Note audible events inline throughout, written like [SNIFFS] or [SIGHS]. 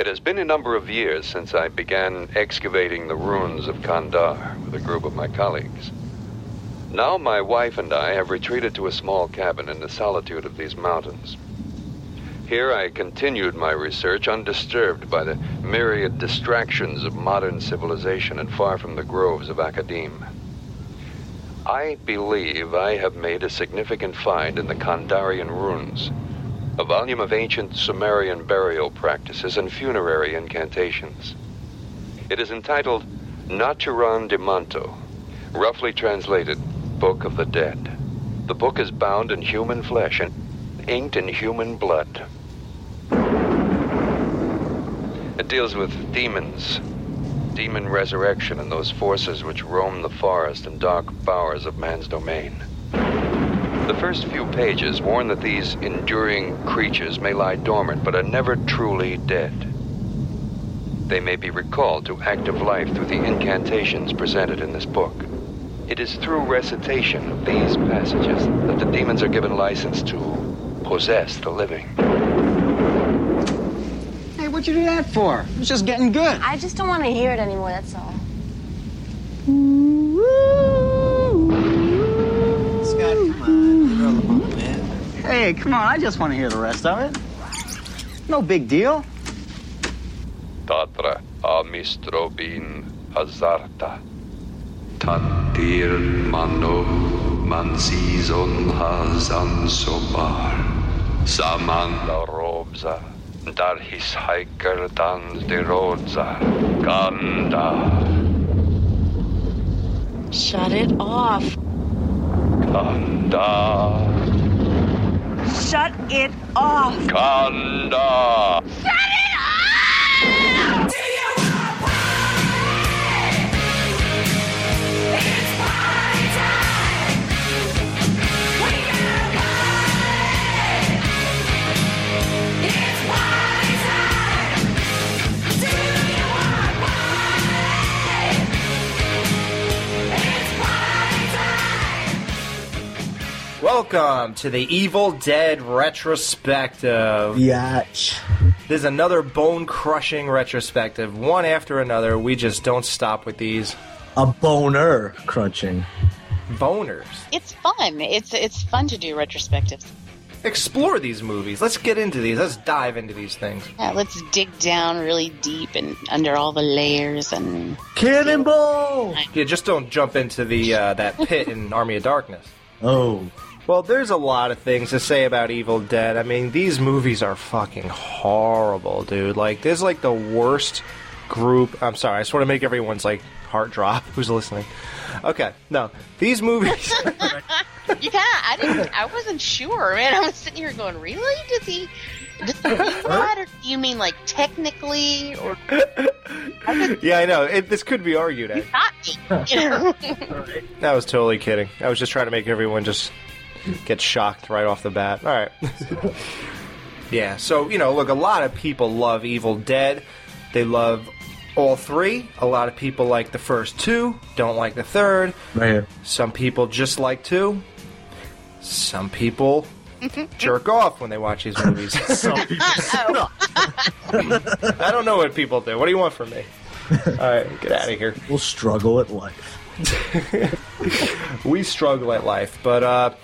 It has been a number of years since I began excavating the ruins of Kandar with a group of my colleagues. Now my wife and I have retreated to a small cabin in the solitude of these mountains. Here I continued my research undisturbed by the myriad distractions of modern civilization and far from the groves of academe. I believe I have made a significant find in the Kandarian runes, a volume of ancient Sumerian burial practices and funerary incantations. It is entitled Naturan de Manto, roughly translated Book of the Dead. The book is bound in human flesh and inked in human blood. It deals with demons, demon resurrection, and those forces which roam the forest and dark bowers of man's domain. The first few pages warn that these enduring creatures may lie dormant but are never truly dead. They may be recalled to active life through the incantations presented in this book. It is through recitation of these passages that the demons are given license to possess the living. Hey, what'd you do that for? It was just getting good. I just don't want to hear it anymore, that's all. Scott, come on. Girl a little bit. Hey, come on. I just want to hear the rest of it. No big deal. Tatra amistrobin hazarta. Tatir mano mansizon hazan sobar. Saman la robza. Dar his hiker dans de rodza. Ganda. Shut it off. Kanda. Shut it off. Kanda. Welcome to the Evil Dead retrospective. Yatch. This is another bone crushing retrospective, one after another. We just don't stop with these A boner crunching. boners. It's fun. It's it's fun to do retrospectives. Explore these movies. Let's get into these. Let's dive into these things. Yeah, let's dig down really deep and under all the layers and Cannonball! Yeah, just don't jump into the uh, that pit in Army of Darkness. Oh. Well, there's a lot of things to say about Evil Dead. I mean, these movies are fucking horrible, dude. Like, there's like the worst group. I'm sorry, I just want to make everyone's like heart drop [LAUGHS] who's listening. Okay, no, these movies. you kind of I didn't I wasn't sure, man. I was sitting here going, really? Does he? Does he mean that, or do you mean like technically, or [LAUGHS] yeah, I know. It, this could be argued. Eh? At. not me? You know? [LAUGHS] I was totally kidding. I was just trying to make everyone just get shocked right off the bat. All right. [LAUGHS] yeah, so, you know, look, a lot of people love Evil Dead. They love all three. A lot of people like the first two, don't like the third. Right here. Some people just like two. Some people [LAUGHS] jerk off when they watch these movies. [LAUGHS] oh, I don't know what people do. What do you want from me? All right, get out of here. We'll struggle at life. [LAUGHS] we struggle at life, but uh,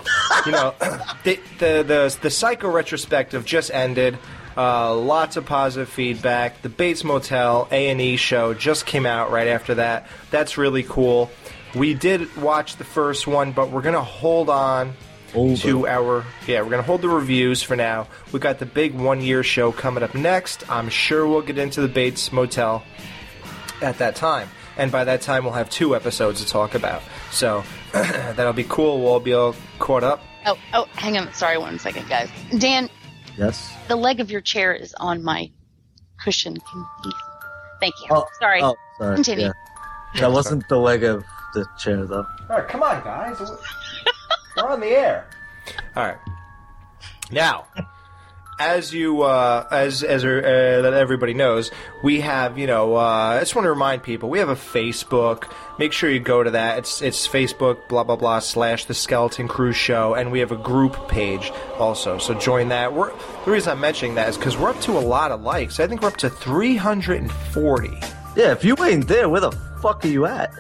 you know, [COUGHS] the, the the the Psycho retrospective just ended. Uh, lots of positive feedback. The Bates Motel A and E show just came out right after that. That's really cool. We did watch the first one, but we're gonna hold on Hold to our yeah. We're gonna hold the reviews for now. We got the big one year show coming up next. I'm sure we'll get into the Bates Motel at that time. And by that time, we'll have two episodes to talk about. So [CLEARS THROAT] that'll be cool. We'll be all caught up. oh, oh, hang on. Sorry, one second, guys. Dan, Yes? the leg of your chair is on my cushion. Thank you. Oh, sorry. Oh, sorry. Continue. Yeah. That wasn't the leg of the chair, though. All right, come on, guys. [LAUGHS] We're on the air. All right. Now, as you uh, as as uh, that everybody knows, we have you know. Uh, I just want to remind people we have a Facebook. Make sure you go to that. It's it's Facebook blah blah blah slash the Skeleton Crew Show, and we have a group page also. So join that. We're the reason I'm mentioning that is because we're up to a lot of likes. I think we're up to 340. Yeah, if you ain't there, where the fuck are you at?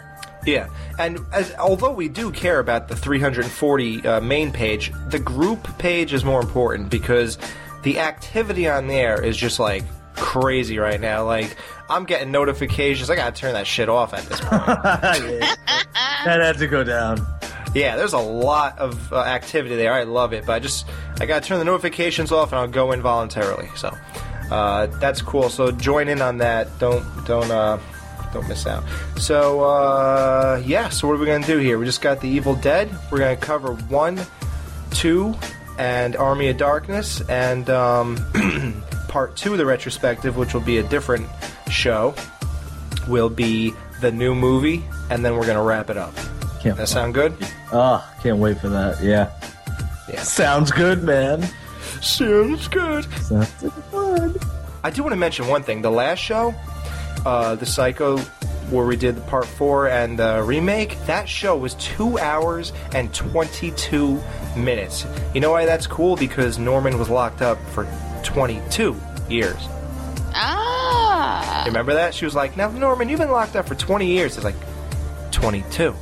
Yeah, and as, although we do care about the 340 uh, main page, the group page is more important because the activity on there is just like crazy right now. Like I'm getting notifications. I gotta turn that shit off at this point. [LAUGHS] yeah. That had to go down. yeah, there's a lot of uh, activity there. I love it, but I just I gotta turn the notifications off and I'll go in voluntarily. So uh, that's cool. So join in on that. Don't don't uh, don't miss out. So uh, yeah. So what are we gonna do here? We just got the Evil Dead. We're gonna cover one, two, and Army of Darkness, and um, [CLEARS THROAT] part two of the retrospective, which will be a different show, will be the new movie, and then we're gonna wrap it up. Can't That sound good? Oh, can't wait for that. Yeah. Yeah. Sounds good, man. Sounds good. Sounds fun. I do want to mention one thing. The last show, uh, the Psycho, where we did the part four and the remake, that show was two hours and 22 minutes. You know why that's cool? Because Norman was locked up for 22 years. Ah. Remember that? She was like, Now, Norman, you've been locked up for 20 years. It's like, 22.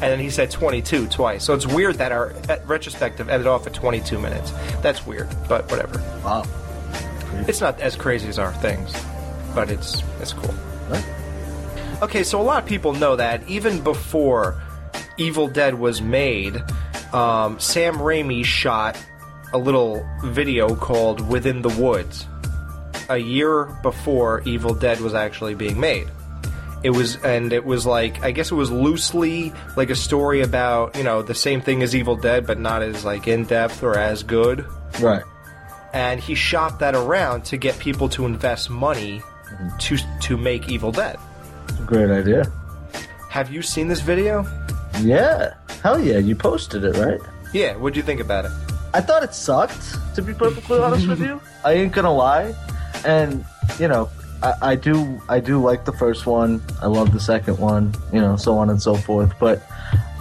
And then he said 22 twice. So it's weird that our retrospective ended off at 22 minutes. That's weird, but whatever. Wow. It's not as crazy as our things, but it's it's cool. Right. Okay, so a lot of people know that even before Evil Dead was made, um, Sam Raimi shot a little video called "Within the Woods" a year before Evil Dead was actually being made. It was, and it was like I guess it was loosely like a story about you know the same thing as Evil Dead, but not as like in depth or as good Right. and he shopped that around to get people to invest money to to make Evil Dead. Great idea. Have you seen this video? Yeah. Hell yeah, you posted it, right? Yeah, what'd you think about it? I thought it sucked, to be perfectly honest with you. I ain't gonna lie. And, you know, I, I do I do like the first one. I love the second one, you know, so on and so forth. But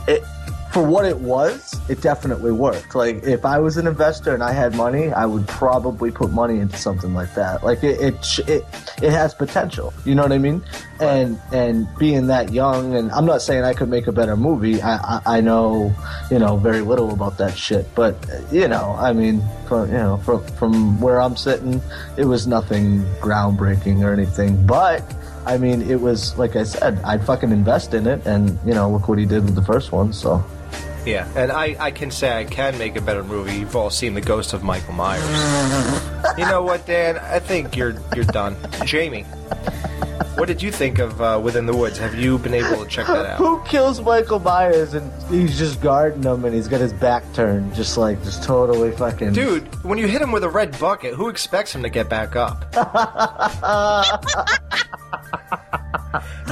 it for what it was, it definitely worked. Like if I was an investor and I had money, I would probably put money into something like that. Like it it it, it has potential. You know what I mean? And and being that young, and I'm not saying I could make a better movie. I I, I know you know very little about that shit, but you know, I mean, from you know from from where I'm sitting, it was nothing groundbreaking or anything, but. I mean, it was like I said, I'd fucking invest in it, and you know, look what he did with the first one. So Yeah, and I, I can say I can make a better movie. You've all seen The Ghost of Michael Myers. [LAUGHS] you know what, Dan? I think you're you're done. Jamie, what did you think of uh, Within the Woods? Have you been able to check that out? Who kills Michael Myers and he's just guarding him and he's got his back turned, just like just totally fucking. Dude, when you hit him with a red bucket, who expects him to get back up? [LAUGHS] [LAUGHS]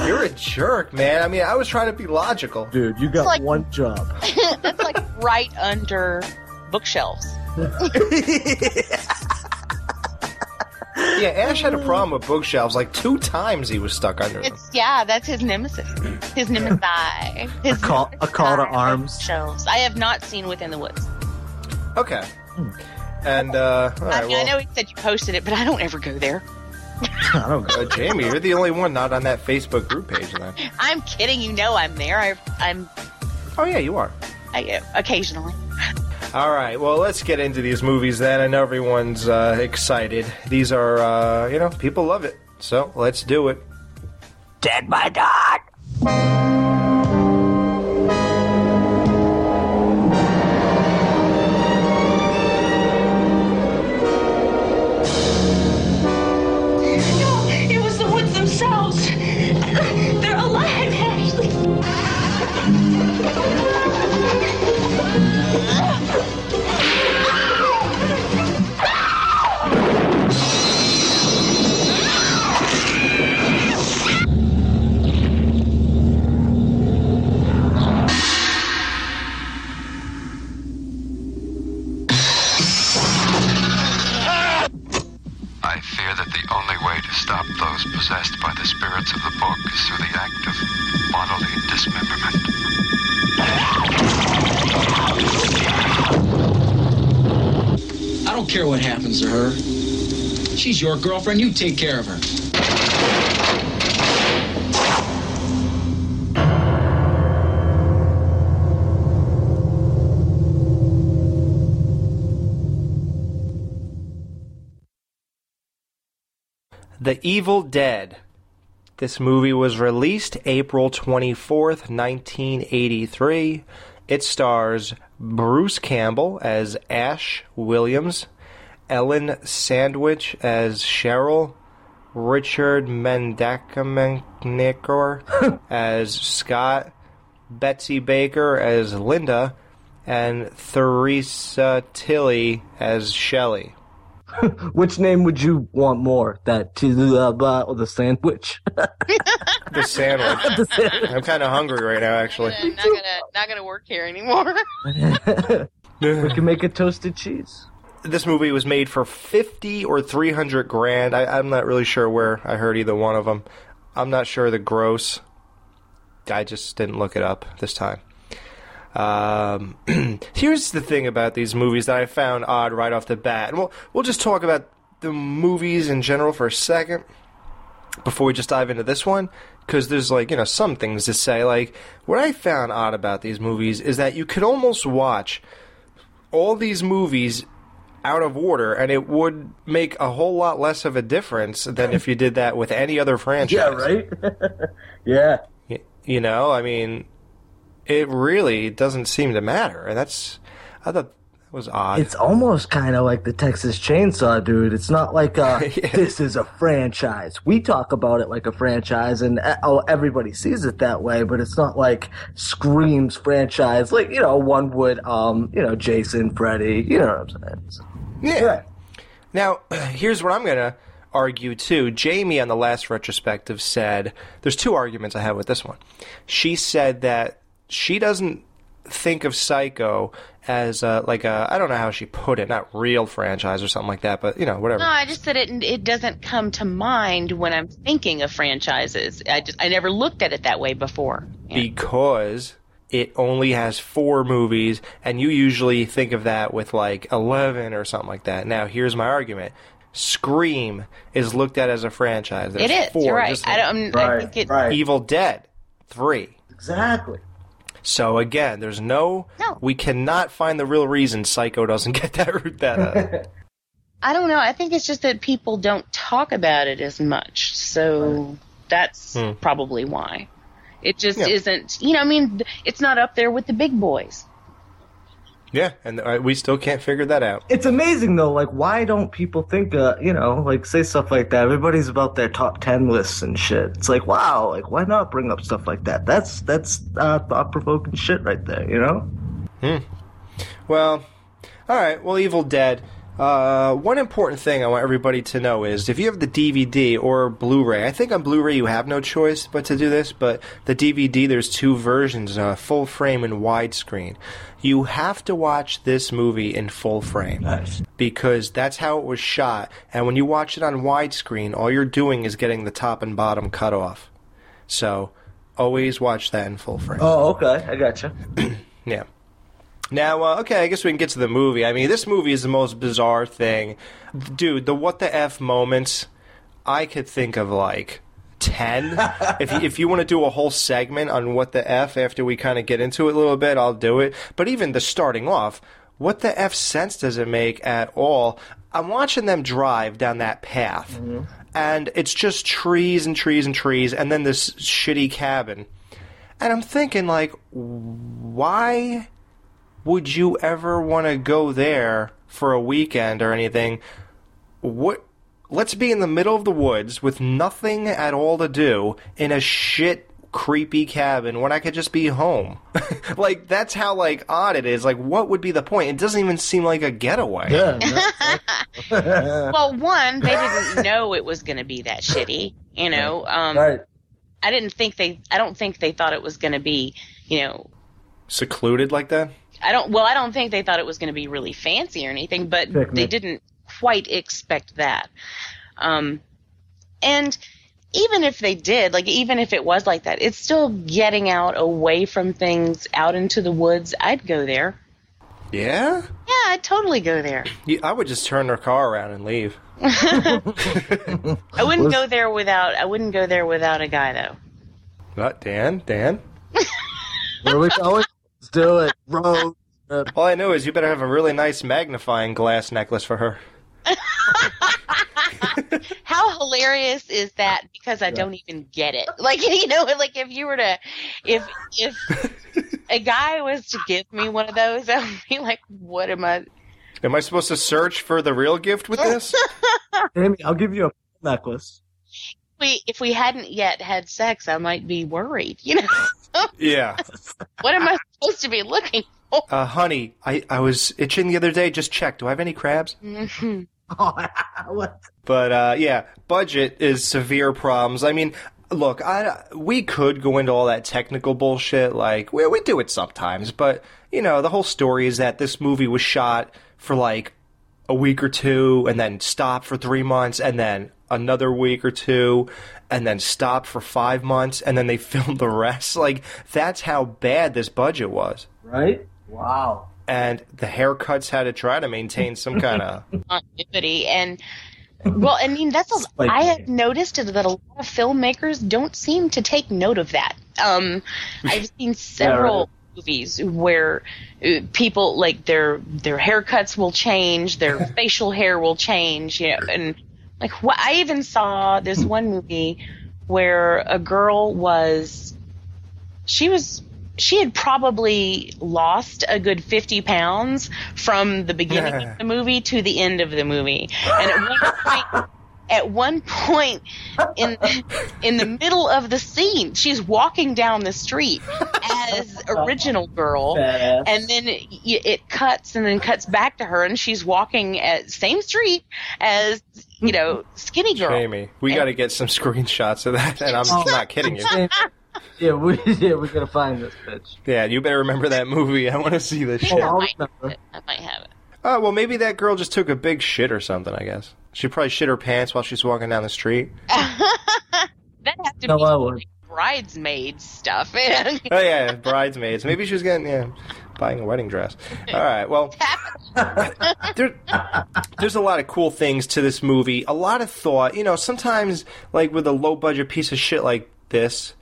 You're a jerk, man. I mean, I was trying to be logical. dude, you got like- one job. [LAUGHS] That's like right under bookshelves. [LAUGHS] Yeah, Ash had a problem with bookshelves. Like two times he was stuck under them. It's yeah, that's his nemesis. His nemesis. His A call- a call to nemesis arms. Shelves. I have not seen Within the Woods. Okay. And, uh, I, alright, mean, I know he said you posted it, but I don't ever go there. [LAUGHS] I don't know. uh, Jamie, you're the only one not on that Facebook group page then. I'm kidding. You know I'm there. I, I'm Oh, yeah, you are. I, uh, occasionally. [LAUGHS] All right, well, let's get into these movies then. I know everyone's uh, excited. These are, uh, you know, people love it. So let's do it. Dead by dog. Care what happens to her. She's your girlfriend. You take care of her. The Evil Dead. This movie was released April 24th, 1983. It stars Bruce Campbell as Ash Williams, Ellen Sandwich as Cheryl, Richard Mendacamanikor [LAUGHS] as Scott, Betsy Baker as Linda, and Theresa Tilly as Shelley. [LAUGHS] Which name would you want more? That Tilaba uh, or the sandwich? [LAUGHS] The sandwich. The sandwich. I'm kind of hungry right now, actually. not gonna not gonna work here anymore. we can make a toasted cheese. This movie was made for 50 or 300 grand. I, I'm not really sure where I heard either one of them. I'm not sure the gross. I just didn't look it up this time. Um, [CLEARS THROAT] here's the thing about these movies that I found odd right off the bat, and we'll we'll just talk about the movies in general for a second before we just dive into this one, because there's like you know some things to say. Like what I found odd about these movies is that you could almost watch all these movies out of order, and it would make a whole lot less of a difference than if you did that with any other [LAUGHS] franchise. Yeah, right? [LAUGHS] yeah. Y- You know, I mean, it really doesn't seem to matter, and that's I thought that was odd. It's almost kind of like the Texas Chainsaw Dude. It's not like uh, [LAUGHS] Yeah. this is a franchise. We talk about it like a franchise, and uh, oh, everybody sees it that way. But it's not like screams franchise, like you know one would, um, you know, Jason, Freddy. You know what I'm saying? So, Yeah. Now, [CLEARS THROAT] here's what I'm going to argue too. Jamie on the last retrospective said there's two arguments I have with this one. She said that she doesn't think of Psycho as uh, like a I don't know how she put it, not real franchise or something like that, but you know whatever. No, I just said it. It doesn't come to mind when I'm thinking of franchises. I just I never looked at it that way before. because it only has four movies, and you usually think of that with like 11 or something like that. Now, here's my argument Scream is looked at as a franchise. There's It is. Four, You're right. just I don't. I think it. Evil Dead, three. Exactly. So again, there's no, No. We cannot find the real reason Psycho doesn't [LAUGHS] get that that. Uh, I don't know. I think it's just that people don't talk about it as much. So that's Hmm. probably why. It just Yeah. isn't. You know, I mean, it's not up there with the big boys. yeah, and uh, we still can't figure that out. It's amazing though. Like, why don't people think, uh, you know, like say stuff like that? Everybody's about their top ten lists and shit. It's like, wow, like why not bring up stuff like that? That's that's uh, thought provoking shit right there. You know? Hmm. Well, all right. Well, Evil Dead. Uh, one important thing I want everybody to know is if you have the DVD or Blu-ray, I think on Blu-ray you have no choice but to do this. But the DVD, there's two versions: uh, full frame and widescreen. You have to watch this movie in full frame because that's how it was shot. And when you watch it on widescreen, all you're doing is getting the top and bottom cut off. So always watch that in full frame. Oh, okay, I gotcha. [CLEARS THROAT] Yeah. Now, uh, okay, I guess we can get to the movie. I mean, this movie is the most bizarre thing. Dude, the what the F moments, I could think of like 10. [LAUGHS] if, you, if you want to do a whole segment on what the F after we kind of get into it a little bit, I'll do it. But even the starting off, what the F sense does it make at all? I'm watching them drive down that path, and it's just trees and trees and trees, and then this shitty cabin. And I'm thinking, like, why would you ever want to go there for a weekend or anything? What? Let's be in the middle of the woods with nothing at all to do in a shit creepy cabin when I could just be home. [LAUGHS] like that's how like odd it is. Like what would be the point? It doesn't even seem like a getaway. Yeah. [LAUGHS] well, one, they didn't know it was going to be that shitty. You know, um, right. I didn't think they. I don't think they thought it was going to be. You know, Secluded like that? I don't. Well, I don't think they thought it was going to be really fancy or anything, but Picnic. they didn't quite expect that. Um, And even if they did, like even if it was like that, it's still getting out away from things out into the woods. I'd go there. Yeah? Yeah, I'd totally go there. You, I would just turn their car around and leave. [LAUGHS] [LAUGHS] I wouldn't go there without I wouldn't go there without a guy though. Not Dan. Dan. [LAUGHS] Where are we going? Let's do it. Road. All I know is you better have a really nice magnifying glass necklace for her. [LAUGHS] How hilarious is that? Because I don't even get it. Like [LAUGHS] you know, like if you were to, if if [LAUGHS] a guy was to give me one of those, I would be like, what am I? Am I supposed to search for the real gift with this? Amy, I'll give you a necklace. We if we hadn't yet had sex, I might be worried. You know, yeah. [LAUGHS] what am I supposed to be looking for? Uh, honey, I, I was itching the other day. Just check. Do I have any crabs? [LAUGHS] [LAUGHS] Mhm. But uh, yeah, budget is severe problems. I mean, look, I we could go into all that technical bullshit. Like we we do it sometimes, but you know, the whole story is that this movie was shot for like a week or two, and then stopped for three months, and then another week or two, and then stopped for five months, and then they [LAUGHS] filmed the rest. Like that's how bad this budget was. Right? Wow. And the haircuts had to try to maintain some kind of [LAUGHS] continuity and well i mean that's a, [LAUGHS] Like- i have noticed that a lot of filmmakers don't seem to take note of that um i've seen several movies where uh, people like their their haircuts will change their facial hair will change you know and like what i even saw this hmm. one movie where a girl was she was she had probably lost a good 50 pounds from the beginning of the movie to the end of the movie. And at one point [LAUGHS] at one point in in the [LAUGHS] middle of the scene she's walking down the street as [LAUGHS] original girl Badass. and then it, it cuts and then cuts back to her and she's walking at same street as you know skinny girl Jamie, we got to get some screenshots of that, and I'm [LAUGHS] not kidding you. Yeah, we yeah we're gonna find this bitch. Yeah, you better remember that movie. I want to see this oh, shit. I might have it. I might have it. Oh, well, maybe that girl just took a big shit or something, I guess. She probably shit her pants while she's walking down the street. [LAUGHS] That has to No, be I bridesmaid stuff. [LAUGHS] Oh, yeah, bridesmaids. Maybe she was getting, yeah, buying a wedding dress. All right, well, [LAUGHS] there, there's a lot of cool things to this movie. A lot of thought. You know, sometimes, like, with a low budget piece of shit like this,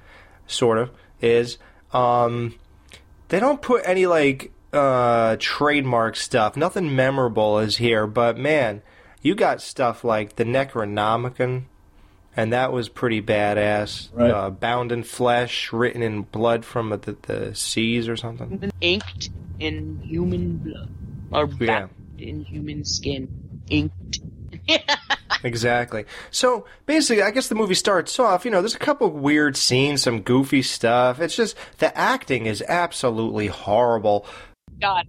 sort of, is, um, they don't put any, like, uh, trademark stuff. Nothing memorable is here, but man, you got stuff like the Necronomicon, and that was pretty badass. Right. Uh, bound in flesh, written in blood from the, the seas or something. Inked in human blood. Or Yeah. bound in human skin. Inked. [LAUGHS] Exactly. So basically, I guess the movie starts off. You know, there's a couple weird scenes, some goofy stuff. It's just the acting is absolutely horrible. God,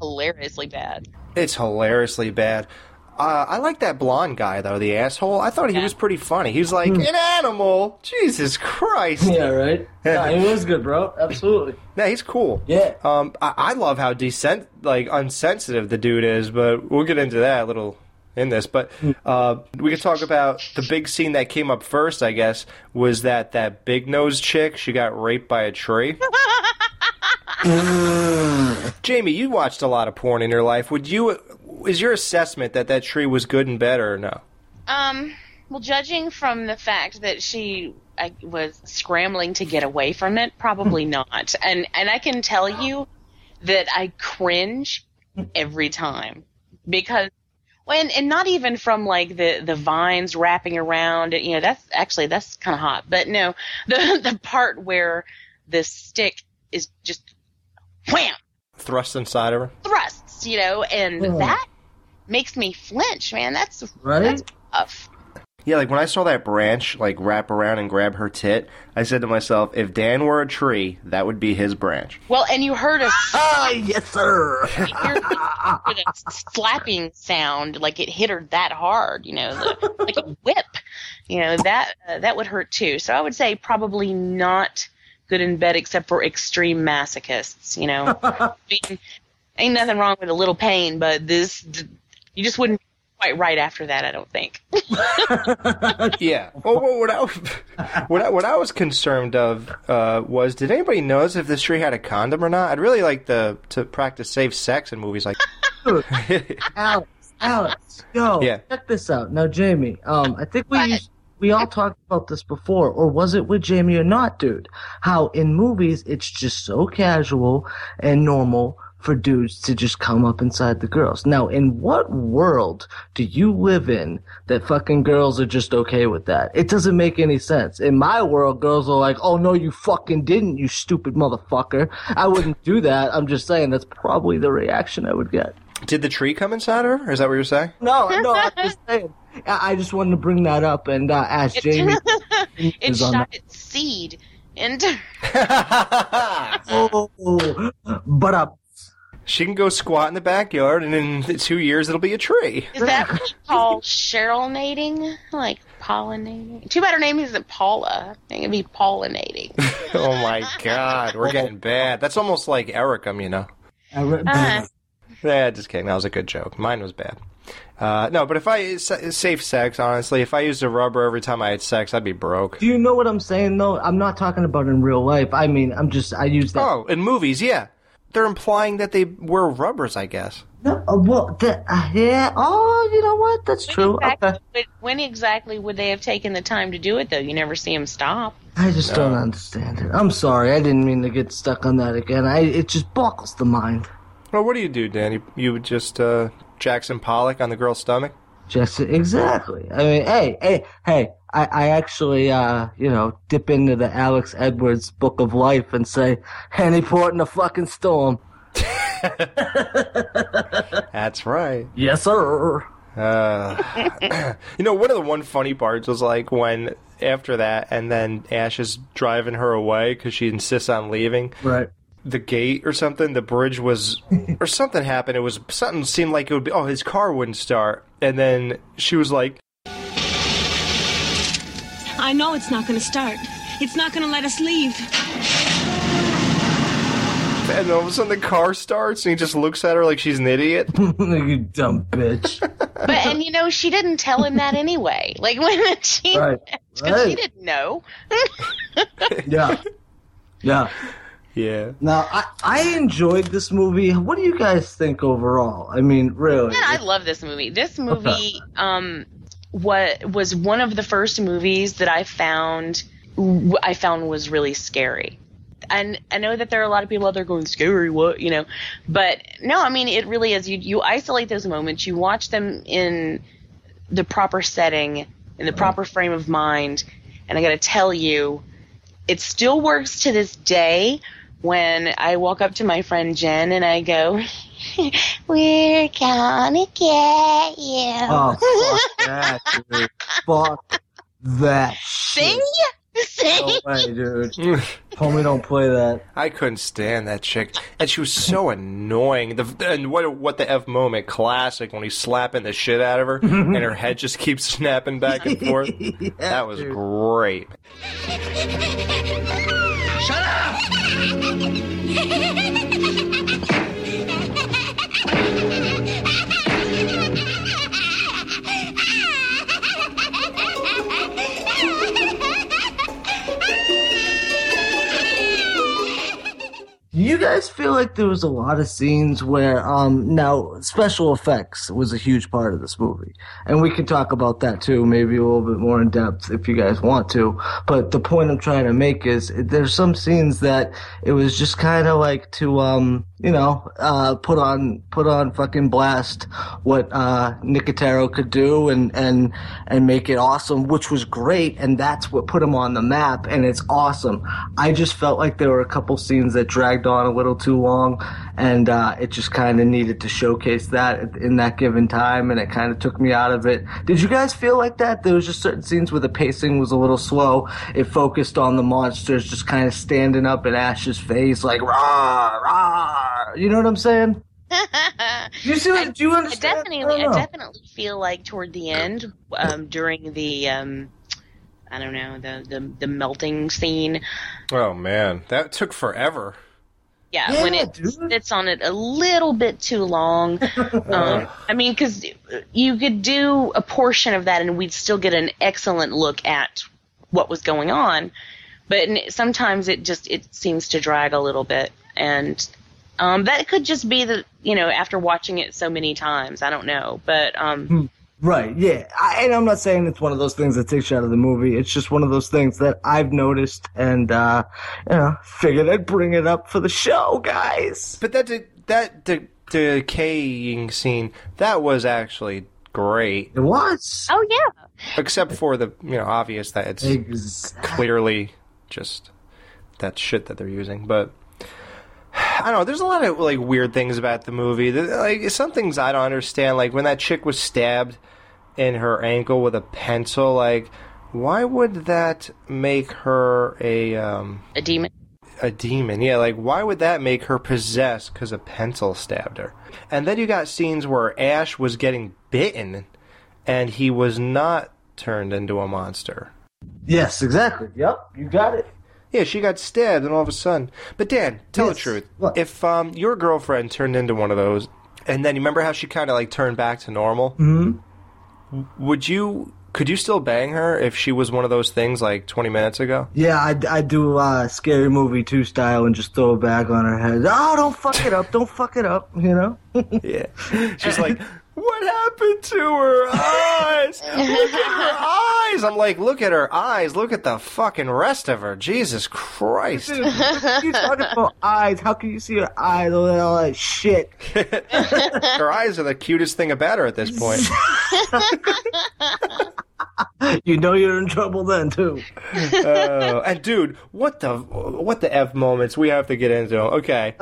hilariously bad. It's hilariously bad. Uh, I like that blonde guy though, the asshole. I thought he was pretty funny. He was like an animal. Jesus Christ. Yeah, right. Yeah, it was good, bro. Absolutely. Yeah, he's cool. Yeah. Um, I, I love how decent, like unsensitive the dude is, but we'll get into that a little in this. But uh, we could talk about the big scene that came up first. I guess was that that big nose chick. She got raped by a tree. [LAUGHS] Jamie, you watched a lot of porn in your life. Would you? Is your assessment that that tree was good and better or no? Um, well, judging from the fact that she I, was scrambling to get away from it, probably [LAUGHS] not. And and I can tell you that I cringe every time because when and not even from like the the vines wrapping around. You know, that's actually that's kind of hot. But no, [LAUGHS] the the part where the stick is just wham Thrust inside of her. Thrusts, you know, and Oh. that makes me flinch, man. That's Right? that's tough. Yeah, like when I saw that branch like wrap around and grab her tit, I said to myself, if Dan were a tree, that would be his branch. Well, and you heard a [LAUGHS] Ah, yes, sir. you heard the, a [LAUGHS] slapping sound, like it hit her that hard, you know, the, like a whip. You know that uh, that would hurt too. So I would say probably not good in bed, except for extreme masochists. You know, [LAUGHS] I mean, ain't nothing wrong with a little pain, but this you just wouldn't quite right after that. I don't think. [LAUGHS] [LAUGHS] yeah. Well, what, what, I, what, I, what I was concerned of uh, was, did anybody notice if this tree had a condom or not? I'd really like to to practice safe sex in movies like. [LAUGHS] Alex, Alex, yo, Yeah. check this out. Now, Jamie, um, I think we used, we all talked about this before, or was it with Jamie or not, dude? How in movies it's just so casual and normal for dudes to just come up inside the girls. Now, in what world do you live in that fucking girls are just okay with that? It doesn't make any sense. In my world, girls are like, "Oh no, you fucking didn't, you stupid motherfucker." I wouldn't do that. I'm just saying that's probably the reaction I would get. Did the tree come inside her? Is that what you're saying? No, no, I'm just saying. I I just wanted to bring that up and uh, ask Jamie. [LAUGHS] it is on shot that. its seed into. [LAUGHS] [LAUGHS] Oh, but uh, She can go squat in the backyard, and in two years it'll be a tree. Is that what you call [LAUGHS] Cherylnating? Like pollinating? Too bad her name isn't Paula. I think it'd be pollinating. [LAUGHS] oh my god, we're getting bad. That's almost like Ericum, you know. Uh, Yeah, just kidding. That was a good joke. Mine was bad. Uh, no, but if I safe sex, honestly, if I used a rubber every time I had sex, I'd be broke. do you know what I'm saying? though? I'm not talking about in real life. I mean, I'm just I use that. Oh, in movies, yeah, they're implying that they wear rubbers. I guess. No, uh, well, that, uh, yeah. Oh, you know what? That's true. exactly, Okay. but when exactly would they have taken the time to do it, though? You never see them stop. I just don't understand it. I'm sorry. I didn't mean to get stuck on that again. I it just boggles the mind. Well, what do you do, Danny? You, you would just uh, Jackson Pollock on the girl's stomach? Just exactly. I mean, hey, hey, hey. I, I actually, uh, you know, dip into the Alex Edwards Book of Life and say, "Any port in a fucking storm." [LAUGHS] That's right. Yes, sir. Uh, [CLEARS THROAT] you know, one of the one funny parts was like when after that, and then Ash is driving her away because she insists on leaving. Right. The gate or something, the bridge was, [LAUGHS] or something happened. It was something seemed like it would be. Oh, his car wouldn't start, and then she was like, I know it's not going to start. It's not going to let us leave. and all of a sudden the car starts, and he just looks at her like she's an idiot. [LAUGHS] you dumb bitch. But and you know she didn't tell him that anyway. [LAUGHS] Like when she, Right. [LAUGHS] because she didn't know. Yeah. Yeah. Yeah. Now, I, I enjoyed this movie. What do you guys think overall? I mean, really. Man, I love this movie. This movie, um, what was one of the first movies that I found I found was really scary. And I know that there are a lot of people out there going scary, what you know, but no, I mean it really is. You you isolate those moments, you watch them in the proper setting, in the proper frame of mind, and I got to tell you, it still works to this day when I walk up to my friend Jen and I go, [LAUGHS] "We're gonna get you." Oh, fuck [LAUGHS] that, dude. Fuck that Sing, shit. sing. No way, dude. [LAUGHS] Homie, don't play that. I couldn't stand that chick, and she was so annoying. The and what what the f moment classic when he's slapping the shit out of her, and her head just keeps snapping back and forth. that was great. Shut up! You guys feel like there was a lot of scenes where, um, now special effects was a huge part of this movie, and we can talk about that too, maybe a little bit more in depth if you guys want to. But the point I'm trying to make is there's some scenes that it was just kind of like to, um, you know, uh, put on put on fucking blast what uh, Nicotero could do and and and make it awesome, which was great, and that's what put him on the map, and it's awesome. I just felt like there were a couple scenes that dragged on a little too long, and uh, it just kind of needed to showcase that in that given time, and it kind of took me out of it. Did you guys feel like that? There was just certain scenes where the pacing was a little slow. It focused on the monsters just kind of standing up in Ash's face, like rah rah. You know what I'm saying? [LAUGHS] you see what? Do you understand? I definitely, I I, definitely feel like toward the end, um, during the, um, I don't know, the, the the melting scene. Oh man, that took forever. Yeah, Yeah, when it dude. sits on it a little bit too long. [LAUGHS] um, I mean, because you could do a portion of that and we'd still get an excellent look at what was going on. But sometimes it just it seems to drag a little bit, and um, that could just be the you know after watching it so many times. I don't know, but um, Right, yeah. I, and I'm not saying it's one of those things that takes you out of the movie. It's just one of those things that I've noticed and, uh, you know, figured I'd bring it up for the show, guys. But that de- that de- decaying scene that was actually great, It was. oh yeah, except for the you know obvious that it's Exactly. clearly just that shit that they're using. But I don't know. There's a lot of like weird things about the movie. Like some things I don't understand. Like when that chick was stabbed in her ankle with a pencil. Like why would that make her a um, a demon. a demon. Yeah, like why would that make her possessed because a pencil stabbed her? And then you got scenes where Ash was getting bitten, and he was not turned into a monster. Yes, exactly. Yep, you got it. Yeah, she got stabbed, and all of a sudden. But Dan, tell the truth. What? If um, your girlfriend turned into one of those, and then you remember how she kind of like turned back to normal, hmm would you? Could you still bang her if she was one of those things like 20 minutes ago? Yeah, I, I do uh, scary movie two style and just throw it back on her head. Oh, don't fuck it up! Don't fuck it up! You know. [LAUGHS] Yeah. She's like, what happened to her eyes? [LAUGHS] Look at her eyes. I'm like, look at her eyes. Look at the fucking rest of her. Jesus Christ. Dude, you talking about eyes? How can you see her eyes? All that, all that shit. [LAUGHS] her eyes are the cutest thing about her at this point. [LAUGHS] You know you're in trouble then too. Oh, and dude, what the what the f moments we have to get into? Okay,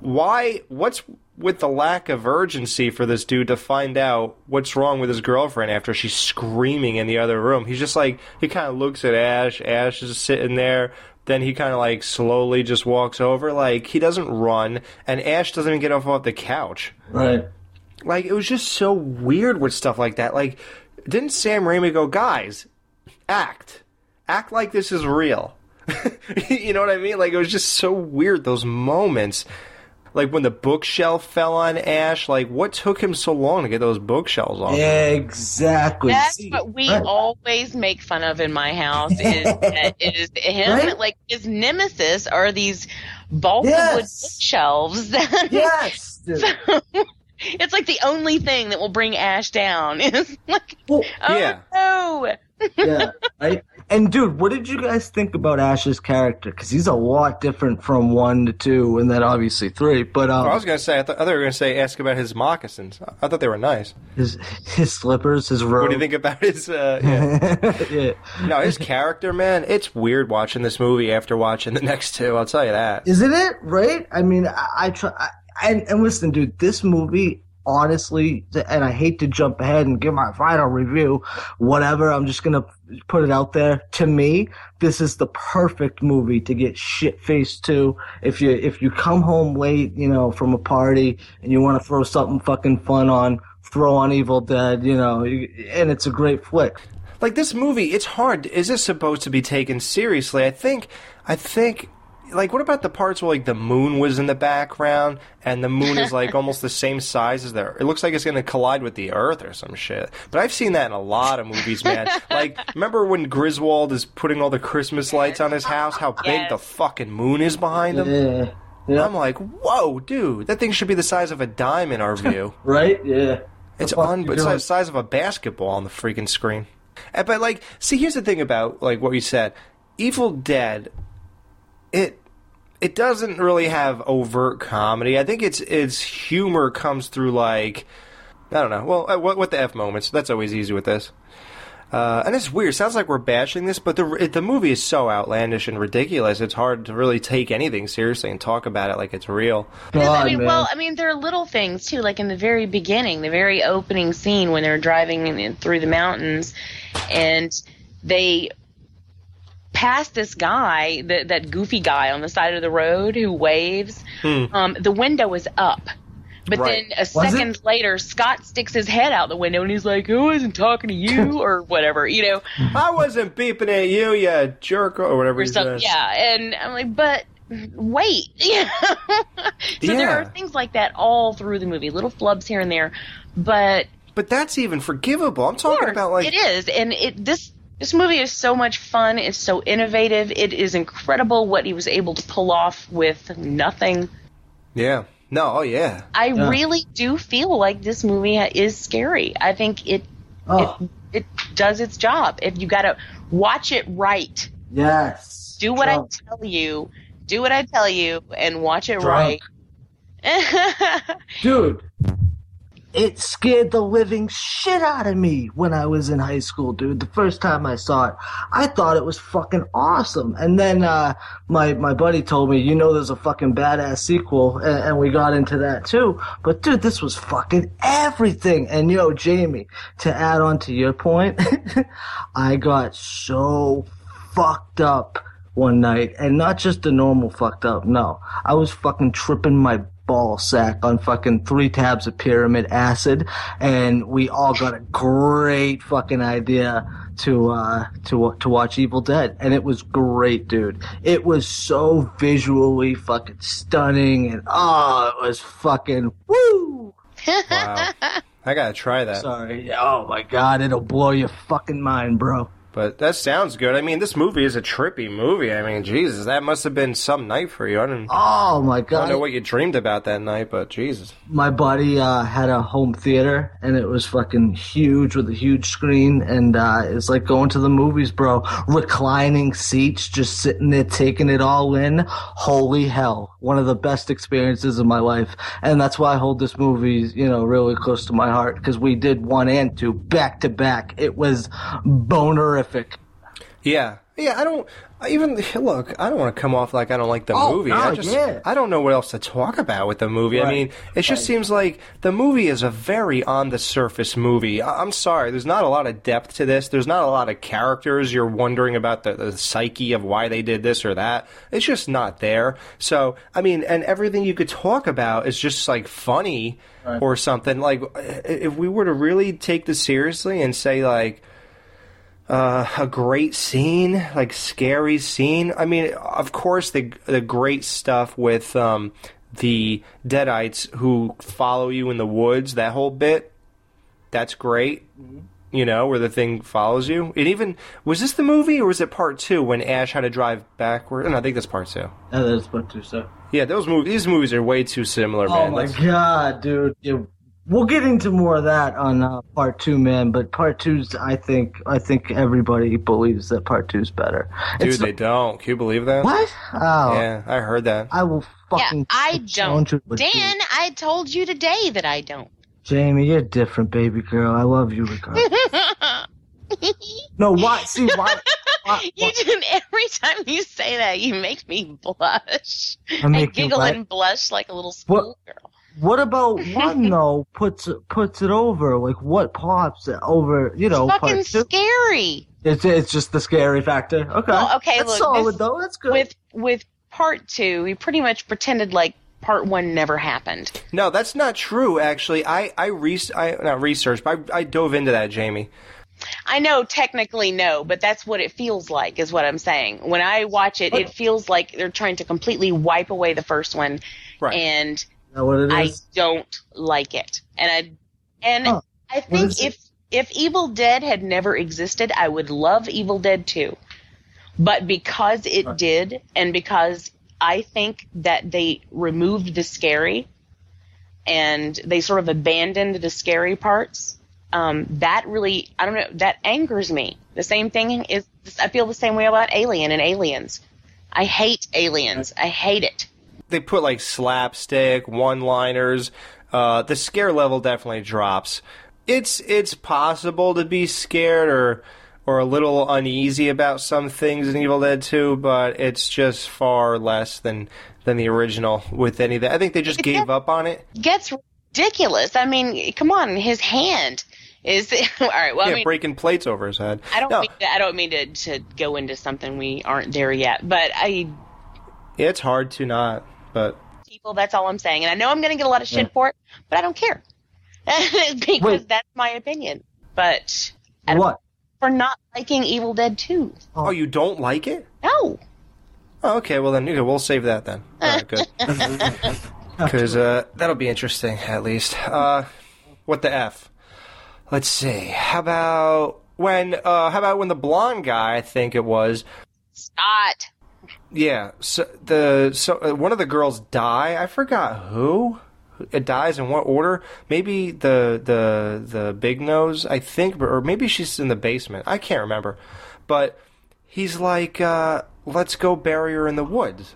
why? What's with the lack of urgency for this dude to find out what's wrong with his girlfriend after she's screaming in the other room? He's just like he kind of looks at Ash. Ash is sitting there. Then he kind of like slowly just walks over. Like he doesn't run, and Ash doesn't even get off off the couch. Right. Like it was just so weird with stuff like that. Like, didn't Sam Raimi go, guys, act, act like this is real? [LAUGHS] you know what I mean? Like it was just so weird those moments. Like when the bookshelf fell on Ash. Like what took him so long to get those bookshelves off? Exactly. That's See, what we right. always make fun of in my house is [LAUGHS] that is him Right? like his nemesis are these bulkwood Yes. bookshelves that [LAUGHS] Yes. dude. it's like the only thing that will bring Ash down. [LAUGHS] is like Well, oh Yeah. no. yeah. Right. And dude, what did you guys think about Ash's character? Because he's a lot different from one to two, and then obviously three. But um, I was gonna say. I, th- I thought you were gonna say ask about his moccasins. I thought they were nice. his his slippers, his robe. What do you think about his? Uh, [LAUGHS] yeah. yeah. no, his character, man. It's weird watching this movie after watching the next two. I'll tell you that. Isn't it right? I mean, I, I try. I, and, and listen, dude, this movie, honestly, and I hate to jump ahead and give my final review, whatever. I'm just gonna put it out there. To me, this is the perfect movie to get shit faced to. If you if you come home late, you know, from a party and you want to throw something fucking fun on, throw on Evil Dead, you know, and it's a great flick. like this movie it's hard is this supposed to be taken seriously i think i think like what about the parts where like the moon was in the background and the moon is like [LAUGHS] almost the same size as the it looks like it's going to collide with the earth or some shit but i've seen that in a lot of movies man [LAUGHS] like remember when griswold is putting all the christmas lights on his house how big Yes. the fucking moon is behind him Yeah. Yeah. i'm like whoa dude that thing should be the size of a dime in our view [LAUGHS] Right? Yeah. it's on, you it's doing? the size of a basketball on the freaking screen. Uh, But like, see, here's the thing about like what you said, Evil Dead. It it doesn't really have overt comedy. I think its its humor comes through like I don't know. Well, uh, what what the f moments? That's always easy with this. Uh, and it's weird. It sounds like we're bashing this, but the it, the movie is so outlandish and ridiculous. It's hard to really take anything seriously and talk about it like it's real. I mean, man. well, I mean, there are little things too, like in the very beginning, the very opening scene when they're driving in, in- through the mountains, and they pass this guy, that that goofy guy on the side of the road who waves. Um, the window is up. But Right. then a it? second later, Scott sticks his head out the window and he's like, "I wasn't talking to you," [LAUGHS] or whatever, you know, I wasn't beeping at you, you jerk, or whatever or he something. says. Yeah, and I'm like, but wait. [LAUGHS] so there are things like that all through the movie, little flubs here and there, but But that's even forgivable. I'm talking course, about like it is, and it this this movie is so much fun. It's so innovative. It is incredible what he was able to pull off with nothing. yeah. No, oh yeah. I Yeah. really do feel like this movie is scary. I think it Oh, it it does its job. If you got to watch it right, yes. do what Drunk. I tell you, do what I tell you, and watch it Drunk. right. [LAUGHS] Dude, it scared the living shit out of me when I was in high school, dude. The first time I saw it, I thought it was fucking awesome. And then uh, my my buddy told me, you know, there's a fucking badass sequel, and, and we got into that too. But dude, this was fucking everything. And yo, Jamie, to add on to your point, [LAUGHS] I got so fucked up one night, and not just the normal fucked up. No, I was fucking tripping my ball sack on fucking three tabs of pyramid acid, and we all got a great fucking idea to uh to to watch Evil Dead, and it was great, dude. It was so visually fucking stunning, and oh, it was fucking woo. Wow. [LAUGHS] I gotta try that. Sorry, oh my god, it'll blow your fucking mind, bro. But that sounds good. I mean, this movie is a trippy movie. I mean, Jesus, that must have been some night for you. I don't, Oh my god! I don't know what you dreamed about that night, but Jesus. my buddy uh, had a home theater and it was fucking huge with a huge screen and uh, it's like going to the movies bro reclining seats just sitting there taking it all in holy hell one of the best experiences of my life and that's why i hold this movie you know really close to my heart because we did one and two back to back it was bonerific Yeah. Yeah, I don't I even look. I don't want to come off like I don't like the Oh, movie. no, I just yeah. I don't know what else to talk about with the movie. I mean, it just seems like the movie is a very on the surface movie. I- I'm sorry, there's not a lot of depth to this. There's not a lot of characters. You're wondering about the, the psyche of why they did this or that. It's just not there. So I mean, and everything you could talk about is just like funny or something. Like if we were to really take this seriously and say like uh, a great scene, like scary scene. I mean, of course, the the great stuff with um, the Deadites who follow you in the woods. That whole bit, that's great. You know, where the thing follows you. It even was this the movie or was it part two when Ash had to drive backward? No, I think that's part two. yeah, that's what to say Yeah, those movies. These movies are way too similar, Oh man. my god, dude! We'll get into more of that on uh, part two, man. But part two's, I think, I think everybody believes that part two's better. Dude, It's- they don't. Can you believe that? what? Oh, Yeah, I heard that. I will fucking. yeah. I don't. you with Dan, I told you today that I don't. Jamie, you're different, baby girl. I love you regardless. [LAUGHS] no, why? See, why? why, [LAUGHS] you why do every time you say that, you make me blush. I make you giggle what? and blush like a little What- schoolgirl. What about [LAUGHS] one though? Puts it puts it over. Like what pops it over? You know, Fucking scary. It's it's just the scary factor. Okay, Well, okay, that's look, solid this- though. That's good. With with part two, we pretty much pretended like part one never happened. No, that's not true. Actually, I I, re- I not researched, but I, I dove into that, Jamie. I know technically no, but that's what it feels like, is what I'm saying. When I watch it, it feels like they're trying to completely wipe away the first one, Right. and Is that what it I don't like it. And I and Huh. I think is it? if if Evil Dead had never existed, I would love Evil Dead 2. But because it Right. did and because I think that they removed the scary and they sort of abandoned the scary parts, um, that really I don't know, that angers me. The same thing is I feel the same way about Alien and Aliens. I hate Aliens. I hate it. They put like slapstick, one-liners. Uh, the scare level definitely drops. It's it's possible to be scared or or a little uneasy about some things in Evil Dead 2, but it's just far less than than the original with any of that. I think they just gave up on it. gets ridiculous. I mean, come on, his hand is [LAUGHS] all right. Well, yeah, I mean, breaking plates over his head. I don't No, mean to, I don't mean to, to go into something we aren't there yet, but I it's hard to not, but people. That's all I'm saying, and I know I'm going to get a lot of shit for it, but I don't care [LAUGHS] because Wait. that's my opinion. But What? for not liking Evil Dead 2? oh, you don't like it? No, Oh, okay, well then, okay, we'll save that then. All right, good. [LAUGHS] [LAUGHS] Because uh, that'll be interesting, at least. Uh, what the f? Let's see. How about when? Uh, how about when the blonde guy? I think it was. Scott. Yeah. So the so uh, one of the girls die. I forgot who. It dies in what order? Maybe the the the big nose. I think, or maybe she's in the basement. I can't remember. But he's like, uh, "Let's go bury her in the woods,"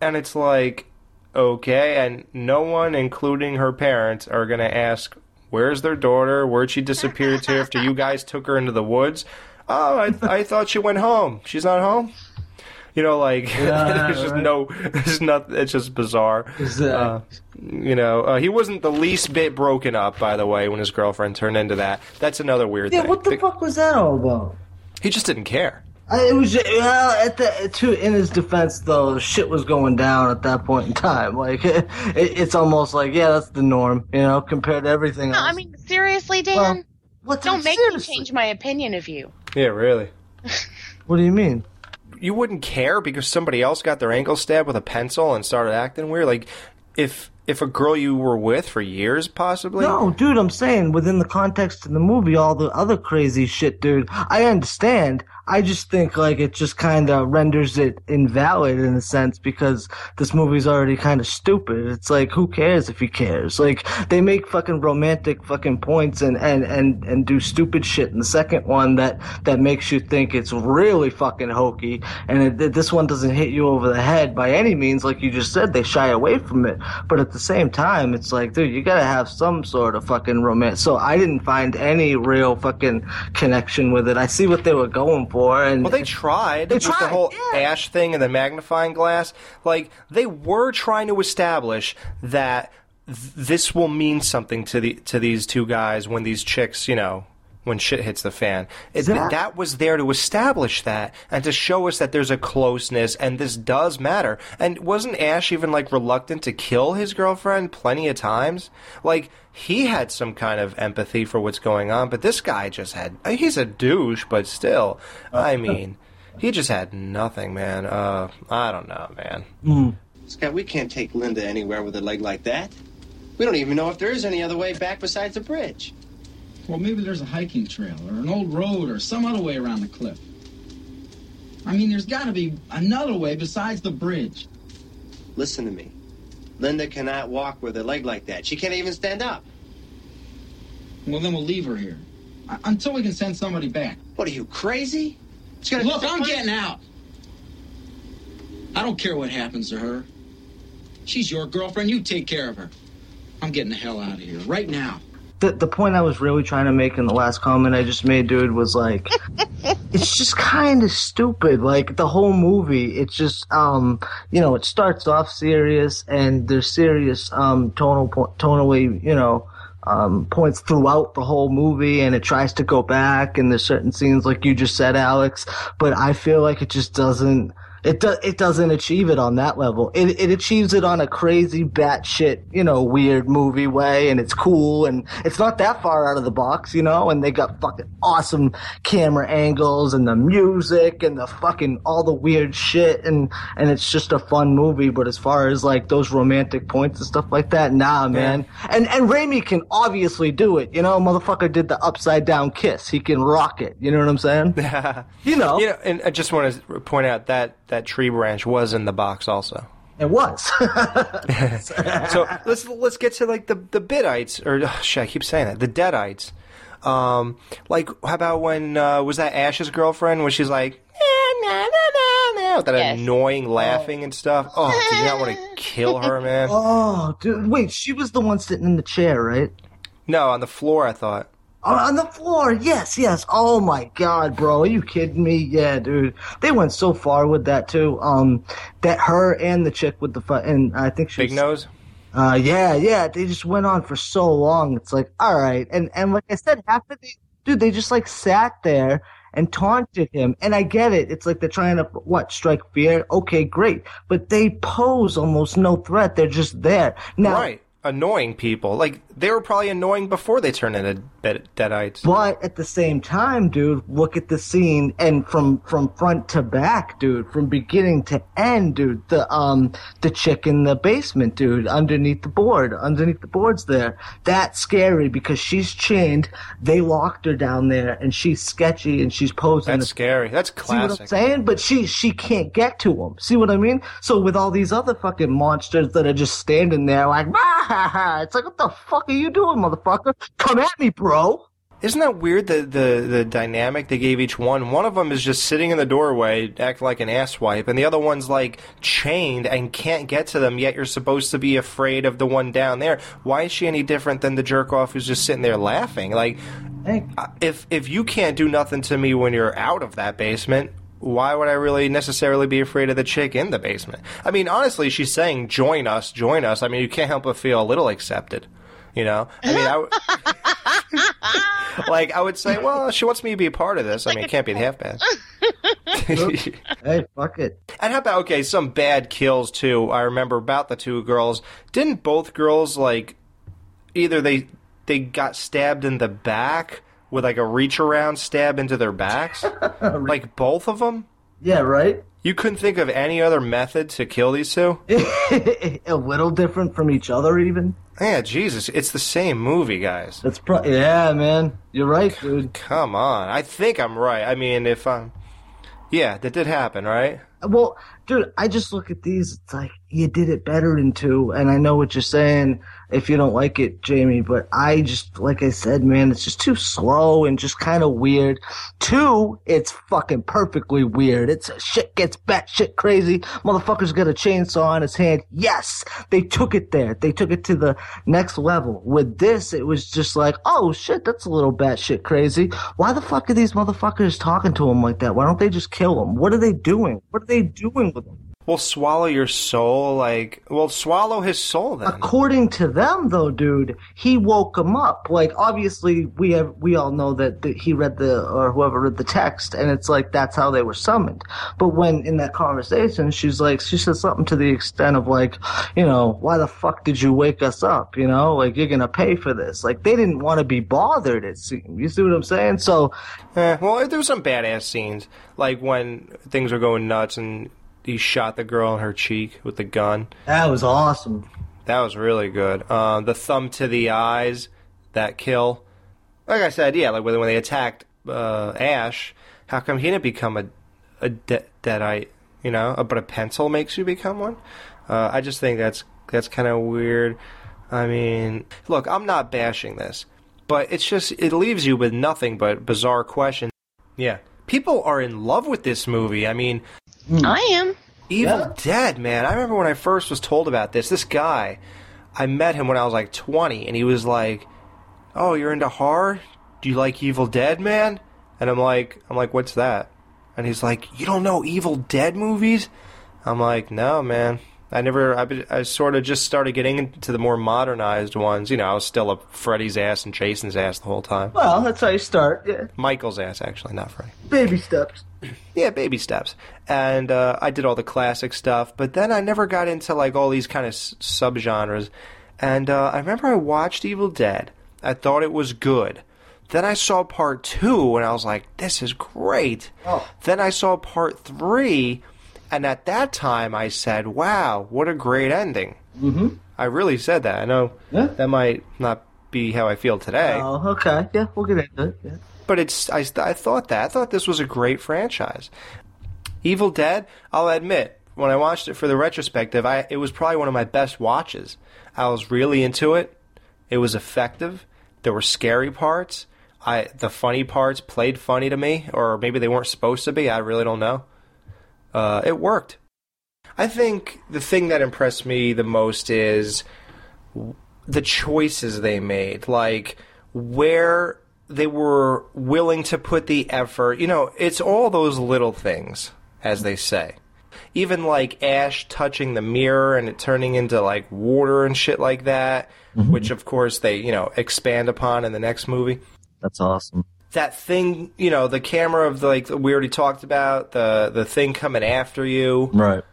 and it's like, okay, and no one, including her parents, are gonna ask, "Where's their daughter? Where'd she disappear to?" After you guys took her into the woods. Oh, I, I thought she went home. She's not home. You know, like [LAUGHS] Yeah, there's just right. no, there's not. It's just bizarre. Exactly. Uh, you know, uh, he wasn't the least bit broken up, by the way, when his girlfriend turned into that. That's another weird Yeah, thing. Yeah, what the fuck was that all about? He just didn't care. I, it was just, well at the to in his defense though, shit was going down at that point in time. Like [LAUGHS] it, it's almost like yeah, that's the norm, you know, compared to everything No, else. I mean, seriously, Dan? Well, what's Don't make seriously? me change my opinion of you. Yeah, really. [LAUGHS] What do you mean? You wouldn't care because somebody else got their ankle stabbed with a pencil and started acting weird. Like, if if a girl you were with for years, possibly. No, dude, I'm saying within the context of the movie, all the other crazy shit, dude. I understand. I just think like it just kind of renders it invalid in a sense because this movie's already kind of stupid. It's like who cares if he cares? Like they make fucking romantic fucking points and and and and do stupid shit in the second one that that makes you think it's really fucking hokey. And it, this one doesn't hit you over the head by any means, like you just said. They shy away from it, but at the same time, it's like, dude, you gotta have some sort of fucking romance. So I didn't find any real fucking connection with it. I see what they were going for, and Well, they tried They with the whole yeah. ash thing and the magnifying glass. Like they were trying to establish that th- this will mean something to the to these two guys when these chicks, you know, when shit hits the fan. It, That- that was there to establish that and to show us that there's a closeness and this does matter. And wasn't Ash even like reluctant to kill his girlfriend plenty of times? Like he had some kind of empathy for what's going on, but this guy just had he's a douche, but still, I [LAUGHS] mean, he just had nothing, man. Uh I don't know, man. Scott, we can't take Linda anywhere with a leg like that. We don't even know if there is any other way back besides the bridge. Well, maybe there's a hiking trail or an old road or some other way around the cliff. I mean, there's got to be another way besides the bridge. Listen to me. Linda cannot walk with a leg like that. She can't even stand up. Well, then we'll leave her here uh, until we can send somebody back. What are you, crazy? Look, I'm getting out. I don't care what happens to her. She's your girlfriend. You take care of her. I'm getting the hell out of here right now. The the point I was really trying to make in the last comment I just made, dude, was like, [LAUGHS] it's just kind of stupid. Like the whole movie, it's just, um, you know, it starts off serious and there's serious, um, tonal, po- tonally, you know, um, points throughout the whole movie and it tries to go back and there's certain scenes like you just said, Alex, but I feel like it just doesn't, it do, it doesn't achieve it on that level. It it achieves it on a crazy batshit, you know, weird movie way, and it's cool, and it's not that far out of the box, you know. And they got fucking awesome camera angles, and the music, and the fucking all the weird shit, and and it's just a fun movie. But as far as like those romantic points and stuff like that, nah, man. And and Raimi can obviously do it, you know. Motherfucker did the upside down kiss. He can rock it. You know what I'm saying? [LAUGHS] you know, You know, and I just want to point out that that tree branch was in the box also. it was. [LAUGHS] [LAUGHS] so let's let's get to like the the bitites or oh, shit, I keep saying that the deadites. Um, like how about when uh, was that Ash's girlfriend when she's like "Eh, nah, nah, nah, nah," with that Yes. annoying laughing and stuff. Oh, did you not want to [LAUGHS] kill her, man? Oh, dude, wait, she was the one sitting in the chair, right? No, on the floor. I thought. On the floor, yes, yes. Oh my god, bro, are you kidding me? Yeah, dude, they went so far with that too. Um, that her and the chick with the fu- and I think she Big was, nose. Uh, yeah, yeah, they just went on for so long. It's like, all right, and and like I said, half of the dude, they just like sat there and taunted him. And I get it. It's like they're trying to what strike fear. Okay, great, but they pose almost no threat. They're just there now. Right. Annoying people. Like they were probably annoying before they turned into dead- deadites. But at the same time, dude, look at the scene and from from front to back, dude, from beginning to end, dude. The um the chick in the basement, dude, underneath the board, underneath the boards there. That's scary because she's chained. They locked her down there, and she's sketchy and she's posing. That's scary. That's classic. See what I'm saying? But she she can't get to him. See what I mean? So with all these other fucking monsters that are just standing there like, "Ah," [LAUGHS] it's like, what the fuck are you doing, motherfucker? Come at me, bro. Isn't that weird? The, the the dynamic they gave each one. One of them is just sitting in the doorway, acting like an asswipe, and the other one's like chained and can't get to them. Yet you're supposed to be afraid of the one down there. Why is she any different than the jerk off who's just sitting there laughing? Like, uh, if if you can't do nothing to me when you're out of that basement. Why would I really necessarily be afraid of the chick in the basement? I mean, honestly, she's saying, "Join us, join us." I mean, you can't help but feel a little accepted, you know. I mean, I, w- [LAUGHS] like I would say, well, she wants me to be a part of this. I mean, it can't be the half bad. [LAUGHS] hey, fuck it. And how about okay, some bad kills too? I remember about the two girls. Didn't both girls like either they they got stabbed in the back with like a reach around stab into their backs, [LAUGHS] like both of them? Yeah, right. You couldn't think of any other method to kill these two? [LAUGHS] a little different from each other, even. Yeah, Jesus, it's the same movie, guys. That's pro- yeah, man. You're right, dude. Come on, I think I'm right. I mean, if I'm, yeah, that did happen, right? Well, dude, I just look at these. It's like you did it better in two, and I know what you're saying if you don't like it, Jamie. But I just, like I said, man, it's just too slow and just kind of weird. Two, it's fucking perfectly weird. It's shit gets batshit crazy. Motherfucker's got a chainsaw on his hand. Yes, they took it there. They took it to the next level. With this, it was just like, oh shit, that's a little batshit crazy. Why the fuck are these motherfuckers talking to him like that? Why don't they just kill him? What are they doing? What are they doing with him? Well, swallow your soul, like, well, swallow his soul then. According to them, though, dude, he woke him up. Like, obviously, we have we all know that, that he read the or whoever read the text, and it's like that's how they were summoned. But when in that conversation, she's like, she said something to the extent of like, you know, why the fuck did you wake us up? You know, like you're gonna pay for this. Like they didn't want to be bothered. It seemed. You see what I'm saying? So, Eh, well, there were some badass scenes, like when things were going nuts and he shot the girl in her cheek with the gun. that was awesome. That was really good. Uh, the thumb to the eyes, that kill. Like I said, yeah, like when, they attacked uh, Ash, how come he didn't become a a de- deadite? You know, Uh, but a pencil makes you become one. Uh, I just think that's that's kind of weird. I mean, look, I'm not bashing this, but it's just it leaves you with nothing but bizarre questions. Yeah, people are in love with this movie. I mean, Hmm. I am. Evil Dead, man. I remember when I first was told about this. This guy, I met him when I was like 20, and he was like, "Oh, you're into horror? Do you like Evil Dead, man?" And I'm like, "I'm like, what's that?" And he's like, "You don't know Evil Dead movies?" I'm like, "No, man. I never. I, be- I sort of just started getting into the more modernized ones. You know, I was still a Freddy's ass and Jason's ass the whole time. Well, that's how you start. Yeah, Michael's ass, actually, not Freddy." baby steps. Yeah, baby steps. And uh, I did all the classic stuff, but then I never got into like all these kind of s- subgenres. And uh, I remember I watched Evil Dead. I thought it was good. Then I saw part two, and I was like, "This is great." Then I saw part three, and at that time I said, "Wow, what a great ending!" Mm-hmm. I really said that. I know Yeah. that might not be how I feel today. Oh, okay. Yeah, we'll get into it. Yeah. But it's I, I thought that I thought this was a great franchise. Evil Dead, I'll admit, when I watched it for the retrospective, I it was probably one of my best watches. I was really into it. It was effective. There were scary parts. I the funny parts played funny to me, or maybe they weren't supposed to be. I really don't know. Uh, it worked. I think the thing that impressed me the most is the choices they made, like where they were willing to put the effort. You know, it's all those little things, as they say. Even like Ash touching the mirror and it turning into like water and shit like that, mm-hmm. which of course they, you know, expand upon in the next movie. That's awesome. That thing, you know, the camera of the, like we already talked about, the the thing coming after you. Right.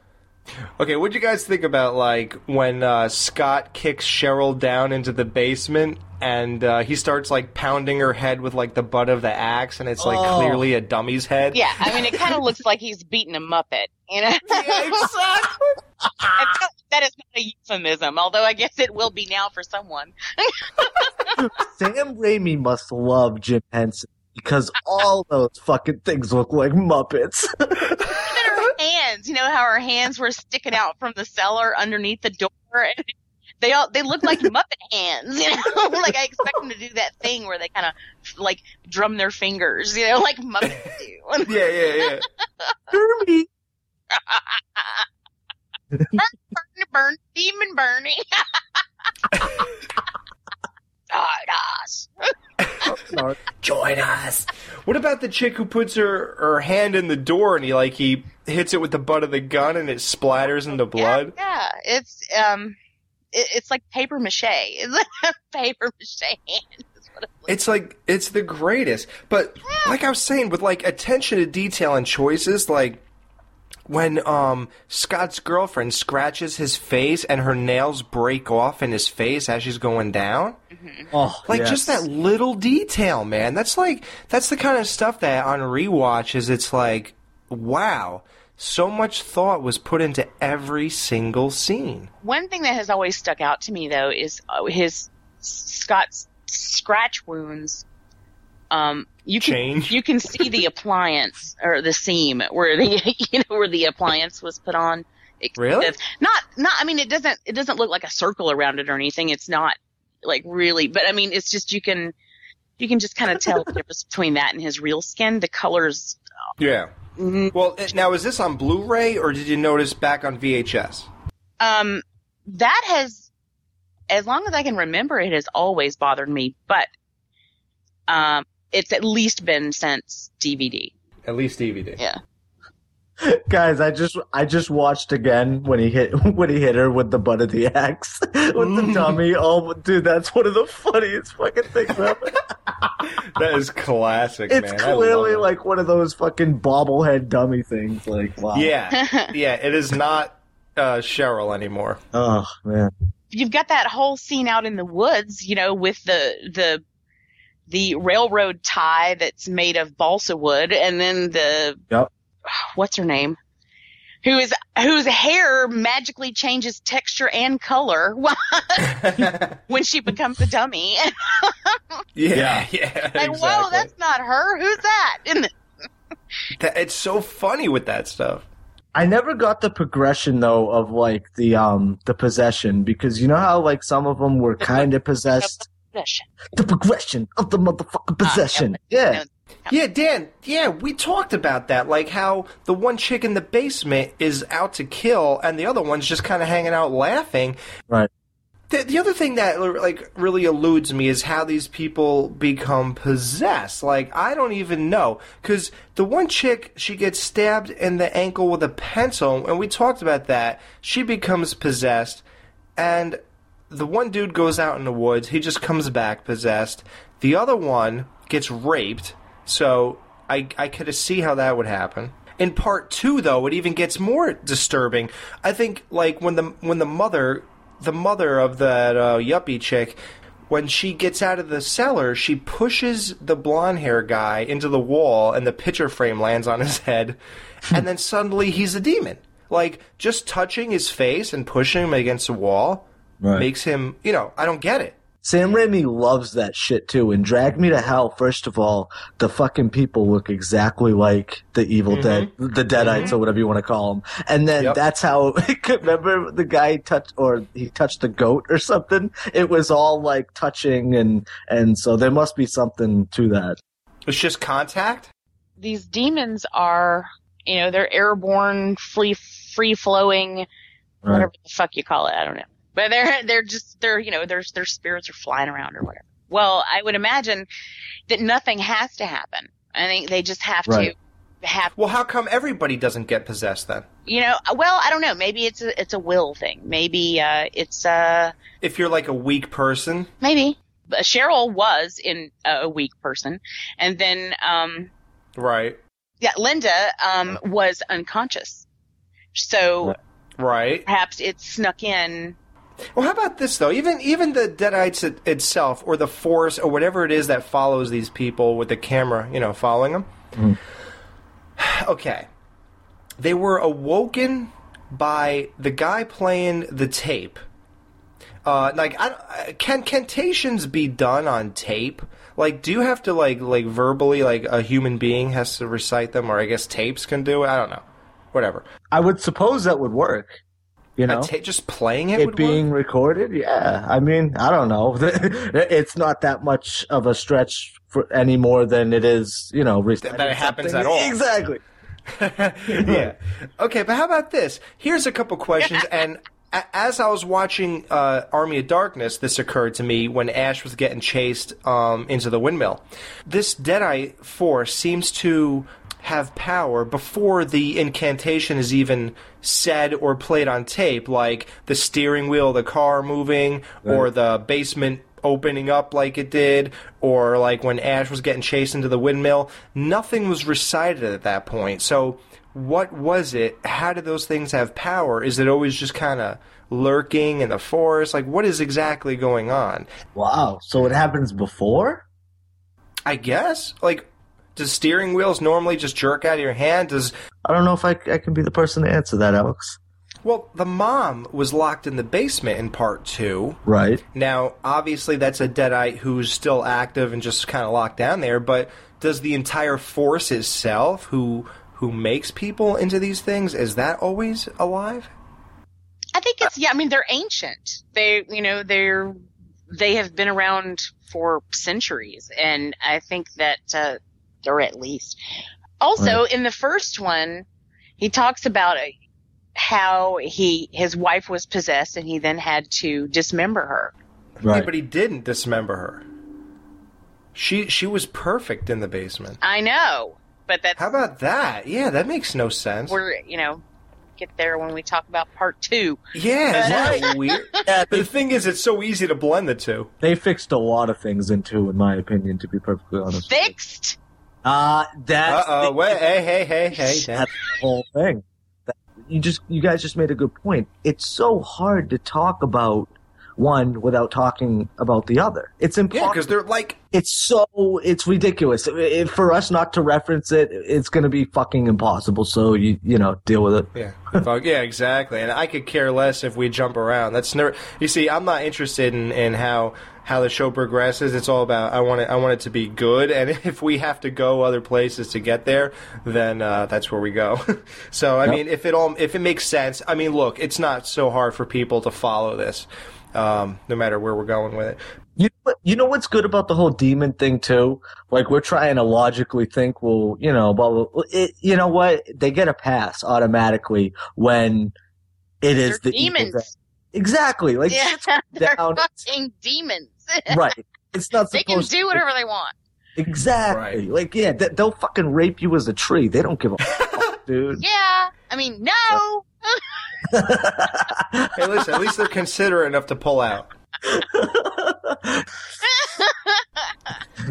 Okay, what'd you guys think about like when uh, Scott kicks Cheryl down into the basement and uh, he starts like pounding her head with like the butt of the axe, and it's like Oh. clearly a dummy's head. Yeah, I mean, it kind of [LAUGHS] looks like he's beating a muppet. You know, Yeah, exactly. [LAUGHS] It's- that is not a euphemism, although I guess it will be now for someone. [LAUGHS] Sam Raimi must love Jim Henson because all those fucking things look like Muppets. Even her hands, you know how her hands were sticking out from the cellar underneath the door. And they all they look like [LAUGHS] Muppet hands, you know. [LAUGHS] like I expect them to do that thing where they kind of like drum their fingers, you know, like Muppets do. yeah, yeah, yeah. [LAUGHS] Kirby. burn, burn, demon Bernie. Stardust. [LAUGHS] Join us. What about the chick who puts her her hand in the door and he like he hits it with the butt of the gun and it splatters into blood? Yeah, it's um, it, it's like paper mache. It's [LAUGHS] like paper mache hand. it It's like it's the greatest. But like I was saying, with like attention to detail and choices, like when um Scott's girlfriend scratches his face and her nails break off in his face as she's going down. Oh, Like yes. just that little detail, man. That's like that's the kind of stuff that on rewatches it's like, wow, so much thought was put into every single scene. One thing that has always stuck out to me though is uh, his Scott's scratch wounds. Um, you can Change. you can see the [LAUGHS] appliance or the seam where the [LAUGHS] you know where the appliance was put on. It- Really? Not not. I mean, it doesn't it doesn't look like a circle around it or anything. It's not like really, but I mean, it's just you can you can just kind of [LAUGHS] tell the difference between that and his real skin. The colors. Yeah. Well, now is this on Blu-ray or did you notice back on VHS? Um, that has, as long as I can remember, it has always bothered me. But um, it's at least been since DVD. At least DVD. Yeah. [LAUGHS] Guys, I just I just watched again when he hit [LAUGHS] when he hit her with the butt of the axe [LAUGHS] with the dummy. Oh, dude, that's one of the funniest fucking things ever. That is classic, It's man. I love clearly it. like one of those fucking bobblehead dummy things. Like, wow. Yeah, yeah. It is not uh, Cheryl anymore. Oh man. You've got that whole scene out in the woods, you know, with the the the railroad tie that's made of balsa wood, and then the Yep. what's her name? Who is whose hair magically changes texture and color [LAUGHS] [LAUGHS] when she becomes a dummy. [LAUGHS] Yeah, yeah. Like, whoa, that's not her. Who's that? In the, That- it's so funny with that stuff. I never got the progression though of like the um the possession because you know how like some of them were kind of possessed. The progression of the motherfucking possession. yeah. Yeah, Dan. Yeah, we talked about that. Like how the one chick in the basement is out to kill, and the other one's just kind of hanging out laughing. Right. The, the other thing that like really eludes me is how these people become possessed. Like I don't even know because the one chick she gets stabbed in the ankle with a pencil, and we talked about that. She becomes possessed, and the one dude goes out in the woods. He just comes back possessed. The other one gets raped. So I I could see how that would happen. In part two, though, it even gets more disturbing. I think like when the when the mother the mother of that uh, yuppie chick. When she gets out of the cellar, she pushes the blonde hair guy into the wall, and the picture frame lands on his head. and then suddenly he's a demon. Like, just touching his face and pushing him against the wall Right. makes him, you know, I don't get it. Sam Raimi loves that shit too. And Drag Me to Hell, first of all, the fucking people look exactly like the Evil Mhm. Dead, the Deadites or whatever you want to call them. And then Yep. that's how, [LAUGHS] remember the guy touched, or he touched the goat or something? It was all like touching and, and so there must be something to that. It's just contact? these demons are, you know, they're airborne, free, free flowing, whatever the fuck you call it. I don't know. But they're they're just they're you know their their spirits are flying around or whatever. Well, I would imagine that nothing has to happen. I think they just have Right. to have Well, how come everybody doesn't get possessed then? you know. Well, I don't know. Maybe it's a it's a will thing. Maybe uh it's uh If you're like a weak person, maybe. But Cheryl was in uh, a weak person, and then um right? yeah, Linda um was unconscious. So Right. Perhaps it snuck in. Well, how about this though? Even even the Deadites it, itself, or the Force, or whatever it is that follows these people with the camera, you know, following them. [SIGHS] Okay, they were awoken by the guy playing the tape. Uh, like, I- can cantations be done on tape? Like, do you have to like like verbally like a human being has to recite them, or I guess tapes can do it? I don't know. Whatever. I would suppose that would work. You know, A ta- just playing it, it would being recorded. Yeah, I mean, I don't know. [LAUGHS] it's not that much of a stretch for any more than it is. You know, that it happens at all. Exactly. [LAUGHS] yeah. Okay, but how about this? Here's a couple questions, [LAUGHS] and a- as I was watching uh, Army of Darkness, this occurred to me when Ash was getting chased um, into the windmill. This Deadite force seems to have power before the incantation is even said or played on tape, like the steering wheel of the car moving, or the basement opening up like it did, or like when Ash was getting chased into the windmill. Nothing was recited at that point. So, what was it? How did those things have power? Is it always just kind of lurking in the forest? Like, what is exactly going on? Wow. So it happens before? I guess. Like, does steering wheels normally just jerk out of your hand? Does I don't know if I, I can be the person to answer that, Alex. well, the mom was locked in the basement in part two. Right. Now, obviously, that's a Deadite who's still active and just kind of locked down there. But does the entire force itself, who who makes people into these things, is that always alive? I think it's yeah. I mean, they're ancient. They, you know, they're they have been around for centuries, and I think that, uh, or at least. Also, in the first one, he talks about uh, how he his wife was possessed, and he then had to dismember her. Yeah, but he didn't dismember her. She she was perfect in the basement. I know, but that's How about that? Yeah, that makes no sense. we're you know get there when we talk about part two. Yeah, But, isn't uh, that weird? [LAUGHS] but the thing is, it's so easy to blend the two. They fixed a lot of things in two, in my opinion, to be perfectly honest. Fixed. Uh, that's Uh oh, wait, hey, hey, hey, hey. that's the whole thing. That- You just, you guys just made a good point. It's so hard to talk about one without talking about the other. It's Yeah, because they're like it's so it's ridiculous. If for us not to reference it, it's going to be fucking impossible. So you you know deal with it. Yeah, fuck, yeah, exactly. And I could care less if we jump around. That's never. You see, I'm not interested in, in how how the show progresses. It's all about I want it. I want it to be good. And [LAUGHS] if we have to go other places to get there, then uh, that's where we go. [LAUGHS] so I Yep. mean, if it all if it makes sense. I mean, look, it's not so hard for people to follow this, um, no matter where we're going with it. You know what- you know what's good about the whole demon thing too? Like we're trying to logically think, well, you know, blah, blah, blah. It, you know what? They get a pass automatically when it is They're the demons. that- Exactly. Like [LAUGHS] Yeah, they're down. fucking demons. Right. It's not supposed [LAUGHS] they can do whatever they want. Exactly. Like yeah, they, they'll fucking rape you as a tree. They don't give a [LAUGHS] fuck, dude. Yeah, I mean, no. [LAUGHS] Hey, listen, at least they're considerate enough to pull out.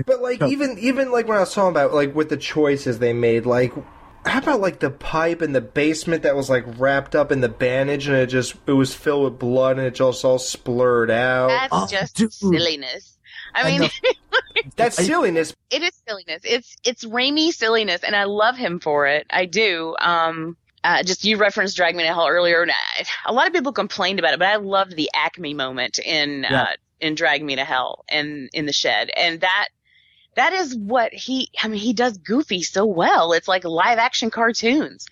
but like even even like when I was talking about like with the choices they made, like how about like the pipe in the basement that was like wrapped up in the bandage and it just it was filled with blood and it just all splurred out. That's Oh, just silliness. I I mean, [LAUGHS] That's silliness. it is silliness. It's it's Raimi silliness, and I love him for it. I do. Um, uh, just you referenced Drag Me to Hell earlier, and I, a lot of people complained about it, but I loved the Acme moment in Yeah. uh, in Drag Me to Hell and in the shed, and that that is what he. I mean, he does Goofy so well. It's like live action cartoons,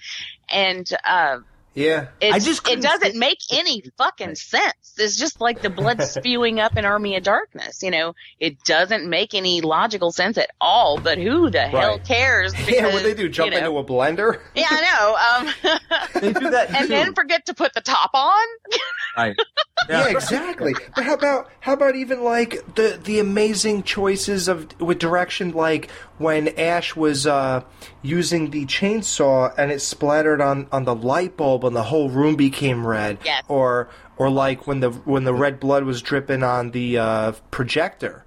and uh, Yeah. it's, I just it doesn't see- make any fucking sense. It's just like the blood [LAUGHS] spewing up in Army of Darkness. You know, it doesn't make any logical sense at all. But who the hell Right. cares? [LAUGHS] Yeah, what they do? Jump you know- into a blender? [LAUGHS] Yeah, I know. Um, They do that and too. then forget to put the top on. right. Yeah, exactly. But how about how about even like the the amazing choices of with direction, like when Ash was uh, using the chainsaw and it splattered on, on the light bulb and the whole room became red. Yes. Or or like when the when the red blood was dripping on the uh, projector,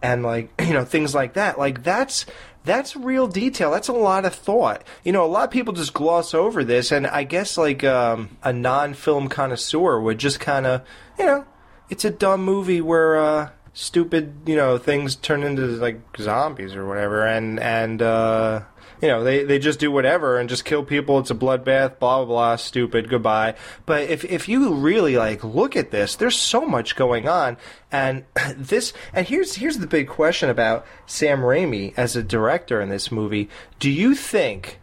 and like [CLEARS THROAT] you know things like that. Like that's That's real detail. That's a lot of thought. You know, a lot of people just gloss over this, and I guess like um, a non-film connoisseur would just kind of, you know, it's a dumb movie where uh, stupid, you know, things turn into like zombies or whatever, and and uh, you know they they just do whatever and just kill people. It's a bloodbath. Blah blah blah. Stupid. Goodbye. But if if you really like look at this, there's so much going on, and [CLEARS THROAT] this and here's here's the big question about Sam Raimi as a director in this movie. Do you think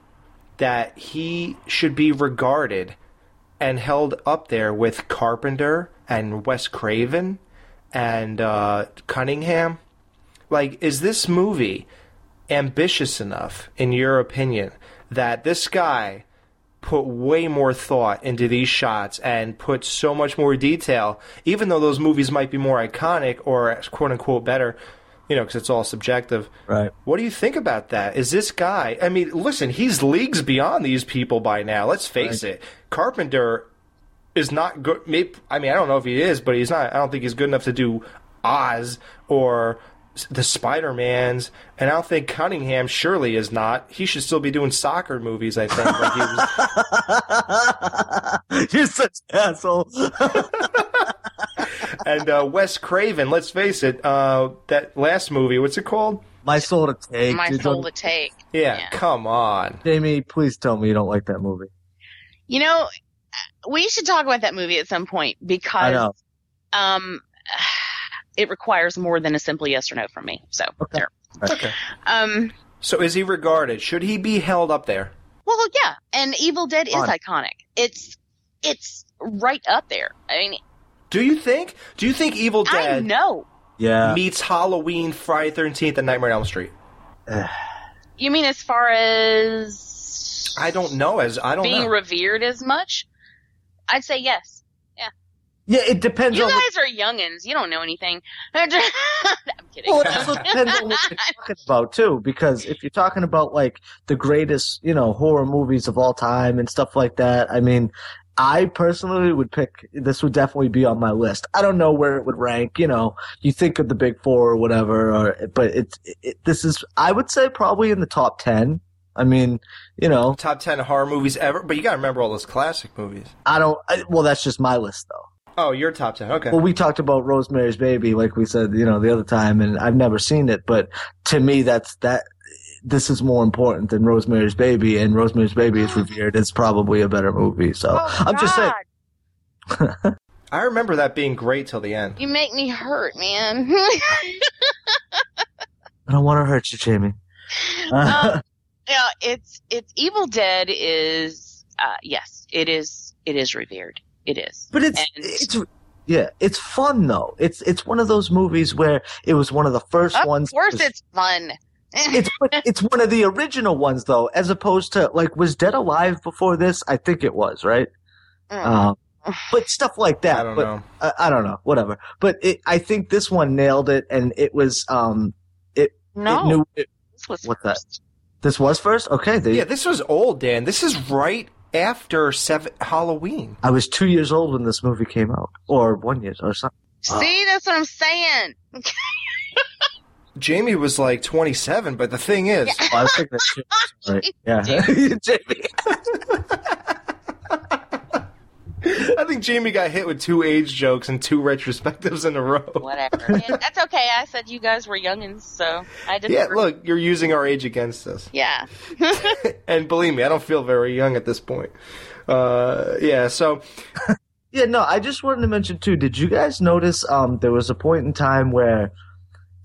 that he should be regarded and held up there with Carpenter and Wes Craven and uh, Cunningham? Like, is this movie ambitious enough, in your opinion, that this guy put way more thought into these shots and put so much more detail, even though those movies might be more iconic or quote unquote better? You know, because it's all subjective. Right. What do you think about that? Is this guy? I mean, listen, he's leagues beyond these people by now. Let's face it. Carpenter is not good. Maybe, I mean, I don't know if he is, but he's not. I don't think he's good enough to do Oz or the Spider Mans, and I don't think Cunningham surely is not. He should still be doing soccer movies. I think. Like he was, [LAUGHS] You're such an asshole. [LAUGHS] and uh, Wes Craven. Let's face it. Uh, that last movie, what's it called? My soul to take. My soul to take. Yeah, come on. Jamie, please tell me you don't like that movie. You know, we should talk about that movie at some point I because know. um, it requires more than a simple yes or no from me. So there. Okay. Um, So is he regarded? Should he be held up there? well, yeah, and Evil Dead is Fun. iconic. It's it's right up there. I mean, Do you think? Do you think Evil Dead? I Dead know. Yeah. meets Halloween, Friday Thirteenth, and Nightmare on Elm Street? [SIGHS] You mean as far as I don't know. As I don't being know. revered as much? I'd say yes. Yeah. Yeah, it depends You on. guys are youngins. You don't know anything. [LAUGHS] I'm kidding. [LAUGHS] Well, it also depends on what you're [LAUGHS] talking about too, because if you're talking about like the greatest, you know, horror movies of all time and stuff like that, I mean, I personally would pick. This would definitely be on my list. I don't know where it would rank. You know, you think of the big four or whatever, or but it's it, this is. I would say probably in the top ten. I mean, you know, Top ten horror movies ever, but you got to remember all those classic movies. I don't. I, well, that's just my list though. Oh, your top ten. Okay. Well, we talked about Rosemary's Baby, like we said, you know, the other time, and I've never seen it, but to me, that's that. This is more important than Rosemary's Baby, and Rosemary's Baby is revered as probably a better movie. So I'm just saying. [LAUGHS] I remember that being great till the end. You make me hurt, man. I don't want to hurt you, Jamie. [LAUGHS] um, [LAUGHS] yeah, it's it's Evil Dead is uh, yes, it is it is revered. It is. But it's And- it's yeah, it's fun though. It's it's one of those movies where it was one of the first of ones. Of course, was- it's fun. [LAUGHS] it's it's one of the original ones though, as opposed to like was Dead Alive before this? I think it was right. Mm. Um, [SIGHS] but stuff like that. I don't but, know. I, I don't know. Whatever. But it, I think this one nailed it, and it was um, it, no, it knew it, this was what's that? first. This was first. Okay, they, Yeah, this was old, Dan. This is right after seven Halloween. I was two years old when this movie came out, or one year or something. See, uh, that's what I'm saying. [LAUGHS] Jamie was like 27, but the thing is, Oh, I was thinking that shit. [LAUGHS] Sorry. Yeah, Jamie. [LAUGHS] [LAUGHS] I think Jamie got hit with two age jokes and two retrospectives in a row. Whatever. Yeah, that's okay. I said you guys were youngins, so I didn't. Yeah, look, you're using our age against us. Yeah. [LAUGHS] [LAUGHS] And believe me, I don't feel very young at this point. Uh, yeah, so Yeah, no, I just wanted to mention too. Did you guys notice? Um, there was a point in time where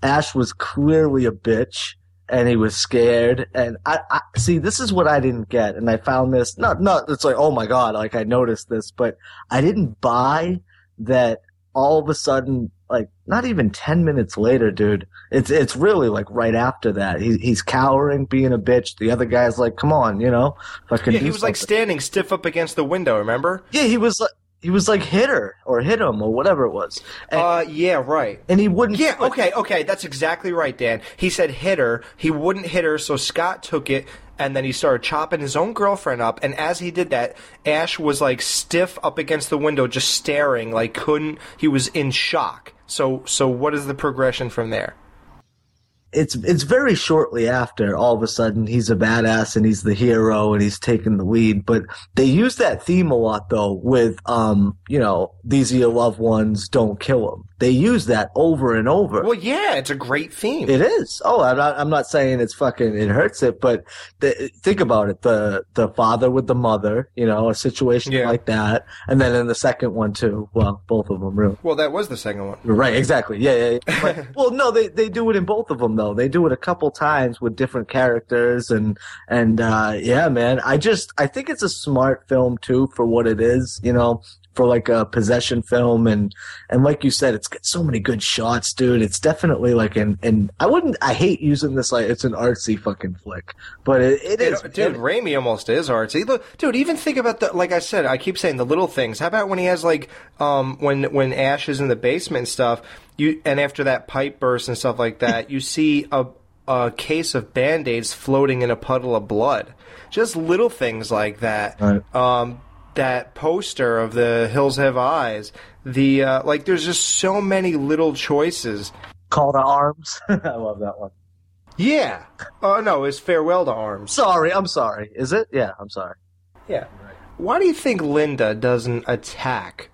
Ash was clearly a bitch and he was scared. And I, I see, this is what I didn't get, and I found this. Not, not. It's like, oh my god, like I noticed this, but I didn't buy that. All of a sudden, like not even ten minutes later, dude. It's it's really like right after that. He, he's cowering, being a bitch. The other guy's like, come on, you know, fucking. yeah, he was like standing stiff up against the window. Remember? Yeah, he was like he was like hit her or hit him or whatever it was. And, Uh, yeah, right. and he wouldn't Yeah, okay, okay, that's exactly right, Dan. He said hit her. He wouldn't hit her, so Scott took it, and then he started chopping his own girlfriend up. And as he did that, Ash was like stiff up against the window, just staring, like couldn't. He was in shock. So, so what is the progression from there? It's it's very shortly after all of a sudden he's a badass and he's the hero and he's taking the lead. But they use that theme a lot though with um you know these are your loved ones, don't kill them. They use that over and over. Well, yeah, it's a great theme. It is. Oh, I'm not. I'm not saying it's fucking. It hurts it, but the, think about it. The the father with the mother. You know, a situation Yeah. like that, and then in the second one too. Well, both of them really. Well, that was the second one. Right. Exactly. Yeah. Yeah. yeah. But- [LAUGHS] well, no, they they do it in both of them though. They do it a couple times with different characters and and uh yeah, man. I just I think it's a smart film too for what it is. You know. For like a possession film, and and like you said, it's got so many good shots, dude. It's definitely like an and I wouldn't. I hate using this like it's an artsy fucking flick, but it, it is. dude. Raimi almost is artsy. Look, dude, even think about the like I said. I keep saying the little things. How about when he has like um when when Ash is in the basement and stuff. You and after that pipe burst and stuff like that, you see a a case of band aids floating in a puddle of blood. Just little things like that. Um, that poster of the Hills Have Eyes. The uh, like, there's just so many little choices. Call to arms. [LAUGHS] I love that one. Yeah. Oh no, it's farewell to arms. Sorry, I'm sorry. Is it? Yeah, I'm sorry. Yeah. Why do you think Linda doesn't attack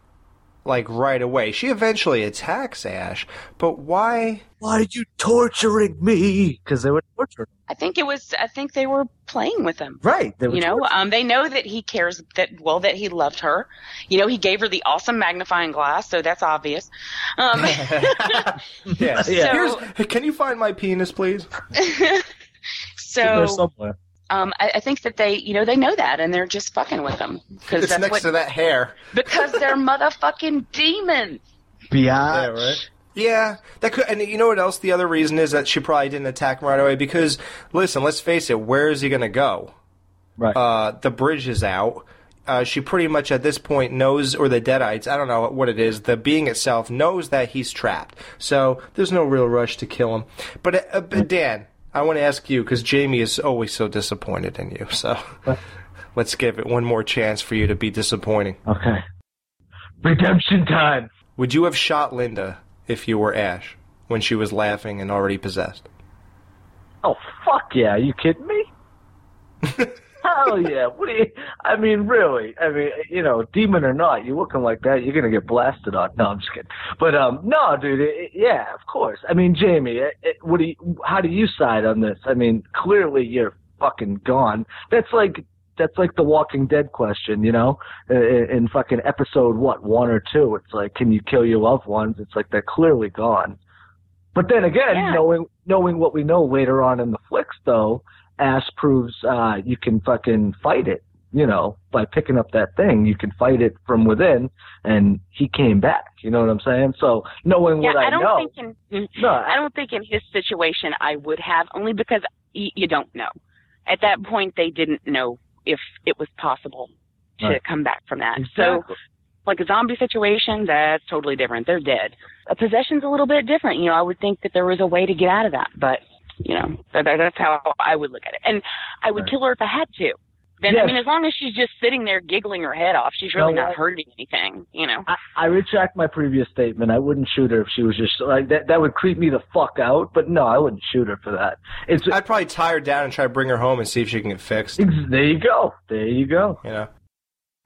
like right away? She eventually attacks Ash, but why? Why did you torturing me? Because they were torturing. I think it was. I think they were playing with him. Right. They were You know, um, they know that he cares that well that he loved her. You know, he gave her the awesome magnifying glass, so that's obvious. Um, [LAUGHS] Yeah. [LAUGHS] So- Here's, can you find my penis, please? [LAUGHS] so somewhere. um, I, I think that they, you know, they know that, and they're just fucking with him because that's next what to that hair. because they're motherfucking demons. Yeah, right. Yeah, that could, and you know what else? The other reason is that she probably didn't attack him right away because, listen, let's face it, where is he going to go? Right. Uh, the bridge is out. Uh, she pretty much at this point knows, or the Deadites, I don't know what it is, the being itself knows that he's trapped. So there's no real rush to kill him. But, uh, uh, but Dan, I want to ask you because Jamie is always so disappointed in you. So [LAUGHS] let's give it one more chance for you to be disappointing. Okay. Redemption time. Would you have shot Linda if you were Ash when she was laughing and already possessed? Oh fuck yeah! Are you kidding me? [LAUGHS] Hell yeah! What do you? I mean, really? I mean, you know, demon or not, you're looking like that, you're gonna get blasted on. No, I'm just kidding. But um, no, dude. It, it- yeah, of course. I mean, Jamie, it, what do you? How do you side on this? I mean, clearly you're fucking gone. That's like that's like the Walking Dead question, you know, in, in fucking episode what one or two. It's like, can you kill your loved ones? It's like they're clearly gone. But then again, Yeah. knowing knowing what we know later on in the flicks, though, Ash proves uh, you can fucking fight it. You know, by picking up that thing, you can fight it from within, and he came back. You know what I'm saying? So knowing Yeah, what I, I don't know, think in No, I don't think in his situation I would have only because you don't know. At that point, they didn't know if it was possible to Right. come back from that. So, like a zombie situation, that's totally different. They're dead. A possession's a little bit different. You know, I would think that there was a way to get out of that, but you know, that, that- that's how I would look at it. And I would Right. kill her if I had to. Then I mean, as long as she's just sitting there giggling her head off, she's really No, not I- hurting anything. You know. I, I retract my previous statement. I wouldn't shoot her if she was just like that. That would creep me the fuck out. But no, I wouldn't shoot her for that. It's I'd probably tie her down and try to bring her home and see if she can get fixed. there. You go. There you go. You know.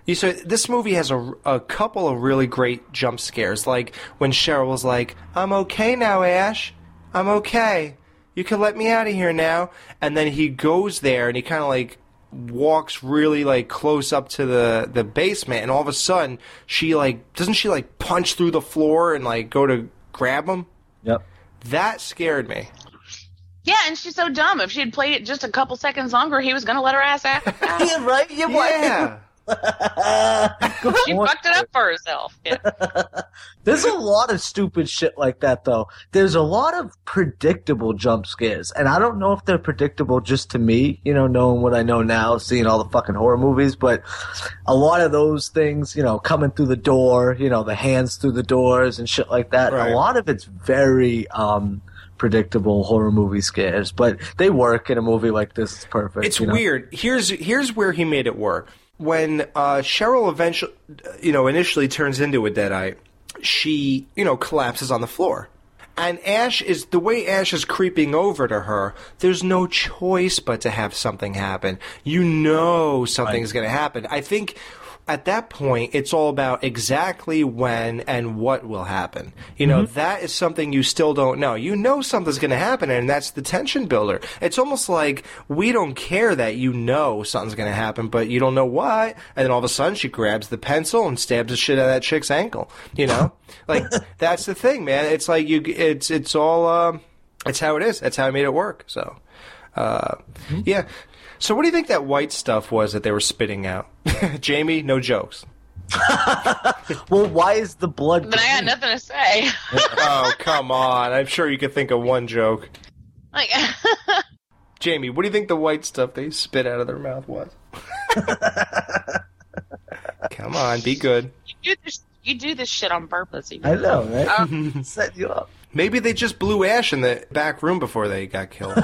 You so this movie has a, a couple of really great jump scares, like when Cheryl was like, "I'm okay now, Ash. I'm okay. You can let me out of here now." And then he goes there and he kind of like walks really like close up to the the basement, and all of a sudden she like doesn't she like punch through the floor and like go to grab him? Yep. That scared me. Yeah, and she's so dumb. If she had played it just a couple seconds longer, he was going to let her ass out. [LAUGHS] Yeah, right. You Yeah. [LAUGHS] she fucked it up for herself. Yeah. [LAUGHS] There's a lot of stupid shit like that, though. There's a lot of predictable jump scares, and I don't know if they're predictable just to me, you know, knowing what I know now, seeing all the fucking horror movies, but a lot of those things, you know, coming through the door, you know, the hands through the doors and shit like that, Right. a lot of it's very, um, predictable horror movie scares, but they work in a movie like this. It's perfect. It's you know? weird. Here's here's where he made it work. When uh, Cheryl eventually, you know, initially turns into a deadite, she, you know, collapses on the floor, And Ash is the way Ash is creeping over to her. There's no choice but to have something happen. You know something's going to happen. I think at that point, it's all about exactly when and what will happen. You know, that is something you still don't know. You know something's going to happen, and that's the tension builder. It's almost like we don't care that you know something's going to happen, but you don't know what. And then all of a sudden, she grabs the pencil and stabs the shit out of that chick's ankle. You know, [LAUGHS] like that's the thing, man. It's like you. It's it's all. Um, it's how it is. That's how I made it work. So, uh, yeah. So, what do you think that white stuff was that they were spitting out? [LAUGHS] Jamie, no jokes. [LAUGHS] Well, why is the blood? But I got nothing to say. [LAUGHS] oh, come on. I'm sure you could think of one joke. like, Jamie, what do you think the white stuff they spit out of their mouth was? come on, be good. you do this. You do this shit on purpose. You I know, right? Um, Set you up. Maybe they just blew Ash in the back room before they got killed. [LAUGHS]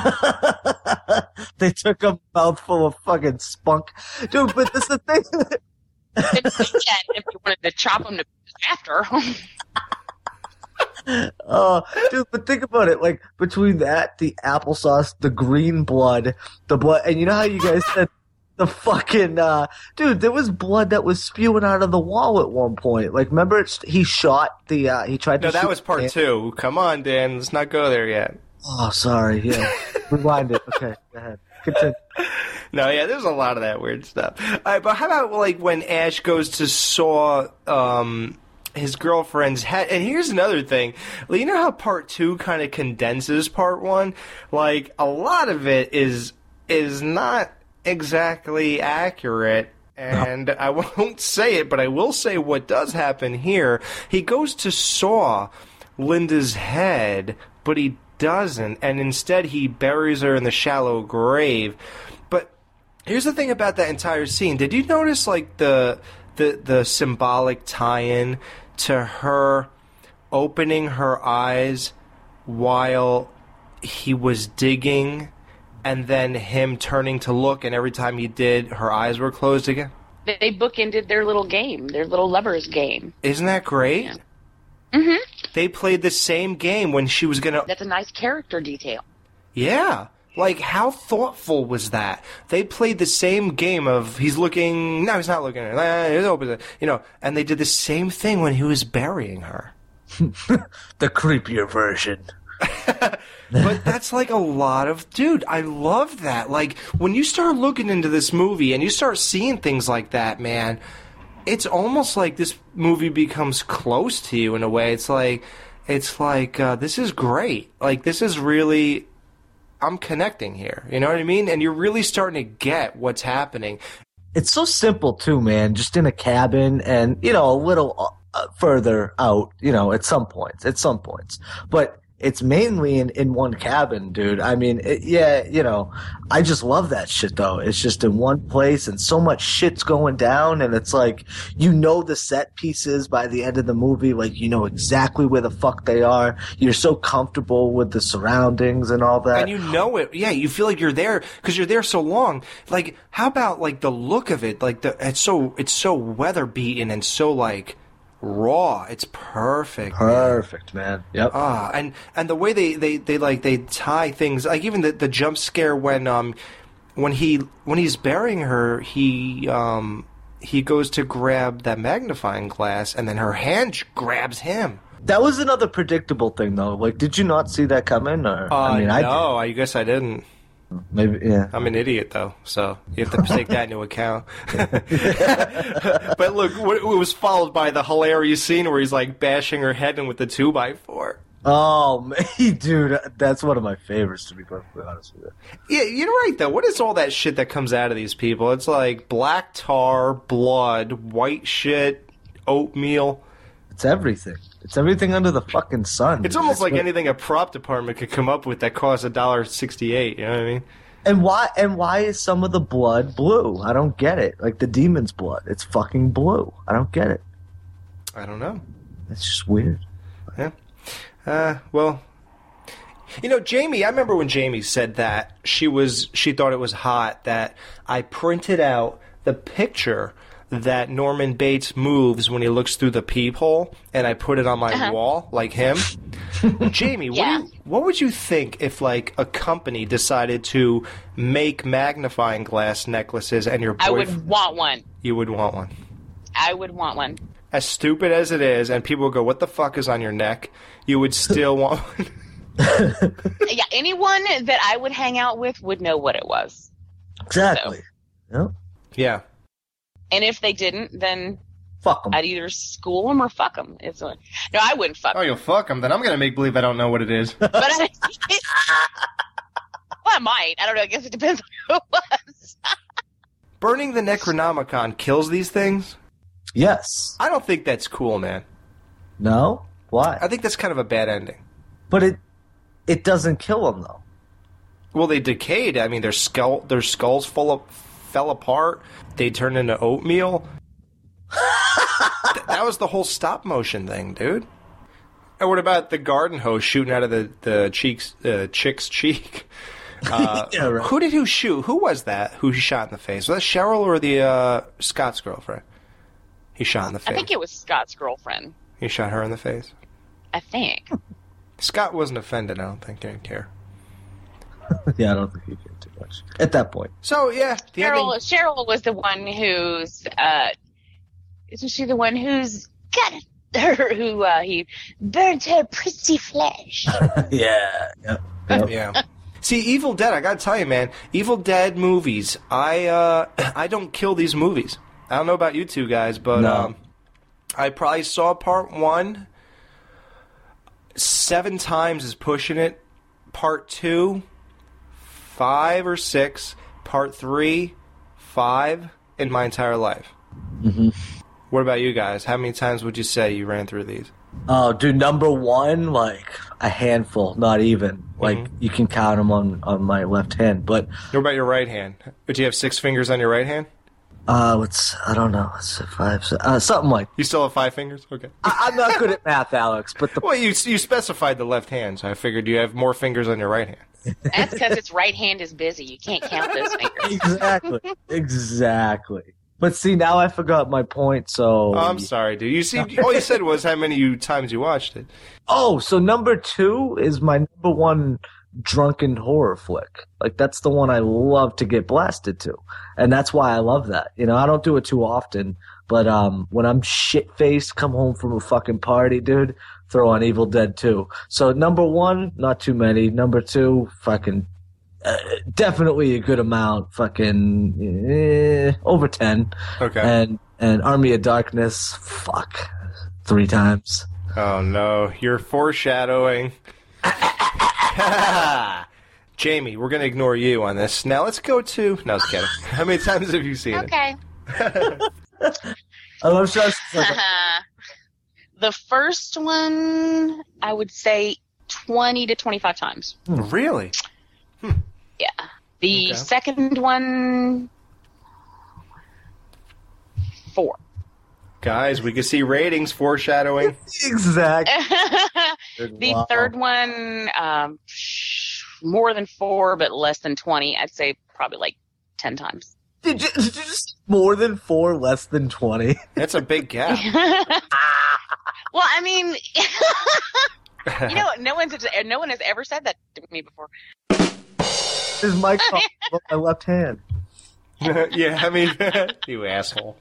They took a mouthful of fucking spunk, dude. But this is the thing. if you can, if you wanted to chop them to pieces after. [LAUGHS] Oh, dude, but think about it. Like between that, the applesauce, the green blood, the blood, and you know how you guys said the fucking uh, dude. There was blood that was spewing out of the wall at one point. Like, remember, it's, he shot the. Uh, he tried to. no, that was part man- two. Come on, Dan. Let's not go there yet. Oh, sorry. Yeah, [LAUGHS] rewind it. Okay, go ahead. Continue. No, yeah, there's a lot of that weird stuff. All right, but how about like when Ash goes to saw um, his girlfriend's head? And here's another thing. You know how part two kind of condenses part one? Like a lot of it is is not exactly accurate. And I [LAUGHS] won't say it, but I will say what does happen here. He goes to saw Linda's head, but he doesn't, and instead he buries her in the shallow grave. But here's the thing about that entire scene. Did you notice like the the the symbolic tie-in to her opening her eyes while he was digging and then him turning to look and every time he did her eyes were closed again? they bookended their little game, their little lovers game. Isn't that great? hmm They played the same game when she was gonna That's a nice character detail. Yeah. Like, how thoughtful was that? They played the same game of he's looking, no, he's not looking at her, he's open, you know, and they did the same thing when he was burying her. [LAUGHS] The creepier version. [LAUGHS] But that's like a lot of, dude, I love that. Like, when you start looking into this movie and you start seeing things like that, man, it's almost like this movie becomes close to you in a way. It's like, it's like, uh, this is great. Like, this is really, I'm connecting here. You know what I mean? And you're really starting to get what's happening. It's so simple too, man. Just in a cabin, and you know, a little uh, further out. You know, at some points, at some points, but it's mainly in in one cabin, dude. I mean, it, yeah, you know, I just love that shit though. It's just in one place, and so much shit's going down, and it's like you know the set pieces by the end of the movie. Like you know exactly where the fuck they are. You're so comfortable with the surroundings and all that. and you know it. Yeah, you feel like you're there because you're there so long. Like, how about like the look of it? Like the it's so it's so weather beaten and so like raw. It's perfect. Perfect, man. Yep. Ah, and and the way they, they, they like they tie things like even the the jump scare when um when he when he's burying her he um he goes to grab that magnifying glass and then her hand grabs him. That was another predictable thing, though. Like, did you not see that coming? Or Uh, I mean, I no, I guess I didn't. Maybe, yeah. I'm an idiot though, so you have to [LAUGHS] take that into account. [LAUGHS] but look, it was followed by the hilarious scene where he's like bashing her head in with the two by four. Oh, [LAUGHS] man, dude, that's one of my favorites. To be perfectly honest with you. Yeah, you're right though. What is all that shit that comes out of these people? It's like black tar, blood, white shit, oatmeal. It's everything. It's everything under the fucking sun. It's almost like anything a prop department could come up with that costs a dollar sixty-eight. You know what I mean? And why? And why is some of the blood blue? I don't get it. Like the demon's blood, it's fucking blue. I don't get it. I don't know. It's just weird. Yeah. Uh, well, you know, Jamie. I remember when Jamie said that she was she thought it was hot that I printed out the picture that Norman Bates moves when he looks through the peephole, and I put it on my Uh-huh. wall like him. [LAUGHS] Jamie, Yeah. what, you, what would you think if, like, a company decided to make magnifying glass necklaces and your I would want one. You would want one. I would want one. As stupid as it is, and people would go, what the fuck is on your neck? You would still [LAUGHS] want one. [LAUGHS] yeah, anyone that I would hang out with would know what it was. Exactly. Yep. Yeah. And if they didn't, then Fuck them. I'd either school them or fuck them. It's a, no, I wouldn't fuck. Oh, you'll fuck them. Then I'm going to make believe I don't know what it is. [LAUGHS] But I, well, I might. I don't know. I guess it depends on who it was. [LAUGHS] Burning the Necronomicon kills these things? Yes. I don't think that's cool, man. No. Why? I think that's kind of a bad ending. But it it doesn't kill them though. Well, they decayed. I mean, their skull, their skulls full of, fell apart. They turned into oatmeal. Th- [LAUGHS] that was the whole stop motion thing, dude. And what about the garden hose shooting out of the the cheeks, uh, chick's cheek? [LAUGHS] Uh, Yeah, right. Who did who shoot? Who was that? Who he shot in the face? Was that Cheryl or the uh, Scott's girlfriend? He shot in the face. I think it was Scott's girlfriend. He shot her in the face. I think. Scott wasn't offended. I don't think he didn't care. [LAUGHS] yeah, I don't think he cared too at that point. So yeah, the Cheryl, ending- Cheryl was the one who's, uh, isn't she the one who's got her, who, uh, he burnt her pretty flesh. [LAUGHS] yeah. Yep. Yep. yeah. See, Evil Dead. I gotta tell you, man. Evil Dead movies. I uh, [LAUGHS] I don't kill these movies. I don't know about you two guys, but No. um, I probably saw part one seven times is pushing it. Part two, five or six. Part three, five in my entire life. Mhm. What about you guys? How many times would you say you ran through these? Oh, dude, number one, like a handful, not even. Like Mm-hmm. you can count them on on my left hand. But What about your right hand? Would you have six fingers on your right hand? uh, what's I don't know, what's it, five, uh, something like. You still have five fingers? Okay. I, I'm not good at math, Alex. But the [LAUGHS] Well, you you specified the left hand, so I figured you have more fingers on your right hand. That's because its right hand is busy. You can't count those fingers. [LAUGHS] exactly, exactly. But see, now I forgot my point. So Oh, I'm sorry, dude. You see, all you said was how many you times you watched it. Oh, so number two is my number one drunken horror flick. Like that's the one I love to get blasted to, and that's why I love that. You know, I don't do it too often, but um, when I'm shit faced, come home from a fucking party, dude, throw on Evil Dead Two. So number one, not too many. Number two, fucking. Uh, definitely a good amount, fucking eh, over ten, Okay. and and Army of Darkness, fuck, three times. Oh no, you're foreshadowing. [LAUGHS] Jamie, we're gonna ignore you on this. Now let's go to. No, I was kidding. [LAUGHS] How many times have you seen it? Okay. [LAUGHS] [LAUGHS] I love shows [LAUGHS] like the first one, I would say 20 to 25 times. Really? Yeah. The Okay. second one, four. Guys, we can see ratings foreshadowing. exactly. [LAUGHS] the Wow. third one, um, more than four, but less than 20. I'd say probably like 10 times. Did you, did you just more than four, less than twenty? [LAUGHS] That's a big gap. [LAUGHS] well, I mean, [LAUGHS] you know, no one's no one has ever said that to me before. Is Mike on my left hand? yeah, I mean, you asshole.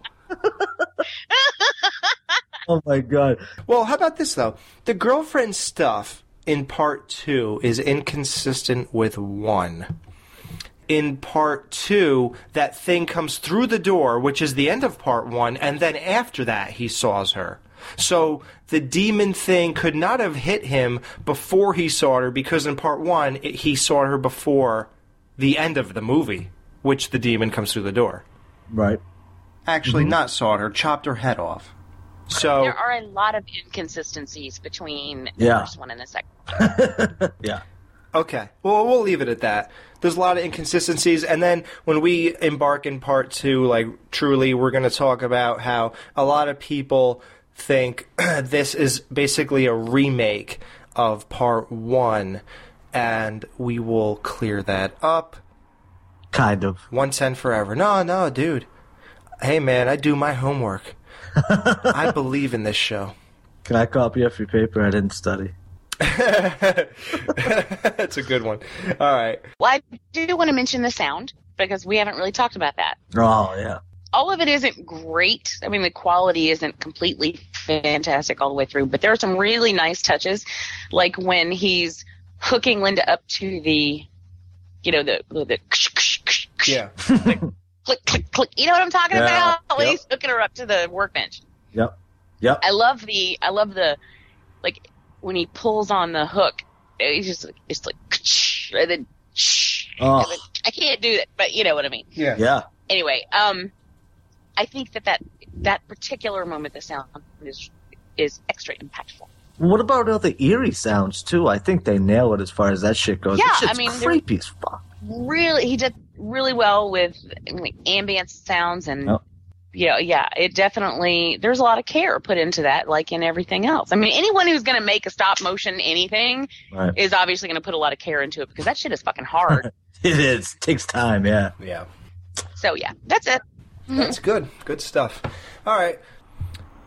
Oh my god! Well, how about this though? The girlfriend stuff in part two is inconsistent with one. In part two, that thing comes through the door, which is the end of part one, and then after that, he saws her. So the demon thing could not have hit him before he saw her, because in part one, it, he saw her before the end of the movie, which the demon comes through the door. Right. Actually, Mm-hmm. not sawed her, chopped her head off. So There are a lot of inconsistencies between the Yeah. first one and the second. [LAUGHS] yeah. Okay. Well, we'll leave it at that. There's a lot of inconsistencies, and then when we embark in part two, like truly, we're going to talk about how a lot of people think [CLEARS THROAT] this is basically a remake of part one, and we will clear that up. Kind of. One ten forever. No, no, dude. Hey, man, I do my homework. [LAUGHS] I believe in this show. Can I copy off your paper? I didn't study. [LAUGHS] That's a good one. All right. Well, I do want to mention the sound because we haven't really talked about that. Oh yeah. All of it isn't great. I mean, the quality isn't completely fantastic all the way through, but there are some really nice touches, like when he's hooking Linda up to the, you know, the the Yeah. [LAUGHS] click click click. You know what I'm talking Yeah. about? When Yep. he's hooking her up to the workbench. Yep. Yep. I love the I love the like when he pulls on the hook. It's just like it's like [LAUGHS] and then, Oh. [LAUGHS] and then I can't do it, but you know what I mean. Yeah. Yeah. Anyway, um, I think that that that particular moment, the sound is is extra impactful. What about all the eerie sounds too? I think they nail it as far as that shit goes. Yeah, That shit's I mean, creepy as fuck. Really, he did really well with like, ambient sounds and. Yep. Yeah, yeah, it definitely. There's a lot of care put into that, like in everything else. I mean, anyone who's going to make a stop motion anything Right. is obviously going to put a lot of care into it because that shit is fucking hard. [LAUGHS] It is. takes time. Yeah. Yeah. so yeah, that's it. That's good. Good stuff. All right.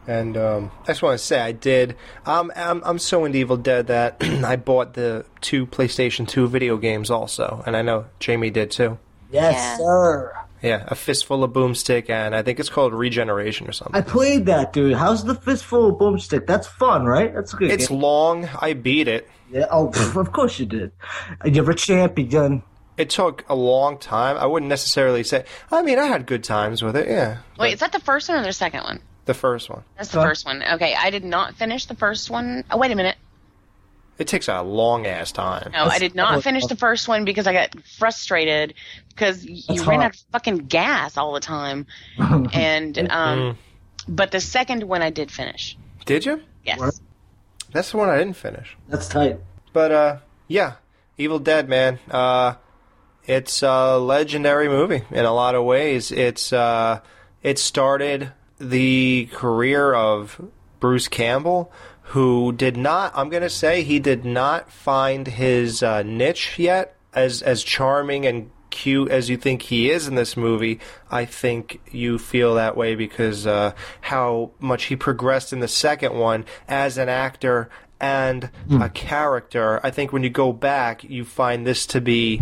And um, I just want to say I did. Um, I'm I'm so into Evil Dead that [CLEARS THROAT] I bought the two PlayStation 2 video games also, and I know Jamie did too. Yes, Yeah. sir. Yeah, a fistful of boomstick, and I think it's called Regeneration or something. I played that, dude. How's the fistful of boomstick? That's fun, right? That's a good. It's game. long. I beat it. Yeah. Oh, [LAUGHS] of course you did. You're a champion. It took a long time. I wouldn't necessarily say. I mean, I had good times with it. Yeah, Wait, is that the first one or the second one? the first one. That's the Huh? first one. Okay, I did not finish the first one. Oh, wait a minute. It takes a long ass time. No, I did not finish the first one because I got frustrated because you ran hard. out of fucking gas all the time. [LAUGHS] And um, but the second one I did finish. Did you? Yes. What? That's the one I didn't finish. That's tight. But uh, yeah, Evil Dead, man. Uh, it's a legendary movie in a lot of ways. It's uh, it started the career of Bruce Campbell, who did not. I'm gonna say he did not find his uh, niche yet as as charming and cute as you think he is in this movie. I think you feel that way because uh, how much he progressed in the second one as an actor and a character. I think when you go back, you find this to be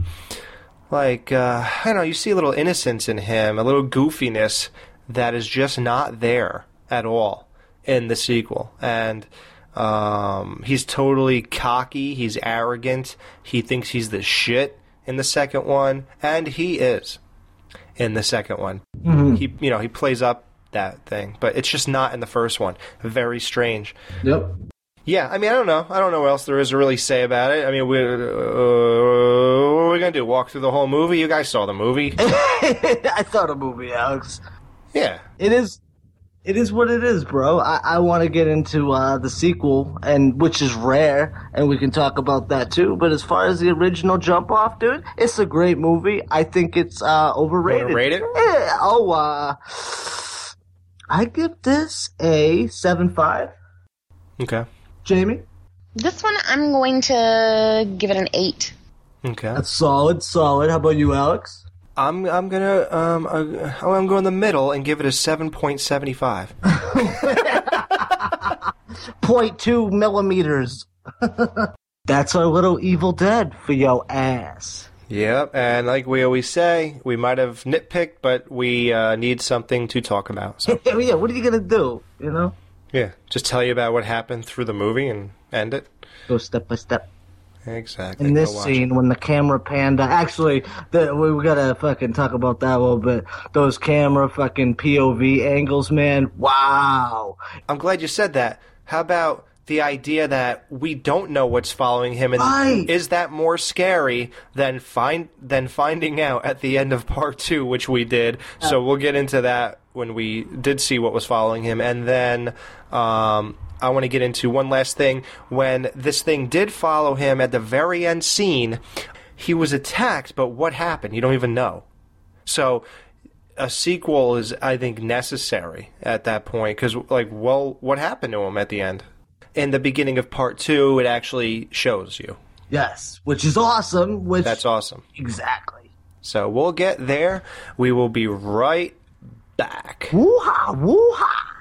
like uh, I don't know. You see a little innocence in him, a little goofiness that is just not there at all in the sequel, and. Um, he's totally cocky. He's arrogant. He thinks he's the shit in the second one, and he is in the second one. He, you know, he plays up that thing, but it's just not in the first one. Very strange. Yep. Yeah, I mean, I don't know. I don't know what else there is to really say about it. I mean, we, uh, what are we gonna do? Walk through the whole movie? You guys saw the movie? [LAUGHS] I saw the movie, Alex. yeah. It is. It is what it is, bro. I, I want to get into uh, the sequel, and which is rare, and we can talk about that too. But as far as the original Jump Off, dude, it's a great movie. I think it's uh, overrated. Overrated? Yeah. Oh, uh, I give this a seven five. Okay. Jamie, This one I'm going to give it an eight. Okay. that's solid, solid. How about you, Alex? I'm I'm gonna um uh, I'm going the middle and give it a seven point seventy five. [LAUGHS] Point two millimeters. [LAUGHS] that's our little Evil Dead for your ass. Yep, and like we always say, we might have nitpicked, but we uh, need something to talk about. So [LAUGHS] yeah, what are you gonna do? You know, yeah, just tell you about what happened through the movie and end it. go step by step. Exactly. In this scene, when the camera panned, actually, the, we, we gotta fucking talk about that a little bit. Those camera fucking POV angles, man. Wow. I'm glad you said that. How about the idea that we don't know what's following him, and Right. is that more scary than find than finding out at the end of part two, which we did? So we'll get into that when we did see what was following him, and then. Um, I want to get into one last thing. When this thing did follow him at the very end scene, he was attacked, but what happened? You don't even know. So a sequel is, I think, necessary at that point because, like, well, what happened to him at the end? In the beginning of part two, it actually shows you. Yes, which is awesome. Which That's awesome. exactly. So we'll get there. We will be right back. Woo ha, woo ha.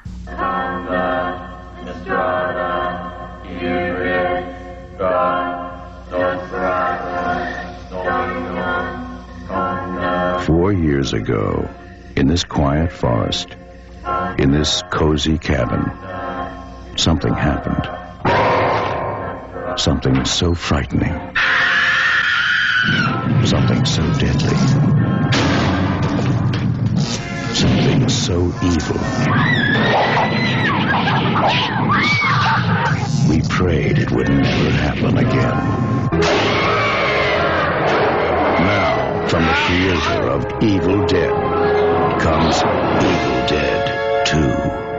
Four years ago, in this quiet forest, in this cozy cabin, something happened. Something so frightening. Something so deadly. Something so evil. We prayed it would never happen again. Now, from the creator of Evil Dead comes Evil Dead 2.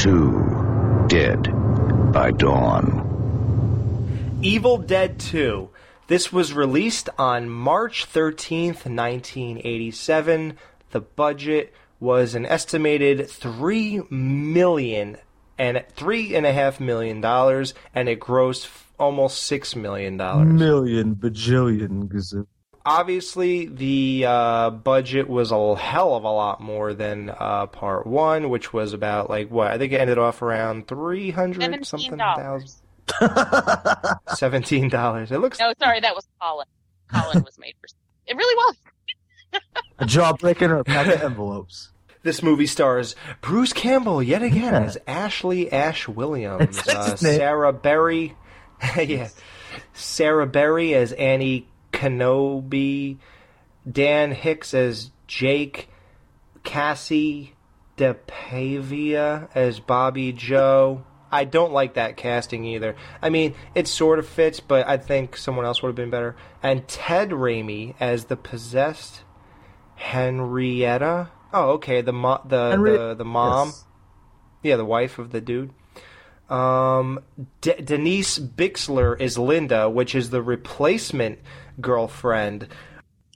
2 Dead by Dawn. Evil Dead 2. This was released on March 13th, 1987. The budget was an estimated three million and three and a half million dollars, and it grossed f- almost six million dollars. Million bajillion gazoo. Obviously, the uh, budget was a hell of a lot more than uh, part one, which was about like what I think it ended off around three hundred something thousand. [LAUGHS] Seventeen dollars. It looks No, sorry, that was Colin. Colin was made for. It really was. A jawbreaker or a pack of [LAUGHS] envelopes. This movie stars Bruce Campbell yet again as [LAUGHS] Ashley Ash Williams, That's uh, his name. Sarah Berry, yeah, Sarah Berry as Annie Knowby, Dan Hicks as Jake, Kassie DePaiva as Bobby Joe. I don't like that casting either. I mean, it sort of fits, but I think someone else would have been better. And Ted Raimi as the possessed Henrietta. Oh, okay, the mo- the the, the mom. Yes. Yeah, the wife of the dude. Um, De- Denise Bixler is Linda, which is the replacement girlfriend.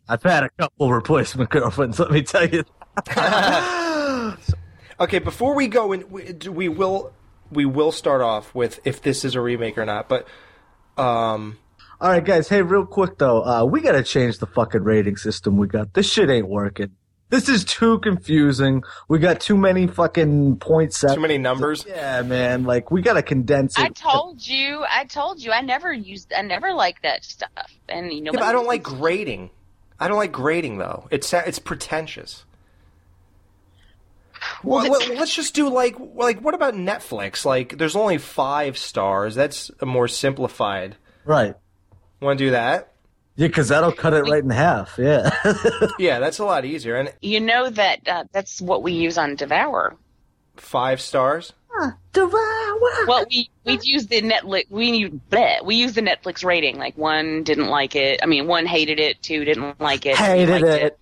I've had a couple replacement girlfriends. Let me tell you. [LAUGHS] Okay, before we go in, we, we will we will start off with if this is a remake or not. But um, All right, guys. Hey, real quick though, uh, we gotta change the fucking rating system we got. This shit ain't working. This is too confusing. We got too many fucking points. too many numbers. Yeah, man. Like we gotta condense it. I told you. I told you. I never used. I never like that stuff. And you know, Yeah, but I don't like grading. I don't like grading though. It's it's pretentious. Well, let, us just do like like what about Netflix? Like, there's only five stars. That's a more simplified. Right. Want to do that? Yeah, because that'll cut it right in half. Yeah. [LAUGHS] Yeah, that's a lot easier. And You know that uh, that's what we use on Devour. five stars. Devour. Well, we we use the Netflix. We use bleh, we use the Netflix rating. Like one didn't like it. I mean, one hated it. Two didn't like it. three Hated liked it.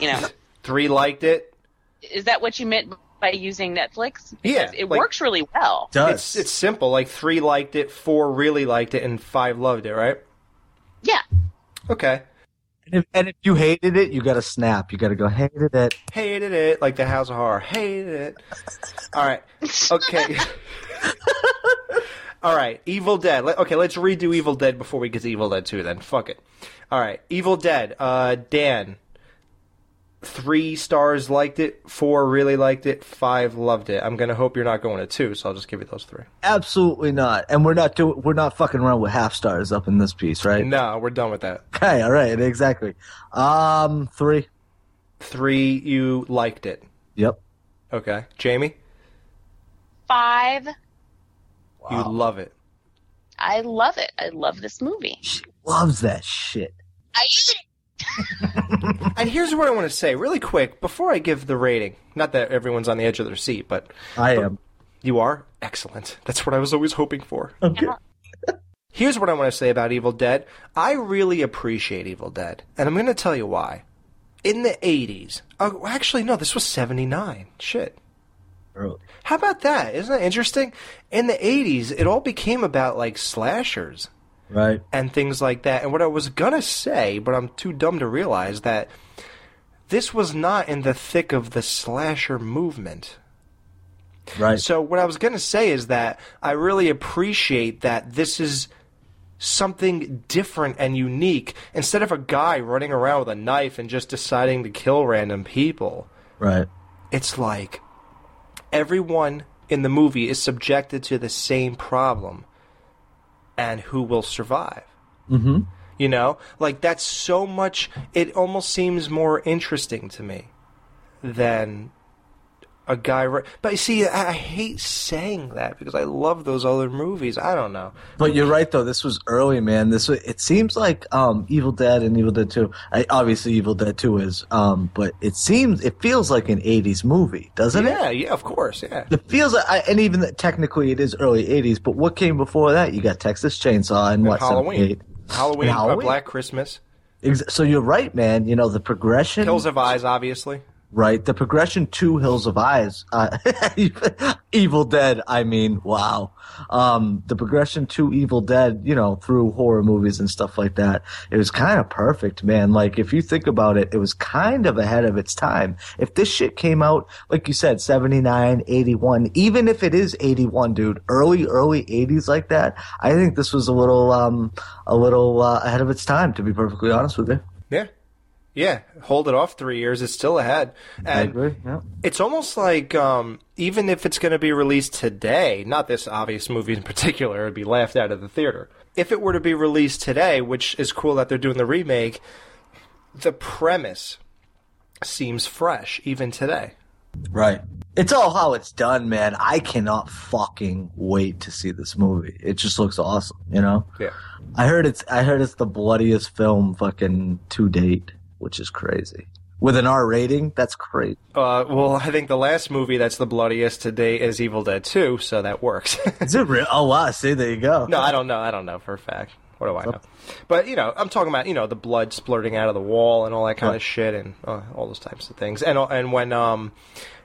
You know, Three liked it. is that what you meant by using Netflix? Yeah, it like- works really well. It's it's simple. Like three liked it, four really liked it, and five loved it. Right? Yeah. Okay. and, if, and if you hated it, you gotta snap. You gotta go hated it. Hated it. Like the House of Horror. Hated it. All right. Okay. [LAUGHS] All right. Evil Dead. Let- Okay, let's redo Evil Dead before we get to Evil Dead 2 then. Fuck it. All right. Evil Dead. Uh, Dan. Three stars liked it. Four really liked it. Five loved it. I'm gonna hope you're not going to two, so I'll just give you those three. Absolutely not. And we're not doing. We're not fucking around with half stars up in this piece, right? No, we're done with that. Okay. All right. Exactly. Um. Three. Three, you liked it. Yep. Okay. Jamie, Five. you love it. I love it. I love this movie. She loves that shit. I eat it. [LAUGHS] And here's what I want to say really quick before I give the rating. Not that everyone's on the edge of their seat, but I am. you are excellent. That's what I was always hoping for. Okay. [LAUGHS] Here's what I want to say about Evil Dead. I really appreciate Evil Dead, and I'm going to tell you why. In the 80s, oh, actually, no, this was 79. Shit. Early. How about that? Isn't that interesting? In the 80s, it all became about like slashers Right. and things like that. And what I was gonna say, but I'm too dumb to realize that this was not in the thick of the slasher movement. Right. So what I was gonna say is that I really appreciate that this is something different and unique instead of a guy running around with a knife and just deciding to kill random people. Right. It's like everyone in the movie is subjected to the same problem and who will survive. Mm-hmm. You know, like that's so much. It almost seems more interesting to me than a guy. Ri- but you see, I, hate saying that because I love those other movies. I don't know. But you're right though. This was early, man. This was, it seems like um, Evil Dead and Evil Dead Two. I, obviously, Evil Dead Two is. Um, but it seems it feels like an '80s movie, doesn't it? Yeah, yeah, of course, yeah. It feels like, I, and even technically it is early '80s. But what came before that? You got Texas Chainsaw and, what? Halloween. Halloween, And uh, Halloween. Black Christmas, Ex- So you're right, man. You know the progression. Hills Have Eyes, obviously. Right, the progression to Hills Have Eyes, uh, [LAUGHS] Evil Dead. I mean, wow. Um, the progression to Evil Dead, you know, through horror movies and stuff like that, it was kind of perfect, man. Like, if you think about it, it was kind of ahead of its time. If this shit came out, like you said, 79, 81, even if it is 81, dude, early, early 80s like that, I think this was a little, um, a little, uh, ahead of its time, to be perfectly honest with you. Yeah. Yeah, hold it off three years. It's still ahead. And I agree. Yeah. It's almost like um, even if it's going to be released today, not this obvious movie in particular, it'd be laughed out of the theater. If it were to be released today, which is cool that they're doing the remake, the premise seems fresh even today. Right. It's all how it's done, man. I cannot fucking wait to see this movie. It just looks awesome, you know? Yeah. I heard it's I heard it's the bloodiest film fucking to date, which is crazy. With an R rating, that's crazy. Uh, well, I think the last movie that's the bloodiest today is Evil Dead 2, so that works. [LAUGHS] Is it real? Oh wow, see there you go. no, I don't know. I don't know for a fact. What do I know? But you know, I'm talking about you know the blood splurting out of the wall and all that kind of shit and uh, all those types of things. And and when um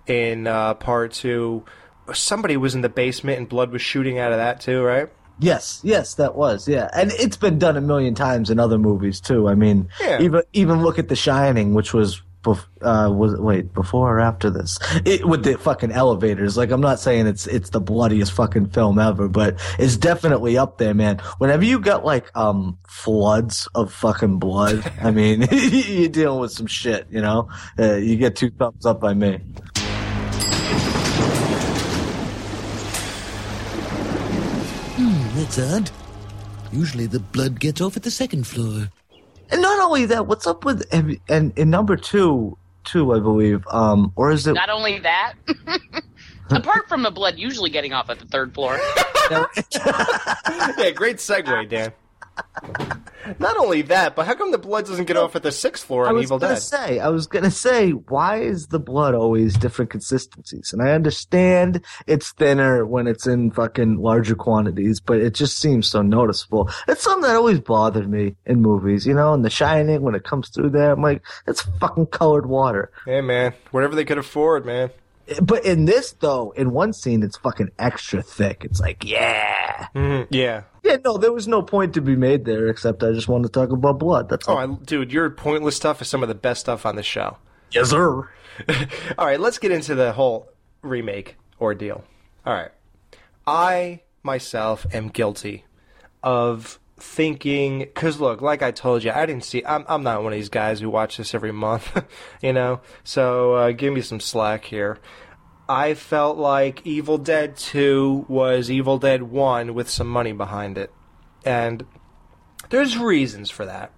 in uh, part two, somebody was in the basement and blood was shooting out of that too, right? Yes, yes, that was, yeah. And it's been done a million times in other movies too. I mean, Yeah. even even look at The Shining, which was bef- uh was wait, before or after this? It with the fucking elevators. Like I'm not saying it's it's the bloodiest fucking film ever, but it's definitely up there, man. Whenever you got like um floods of fucking blood, I mean, [LAUGHS] you're dealing with some shit, you know? Uh, you get two thumbs up by me. That's odd. Usually the blood gets off at the second floor. And not only that, what's up with and and in number 2, 2 I believe, um or is it Not only that, [LAUGHS] apart from the blood usually getting off at the third floor. [LAUGHS] yeah, great segue, Dan. Not only that, but how come the blood doesn't get off at the sixth floor I on was Evil gonna Dead? say, I was gonna say, why is the blood always different consistencies? And I understand it's thinner when it's in fucking larger quantities, but it just seems so noticeable. It's something that always bothered me in movies, you know, in The Shining, when it comes through there, I'm like, it's fucking colored water. Hey man, whatever they could afford, man. But in this though, in one scene, it's fucking extra thick. It's like, yeah. Mhm, Yeah. Yeah, no, there was no point to be made there except I just wanted to talk about blood. That's Oh, all. I, dude, your pointless stuff is some of the best stuff on the show. yes, sir. [LAUGHS] All right, let's get into the whole remake ordeal. All right. I myself am guilty of thinking cuz look, like I told you, I didn't see I'm I'm not one of these guys who watch this every month, [LAUGHS] you know. So, uh, give me some slack here. I felt like Evil Dead 2 was Evil Dead 1 with some money behind it. And there's reasons for that.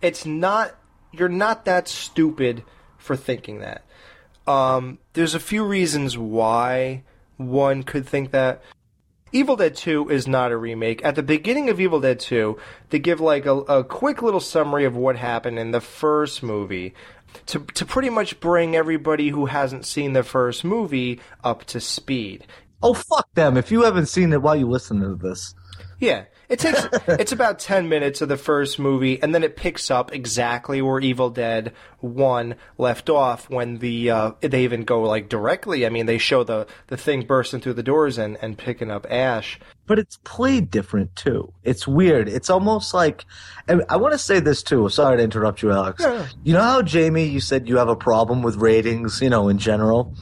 It's not you're not that stupid for thinking that. Um, there's a few reasons why one could think that. Evil Dead 2 is not a remake. At the beginning of Evil Dead 2, they give like a, a quick little summary of what happened in the first movie to to pretty much bring everybody who hasn't seen the first movie up to speed. Oh, fuck them. If you haven't seen it while you listen to this. Yeah. It takes [LAUGHS] it's about 10 minutes of the first movie and then it picks up exactly where Evil Dead 1 left off when the uh, they even go like directly. I mean, they show the the thing bursting through the doors and and picking up Ash. but it's played different too. It's weird. It's almost like, and I want to say this too. Sorry to interrupt you, Alex. Yeah. You know how Jamie, you said you have a problem with ratings, you know, in general.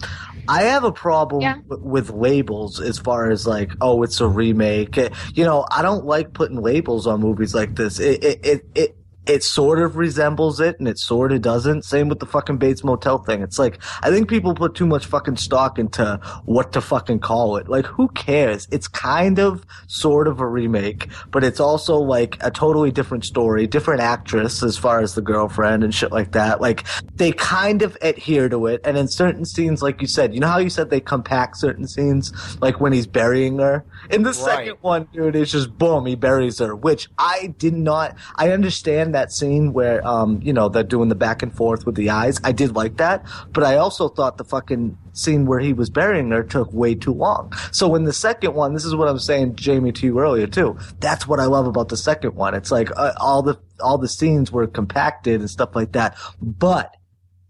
I have a problem Yeah. w- with labels as far as like, oh, it's a remake. You know, I don't like putting labels on movies like this. It it it it, it sort of resembles it and it sort of doesn't. Same with the fucking Bates Motel thing. It's like I think people put too much fucking stock into what to fucking call it. Like who cares? It's kind of sort of a remake, but it's also like a totally different story, different actress as far as the girlfriend and shit like that. Like they kind of adhere to it and in certain scenes like you said, you know how you said they compact certain scenes like when he's burying her? In the second one, dude, it's just boom, he buries her, which I did not I understand that scene where um, you know, they're doing the back and forth with the eyes. I did like that, but I also thought the fucking scene where he was burying her took way too long. So in the second one, this is what I'm saying, Jamie, to you earlier too. That's what I love about the second one. It's like uh, all the all the scenes were compacted and stuff like that, but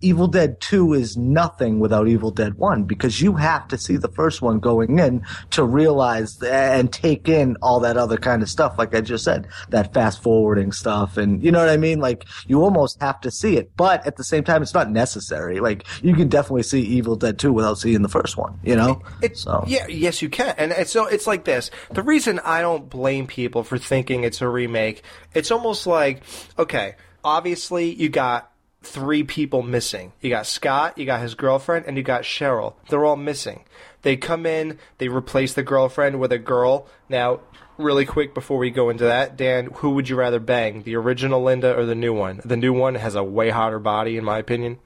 Evil Dead 2 is nothing without Evil Dead 1 because you have to see the first one going in to realize and take in all that other kind of stuff. Like I just said, that fast forwarding stuff. And you know what I mean? Like you almost have to see it, but at the same time, it's not necessary. Like you can definitely see Evil Dead 2 without seeing the first one, you know? so. Yeah, yes, you can. And it's, so it's like this. The reason I don't blame people for thinking it's a remake, it's almost like, okay, obviously you got three people missing. You got Scott, you got his girlfriend, and you got Cheryl. They're all missing. They come in, they replace the girlfriend with a girl. Now, really quick before we go into that, Dan, who would you rather bang, the original Linda or the new one? The new one has a way hotter body, in my opinion.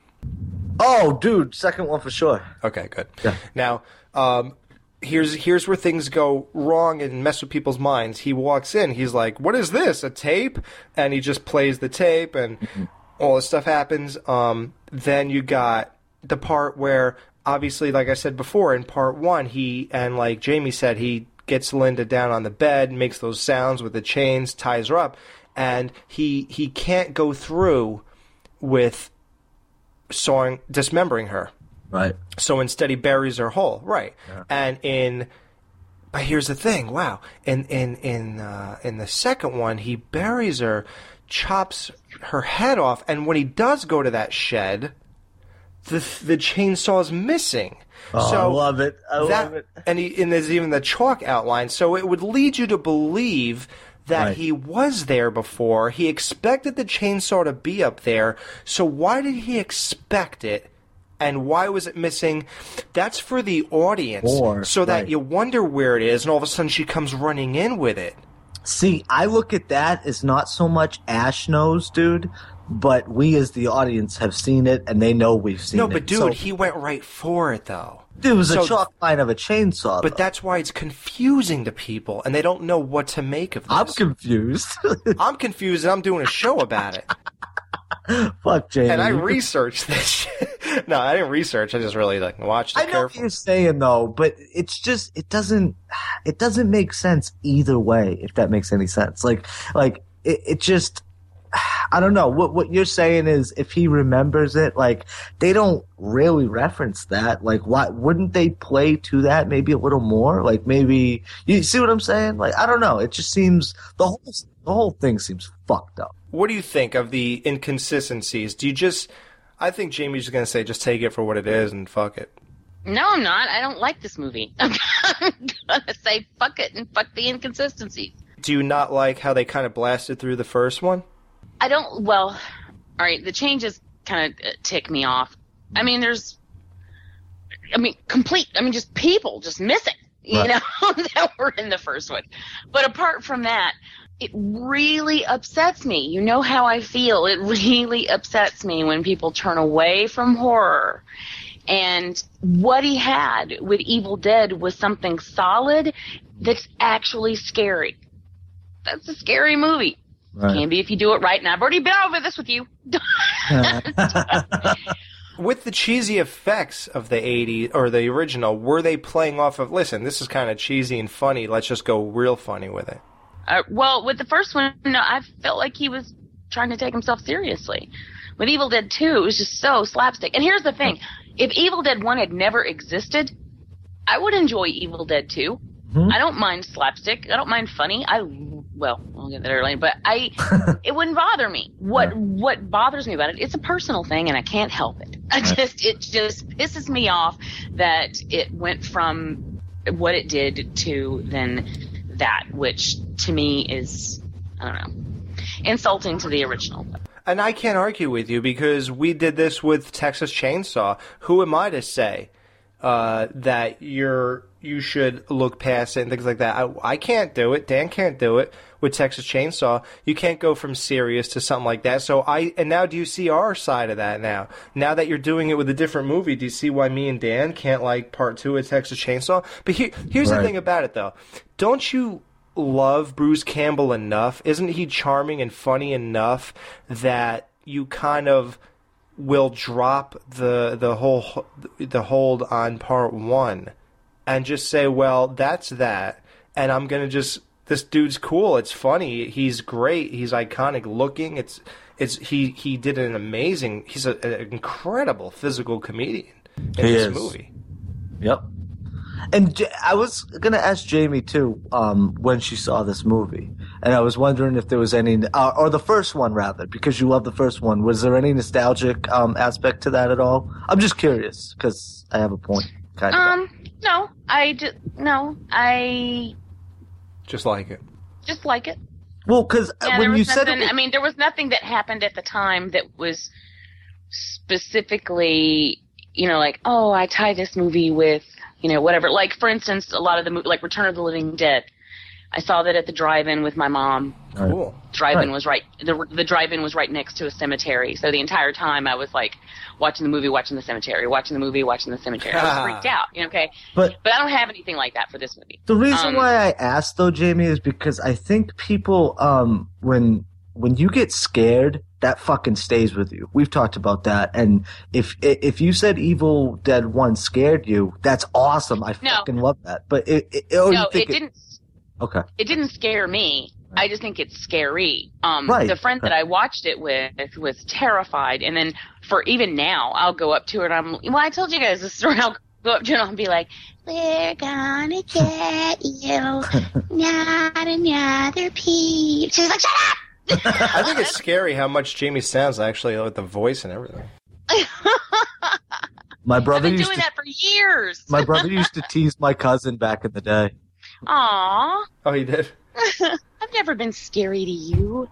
Oh, dude, second one for sure. Okay, good. Now, um, here's here's where things go wrong and mess with people's minds. He walks in, he's like, "What is this? A tape?" And he just plays the tape, and all this stuff happens. Um, then you got the part where, obviously, like I said before, in part one, he and like Jamie said, he gets Linda down on the bed, makes those sounds with the chains, ties her up, and he he can't go through with sawing dismembering her. Right. So instead, he buries her whole. Right. And in, but here's the thing. Wow. In in in uh, in the second one, he buries her, chops her head off, and when he does go to that shed, the the chainsaw's missing. Oh, so I love it. I that- love it. And, he, and there's even the chalk outline, so it would lead you to believe that Right. he was there before. He expected the chainsaw to be up there. So why did he expect it? And why was it missing? That's for the audience, More, so that right. you wonder where it is, and all of a sudden she comes running in with it. See, I look at that as not so much Ash knows, dude, but we as the audience have seen it and they know we've seen no, it. No, but dude, So- he went right for it though. Dude, it was So- a chalk line of a chainsaw. But that's why it's confusing to people, and they don't know what to make of this. I'm confused. [LAUGHS] I'm confused, and I'm doing a show about it. [LAUGHS] Fuck Jamie. And I researched this shit. [LAUGHS] no, I didn't research. I just really like watched it I know what you're saying though, but it's just it doesn't it doesn't make sense either way. If that makes any sense, like like it, it just I don't know what what you're saying is if he remembers it, like they don't really reference that. Like, why wouldn't they play to that maybe a little more? Like maybe you see what I'm saying? Like I don't know. It just seems the whole the whole thing seems fucked up. What do you think of the inconsistencies? Do you just? I think Jamie's just gonna say, just take it for what it is and fuck it. No, I'm not. I don't like this movie. [LAUGHS] I'm gonna say fuck it and fuck the inconsistencies. Do you not like how they kind of blasted through the first one? I don't. Well, all right. The changes kind of tick me off. I mean, there's. I mean, complete. I mean, just people just missing. You Right. know [LAUGHS] that were in the first one. But apart from that, it really upsets me. You know how I feel. It [LAUGHS] really upsets me when people turn away from horror. And what he had with Evil Dead was something solid that's actually scary. That's a scary movie. Right. Can be if you do it right. And I've already been over this with you. [LAUGHS] With the cheesy effects of the 80s or the original, were they playing off of? Listen, this is kind of cheesy and funny. Let's just go real funny with it. Uh, well, with the first one, no, I felt like he was trying to take himself seriously. With Evil Dead 2, it was just so slapstick. And here's the thing if Evil Dead 1 had never existed, I would enjoy Evil Dead 2. Mhm. I don't mind slapstick. I don't mind funny. I well, I'll get there later. But I, [LAUGHS] it wouldn't bother me. What what bothers me about it? It's a personal thing, and I can't help it. I just it just pisses me off that it went from what it did to then that, which to me is I don't know, insulting to the original. And I can't argue with you because we did this with Texas Chainsaw. Who am I to say uh, that you're you should look past it and things like that? I, I can't do it. Dan can't do it with Texas Chainsaw. You can't go from serious to something like that. So I and now do you see our side of that now? Now that you're doing it with a different movie, do you see why me and Dan can't like part two of Texas Chainsaw? But here, here's the thing about it though. Don't you love Bruce Campbell enough? Isn't he charming and funny enough that you kind of will drop the the whole the hold on part 1 and just say, "Well, that's that." And I'm going to just this dude's cool. It's funny. He's great. He's iconic looking. It's it's he he did an amazing. He's a, an incredible physical comedian in He this is. movie. Yep. And J- I was gonna ask Jamie too um, when she saw this movie, and I was wondering if there was any, uh, or the first one rather, because you love the first one. Was there any nostalgic um, aspect to that at all? I'm just curious because I have a point. Kind of. Um, no, I just no, I Just like it. just like it. well, because Yeah, when you said nothing, it, I mean, there was nothing that happened at the time that was specifically, you know, like, oh, I tie this movie with, you know, whatever. Like, for instance, a lot of the mo- like Return of the Living Dead. I saw that at the drive-in with my mom. Cool. Drive-in Right. was right. The the drive-in was right next to a cemetery. So the entire time I was like watching the movie, watching the cemetery, watching the movie, watching the cemetery. I was [LAUGHS] freaked out. You know, okay. But- but I don't have anything like that for this movie. The reason Um, why I asked though, Jamie, is because I think people, um, when when you get scared, that fucking stays with you. We've talked about that, and if if you said Evil Dead One scared you, that's awesome. I No. fucking love that. But it, it or you no, think it didn't. Okay. it didn't scare me. I just think it's scary. Um, Right. The friend that I watched it with was terrified, and then for even now, I'll go up to her and I'm. Well, I told you guys this story. [LAUGHS] I'll go up to her and I'll be like, "We're gonna get you, [LAUGHS] not another peep." She's like, "Shut up!" [LAUGHS] I think it's scary how much Jamie sounds actually with the voice and everything. My I've been used doing to that for years. my brother used to tease my cousin back in the day. Aw, Oh, he did. [LAUGHS] I've never been scary to you.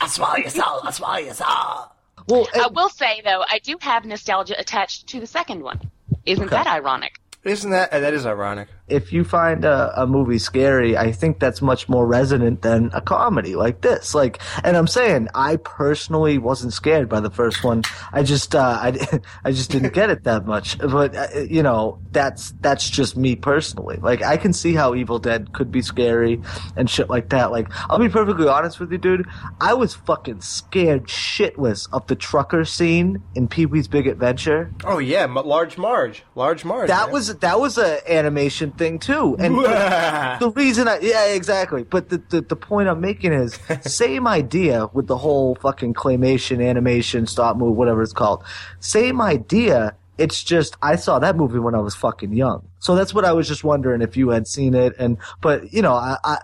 I swallow your soul. I swallow your soul. Well, I will say though, I do have nostalgia attached to the second one. Isn't Okay. that ironic? Isn't that that is ironic? If you find a, a movie scary, I think that's much more resonant than a comedy like this. Like, and I'm saying, I personally wasn't scared by the first one. I just, uh, [LAUGHS] I, I just didn't get it that much. But uh, you know, that's that's just me personally. Like, I can see how Evil Dead could be scary and shit like that. Like, I'll be perfectly honest with you, dude. I was fucking scared shitless of the trucker scene in Pee Wee's Big Adventure. Oh yeah, Large Marge, Large Marge. That man. was that was a animation thing too, and [LAUGHS] the reason I yeah exactly. But the, the the point I'm making is [LAUGHS] same idea with the whole fucking claymation animation stop move whatever it's called. Same idea. It's just I saw that movie when I was fucking young, so that's what I was just wondering if you had seen it. And but you know, I, I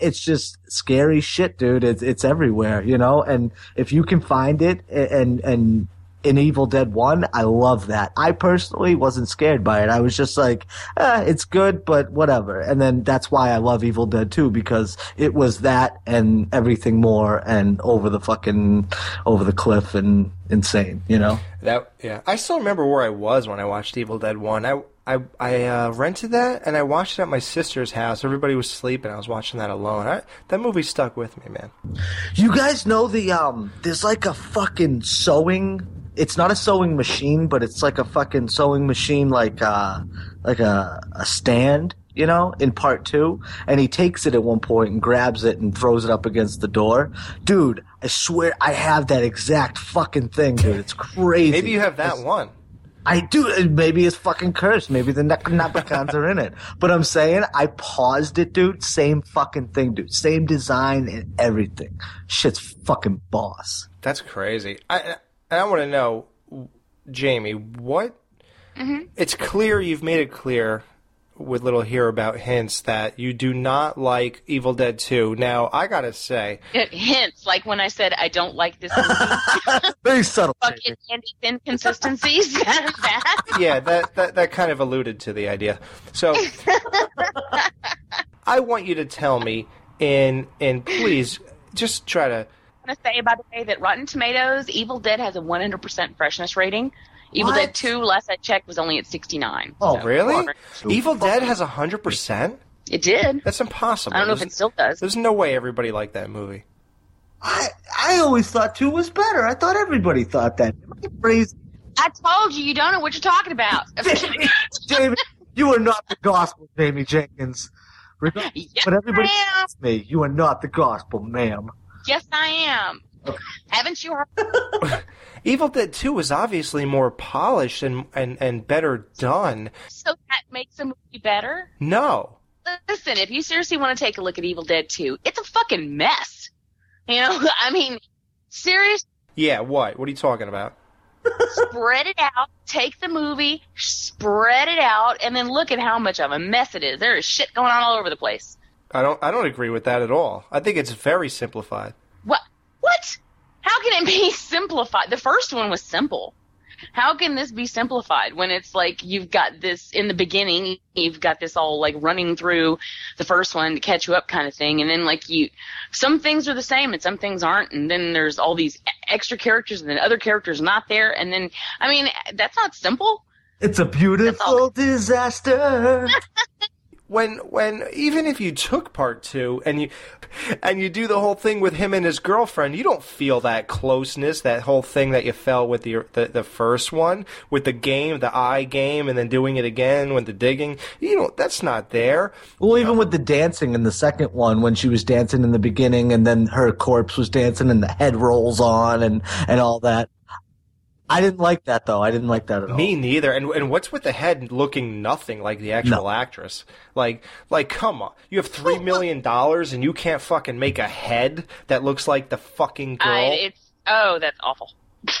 it's just scary shit, dude. It's it's everywhere, you know. And if you can find it and and in Evil Dead 1, I love that. I personally wasn't scared by it. I was just like, eh, it's good, but whatever. And then that's why I love Evil Dead 2 because it was that and everything more and over the fucking, over the cliff and insane, you know? That yeah, I still remember where I was when I watched Evil Dead One. I I I uh, rented that and I watched it at my sister's house. Everybody was sleeping. I was watching that alone. I, that movie stuck with me, man. You guys know the, um, there's like a fucking sewing, it's not a sewing machine, but it's like a fucking sewing machine, like, uh, like a, a stand, you know, in part two. And he takes it at one point and grabs it and throws it up against the door. Dude, I swear I have that exact fucking thing, dude. It's [LAUGHS] crazy. Maybe you have that one. I do. Maybe it's fucking cursed. Maybe the Necronomicons are in it. But I'm saying I paused it, dude. Same fucking thing, dude. Same design and everything. Shit's fucking boss. That's crazy. I and I want to know, Jamie, what? Mm-hmm. It's clear you've made it clear with little here about hints that you do not like Evil Dead 2. Now, I gotta say, It hints like when I said I don't like this movie. [LAUGHS] Very subtle. Fucking Andy inconsistencies. [LAUGHS] that. yeah, that, that that kind of alluded to the idea. So, [LAUGHS] I want you to tell me, and and please just try to. I'm gonna say by the way that Rotten Tomatoes, Evil Dead has a 100% freshness rating. Evil What? Dead 2, last I checked, was only at 69. Oh, So- really? Evil Dead has hundred percent. It did. That's impossible. I don't know if it still does. There's no way everybody liked that movie. I I always thought two was better. I thought everybody thought that. I crazy? I told you, you don't know what you're talking about. [LAUGHS] David, you are not the gospel, Jamie Jenkins. Regardless [LAUGHS] Yes, what everybody I me, you are not the gospel, ma'am. Yes, I am. Haven't you heard? [LAUGHS] Evil Dead 2 was obviously more polished and, and, and better done. So that makes a movie better? No. Listen, if you seriously want to take a look at Evil Dead 2, it's a fucking mess. You know, [LAUGHS] I mean, serious, Yeah, what? What are you talking about? spread it out, take the movie, spread it out, and then look at how much of a mess it is. There is shit going on all over the place. I don't I don't agree with that at all. I think it's very simplified. What? What? How can it be [LAUGHS] simplified? The first one was simple. How can this be simplified when it's like you've got this in the beginning, you've got this all like running through the first one to catch you up kind of thing, and then like you, some things are the same and some things aren't, and then there's all these extra characters and then other characters not there, and then I mean that's not simple. It's a beautiful disaster. [LAUGHS] When when even if you took part 2 and you and you do the whole thing with him and his girlfriend, you don't feel that closeness, that whole thing that you felt with the the, the first one with the game, the eye game and then doing it again with the digging. You know, that's not there. Well, even with the dancing in the second one, when she was dancing in the beginning, and then her corpse was dancing, and the head rolls on, and and all that. I didn't like that though. I didn't like that at all. Me neither. And and what's with the head looking nothing like the actual actress? Like like come on. You have 3 [LAUGHS] million dollars and you can't fucking make a head that looks like the fucking girl. I, it's oh that's awful.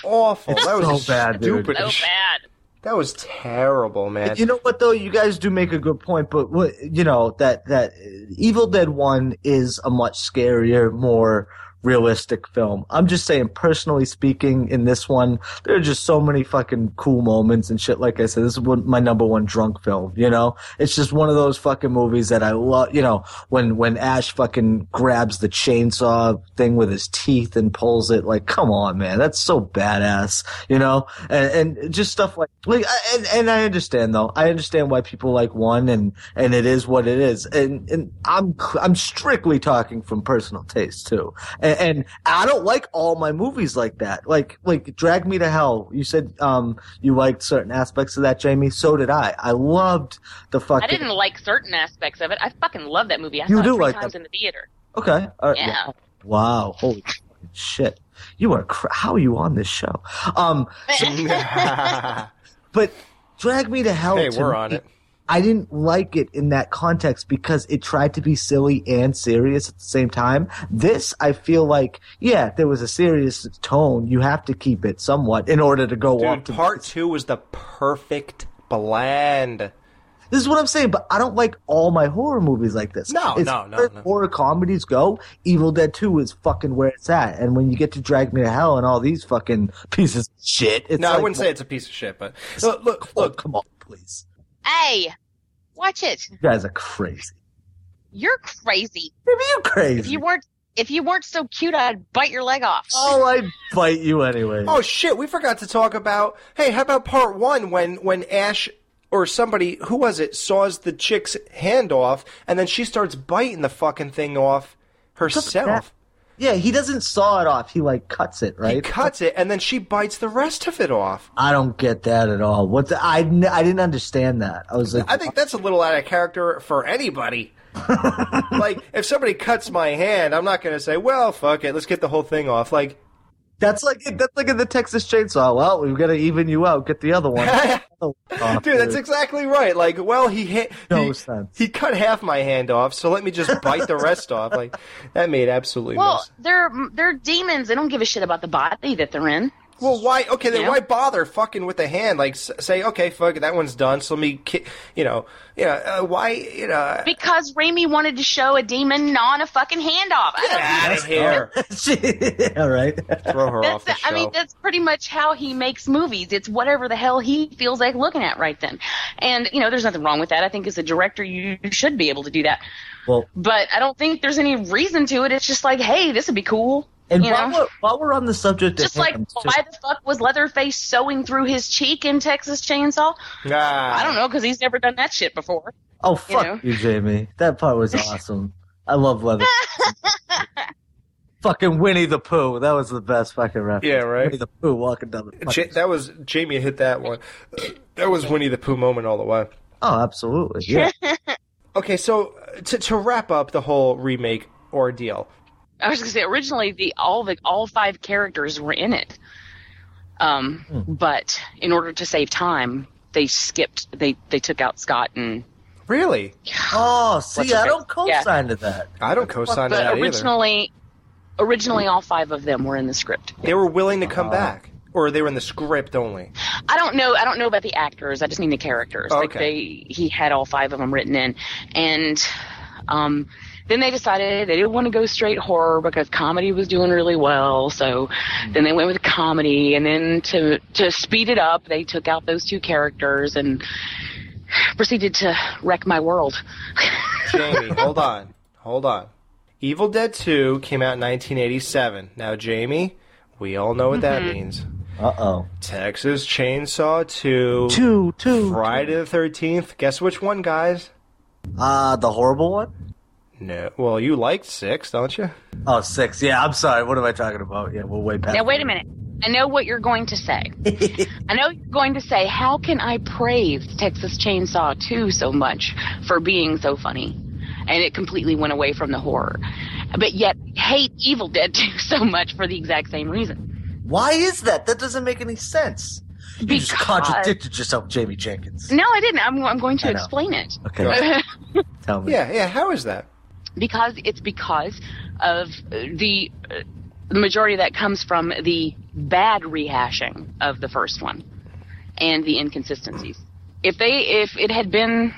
Awful. That was so bad, dude. stupid. So bad. That was terrible, man. You know what though? You guys do make a good point, but what you know that that Evil Dead One is a much scarier, more realistic film. I'm just saying, personally speaking, in this one, there are just so many fucking cool moments and shit. Like I said, this is my number one drunk film. You know, it's just one of those fucking movies that I love. You know, when when Ash fucking grabs the chainsaw thing with his teeth and pulls it, like, come on, man, that's so badass. You know, and, and just stuff like like, and, and I understand though. I understand why people like one, and and it is what it is. And and I'm I'm strictly talking from personal taste too. And, and I don't like all my movies like that. Like like Drag Me to Hell. You said um you liked certain aspects of that, Jamie. So did I. I loved the fucking. I didn't like certain aspects of it. I fucking love that movie. I You saw do it three like times that. in the theater. Okay. All right. Yeah. Wow. Holy shit. You are. Cr- how are you on this show? Um. [LAUGHS] But Drag Me to Hell. Hey, to we're me, on it. I didn't like it in that context because it tried to be silly and serious at the same time. This, I feel like, yeah, there was a serious tone. You have to keep it somewhat in order to go on to part 2 was the perfect blend. This is what I'm saying, but I don't like all my horror movies like this. No, As no, no, no. Horror comedies go, Evil Dead 2 is fucking where it's at. And when you get to Drag Me to Hell and all these fucking [LAUGHS] pieces of shit, it's no, I wouldn't say it's a piece of shit, but look, look, look. Come on, please. Hey, watch it. You guys are crazy. You're crazy. Maybe you crazy. If you weren't if you weren't so cute, I'd bite your leg off. Oh, I'd bite you anyway. Oh shit, we forgot to talk about. Hey, how about part one when when Ash or somebody who was it saws the chick's hand off and then she starts biting the fucking thing off herself. Yeah, he doesn't saw it off. He like cuts it, right? He cuts it and then she bites the rest of it off. I don't get that at all. What the, I I didn't understand that. I was like, I think that's a little out of character for anybody. [LAUGHS] like if somebody cuts my hand, I'm not going to say, "Well, fuck it, let's get the whole thing off." Like that's like that's like in the Texas Chainsaw. Well, we've got to even you out. Get the other one. [LAUGHS] Oh, Dude, that's exactly right. Like, well, he hit. No he, sense. He cut half my hand off, so let me just bite the rest off. Like, that made absolutely no Well, sense. they're they're demons. They don't give a shit about the body that they're in. Well, why? Okay, then You know? why bother fucking with the hand? Like, say, okay, fuck it, that one's done. So let me, ki- you know, yeah. Uh, why, you know? Because Raimi wanted to show a demon gnawing a fucking hand off. I don't Out of here. All [LAUGHS] right. Throw her off the That's show. I mean, that's pretty much how he makes movies. It's whatever the hell he feels like looking at right then. And, you know, there's nothing wrong with that. I think as a director, you should be able to do that. Well, But I don't think there's any reason to it. It's just like, hey, this would be cool. And you while know? we're, while we're on the subject, of Just like, hands, why the fuck was Leatherface sewing through his cheek in Texas Chainsaw? Ah. I don't know, because he's never done that shit before. Oh fuck know? you, Jamie. That part was [LAUGHS] awesome. I love leather. [LAUGHS] fucking Winnie the Pooh. That was the best fucking reference. Yeah, right. Winnie the Pooh walking down the. Ja- that was Jamie hit that one. That was Winnie the Pooh moment all the way. oh, absolutely. Yeah. [LAUGHS] Okay, so uh, to to wrap up the whole remake ordeal, I was gonna say originally the all the all five characters were in it, um, Hmm. but in order to save time, they skipped. They they took out Scott and. really, oh, see, I don't co-sign to that. I don't co-sign to But that either. originally, originally all five of them were in the script. They were willing to come Oh. back, or they were in the script only. I don't know. I don't know about the actors. I just mean the characters. Like they, he had all five of them written in, and um, then they decided they didn't want to go straight horror because comedy was doing really well. So then they went with comedy, and then to to speed it up, they took out those two characters and proceeded to wreck my world. [LAUGHS] Jamie, hold on, hold on. Evil Dead Two came out in 1987. Now, Jamie, we all know what that Mhm. means. Uh oh. Texas Chainsaw 2. Two, two. Friday the 13th. Guess which one, guys? Uh the horrible one. No. Well, you liked 6, don't you? Oh, six. Yeah, I'm sorry. What am I talking about? Yeah, we're way past. Now wait a minute. I know what you're going to say. [LAUGHS] I know you're going to say, how can I praise Texas Chainsaw 2 so much for being so funny? And it completely went away from the horror. But yet hate Evil Dead 2 [LAUGHS] so much for the exact same reason. Why is that? That doesn't make any sense. You just contradicted yourself, Jamie Jenkins. No, I didn't. I'm, I'm going to explain it. Okay. [LAUGHS] Tell me. Yeah, yeah. How is that? Because it's because of uh, the uh, the majority of that comes from the bad rehashing of the first one and the inconsistencies. If they if it had been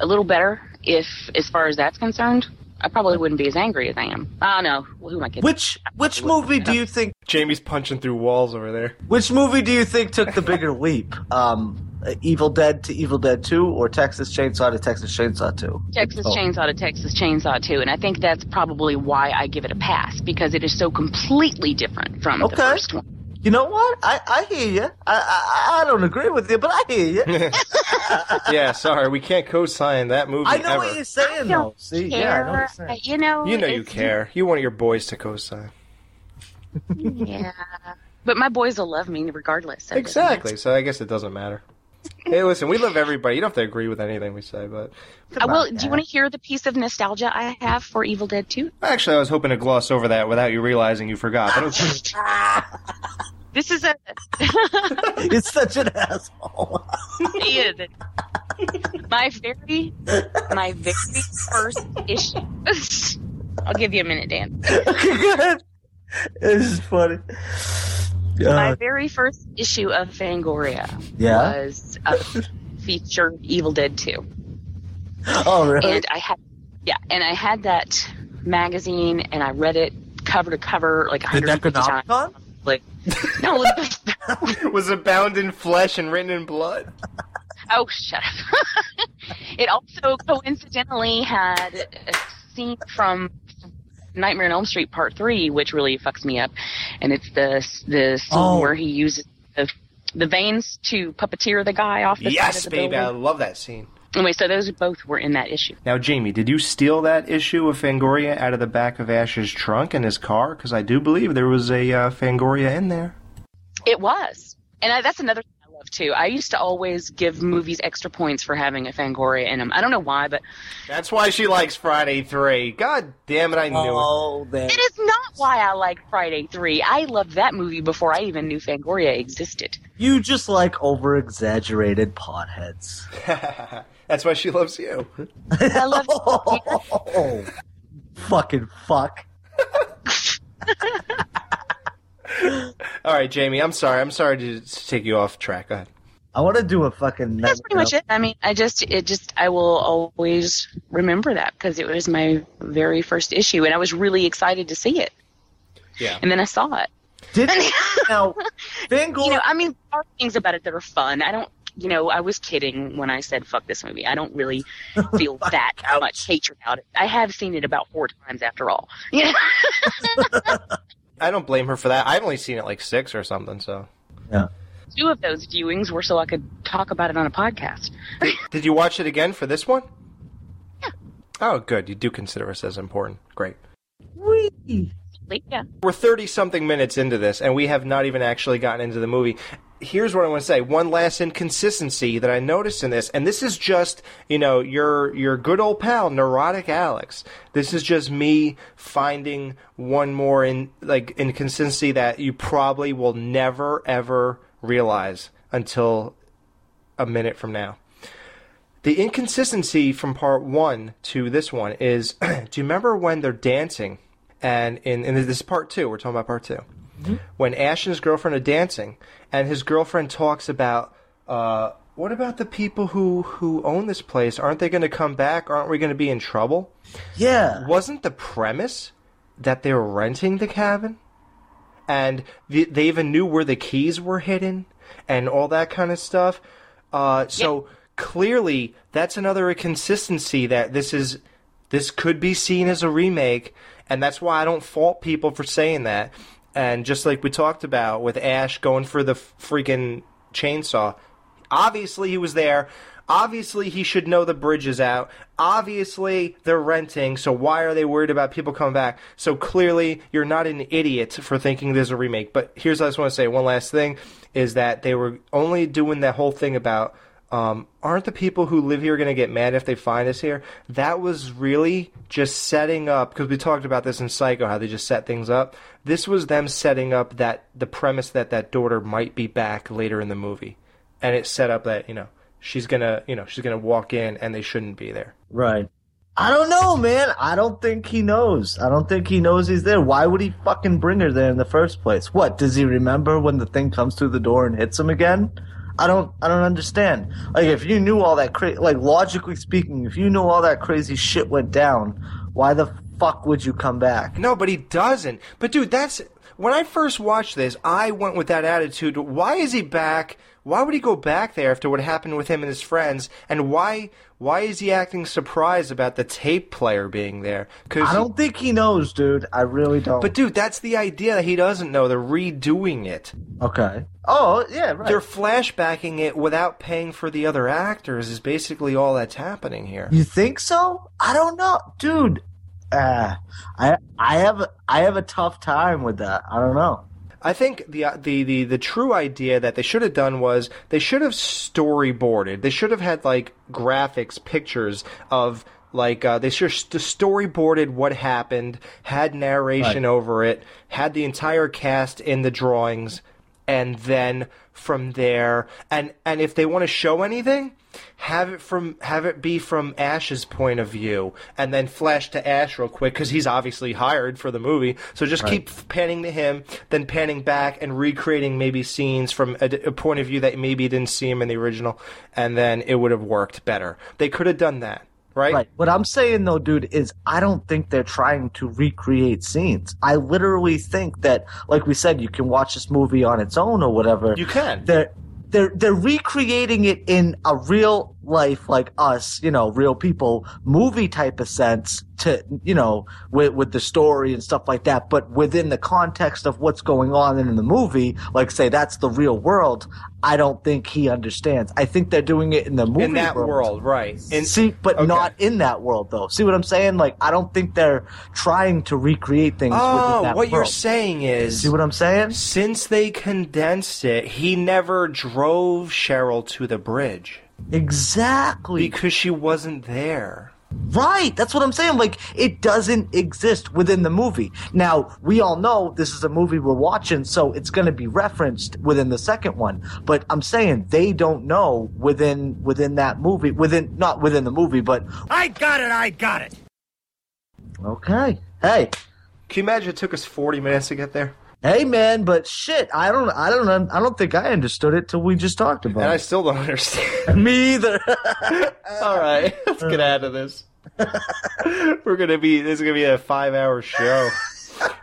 a little better, if as far as that's concerned, I probably wouldn't be as angry as I am. I don't know. Well, who am I kidding? Which which movie do you think? Jamie's punching through walls over there. Which movie do you think took the bigger leap? Um, Evil Dead to Evil Dead Two, or Texas Chainsaw to Texas Chainsaw Two? Texas Oh. Chainsaw to Texas Chainsaw 2, and I think that's probably why I give it a pass because it is so completely different from the first one. You know what? I, I hear you. I, I I don't agree with you, but I hear you. [LAUGHS] yeah, sorry, we can't co-sign that movie I know ever. what you're saying, though. See, yeah, I know what you're saying. Uh, You know, you know you care. You want your boys to co-sign. Yeah, but my boys will love me regardless. so Exactly. So I guess it doesn't matter. Hey, listen, we love everybody. You don't have to agree with anything we say, but uh, I will. Do you want to hear the piece of nostalgia I have for Evil Dead 2? actually, I was hoping to gloss over that without you realizing you forgot. But okay. [LAUGHS] This is a. [LAUGHS] [LAUGHS] You're such an asshole. he is. My very, my very first issue. I'll give you a minute, Dan. okay, good. This is funny. My Uh, very first issue of Fangoria Yeah? was uh, featured Evil Dead 2. [GASPS] oh, really? And I had, yeah, and I had that magazine, and I read it cover to cover like a the hundred fifty times. Necronomicon? Like, no, it- [LAUGHS] [LAUGHS] was it bound in flesh and written in blood? oh, shut up. [LAUGHS] it also coincidentally had a scene from Nightmare on Elm Street Part Three, which really fucks me up, and it's the the scene Oh. where he uses the the veins to puppeteer the guy off the side yes, of the baby. I love that scene. Anyway, so those both were in that issue. Now, Jamie, did you steal that issue of Fangoria out of the back of Ash's trunk in his car? Because I do believe there was a uh, Fangoria in there. It was. And I, that's another love too. I used to always give movies extra points for having a Fangoria in them. I don't know why, but That's why she likes Friday 3. God damn it, I knew it. Oh, there. it is not why I like Friday 3. I loved that movie before I even knew Fangoria existed. You just like over exaggerated potheads. [LAUGHS] That's why she loves you. I love [LAUGHS] Oh, fucking fuck. [LAUGHS] All right, Jamie. I'm sorry. I'm sorry to, to take you off track. Go ahead. I want to do a fucking. That's pretty much it. I mean, I just, it just, I will always remember that because it was my very first issue, and I was really excited to see it. Yeah. And then I saw it. Did [LAUGHS] now, You know, I mean, there are things about it that are fun. I don't, you know, I was kidding when I said "fuck this movie." I don't really [LAUGHS] feel that much hatred about it. I have seen it about four times after all. [LAUGHS] Yeah. I don't blame her for that. I've only seen it like six or something. So. Yeah. Two of those viewings were so I could talk about it on a podcast. Did you watch it again for this one? Yeah. Oh, good. You do consider us as important. Great. Yeah. We're 30 something minutes into this, and we have not even actually gotten into the movie. Here's what I want to say. One last inconsistency that I noticed in this, and this is just, you know, your your good old pal, neurotic Alex. This is just me finding one more in like inconsistency that you probably will never ever realize until a minute from now. The inconsistency from part one to this one is [CLEARS THROAT] do you remember when they're dancing? And in, in this is part two, we're talking about part 2 When Ash and his girlfriend are dancing, and his girlfriend talks about, uh, what about the people who, who own this place? Aren't they going to come back? Aren't we going to be in trouble? Yeah. Wasn't the premise that they were renting the cabin? And the, they even knew where the keys were hidden and all that kind of stuff. Uh, so clearly, that's another inconsistency that this is this could be seen as a remake, and that's why I don't fault people for saying that. And just like we talked about with Ash going for the freaking chainsaw, obviously he was there. Obviously he should know the bridge is out. Obviously they're renting, so why are they worried about people coming back? So clearly you're not an idiot for thinking there's a remake. But here's what I just want to say. One last thing is that they were only doing that whole thing about um, aren't the people who live here going to get mad if they find us here? That was really just setting up because we talked about this in Psycho, how they just set things up. This was them setting up that the premise that that daughter might be back later in the movie, and it set up that you know she's gonna you know she's gonna walk in and they shouldn't be there. Right. I don't know, man. I don't think he knows. I don't think he knows he's there. Why would he fucking bring her there in the first place? What does he remember when the thing comes through the door and hits him again? I don't. I don't understand. Like, if you knew all that cra- like logically speaking, if you knew all that crazy shit went down, why the fuck would you come back? No, but he doesn't. But dude, that's when I first watched this, I went with that attitude. Why is he back? Why would he go back there after what happened with him and his friends? And why why is he acting surprised about the tape player being there? Cause I don't think he knows, dude. I really don't. But dude, that's the idea that he doesn't know. They're redoing it. Okay. Oh yeah, right. They're flashbacking it without paying for the other actors. Is basically all that's happening here. You think so? I don't know, dude. Uh, I I have I have a tough time with that. I don't know. I think the the the the true idea that they should have done was they should have storyboarded. They should have had like graphics, pictures of like uh, they have storyboarded what happened, had narration Right. over it, had the entire cast in the drawings, and then from there, and and if they want to show anything, have it from have it be from Ash's point of view, and then flash to Ash real quick because he's obviously hired for the movie. So just Right. keep panning to him, then panning back and recreating maybe scenes from a, a point of view that maybe you didn't see him in the original, and then it would have worked better. They could have done that, right? Right. What I'm saying though, dude, is I don't think they're trying to recreate scenes. I literally think that, like we said, you can watch this movie on its own or whatever. You can. They're they're they're recreating it in a real life like us, you know, real people movie type of sense to you know with with the story and stuff like that, but within the context of what's going on in the movie, like say that's the real world. I don't think he understands. I think they're doing it in the movie in that world, right? In, See, but Okay. not in that world though. See what I'm saying? Like I don't think they're trying to recreate things within Oh, what you're saying is See what I'm saying? Since they condensed it, he never drove Cheryl to the bridge. Exactly. Because she wasn't there. Right. That's what I'm saying. Like it doesn't exist within the movie. Now, we all know this is a movie we're watching, so it's going to be referenced within the second one. But I'm saying they don't know within within that movie, within not within the movie, but I got it, I got it. okay. Hey, Can you imagine it took us 40 minutes to get there? Hey man, but shit, I don't, I don't, I don't think I understood it till we just talked about it. And I still don't understand. [LAUGHS] Me either. [LAUGHS] All right, let's get out of this. [LAUGHS] We're gonna be. This is gonna be a five-hour show.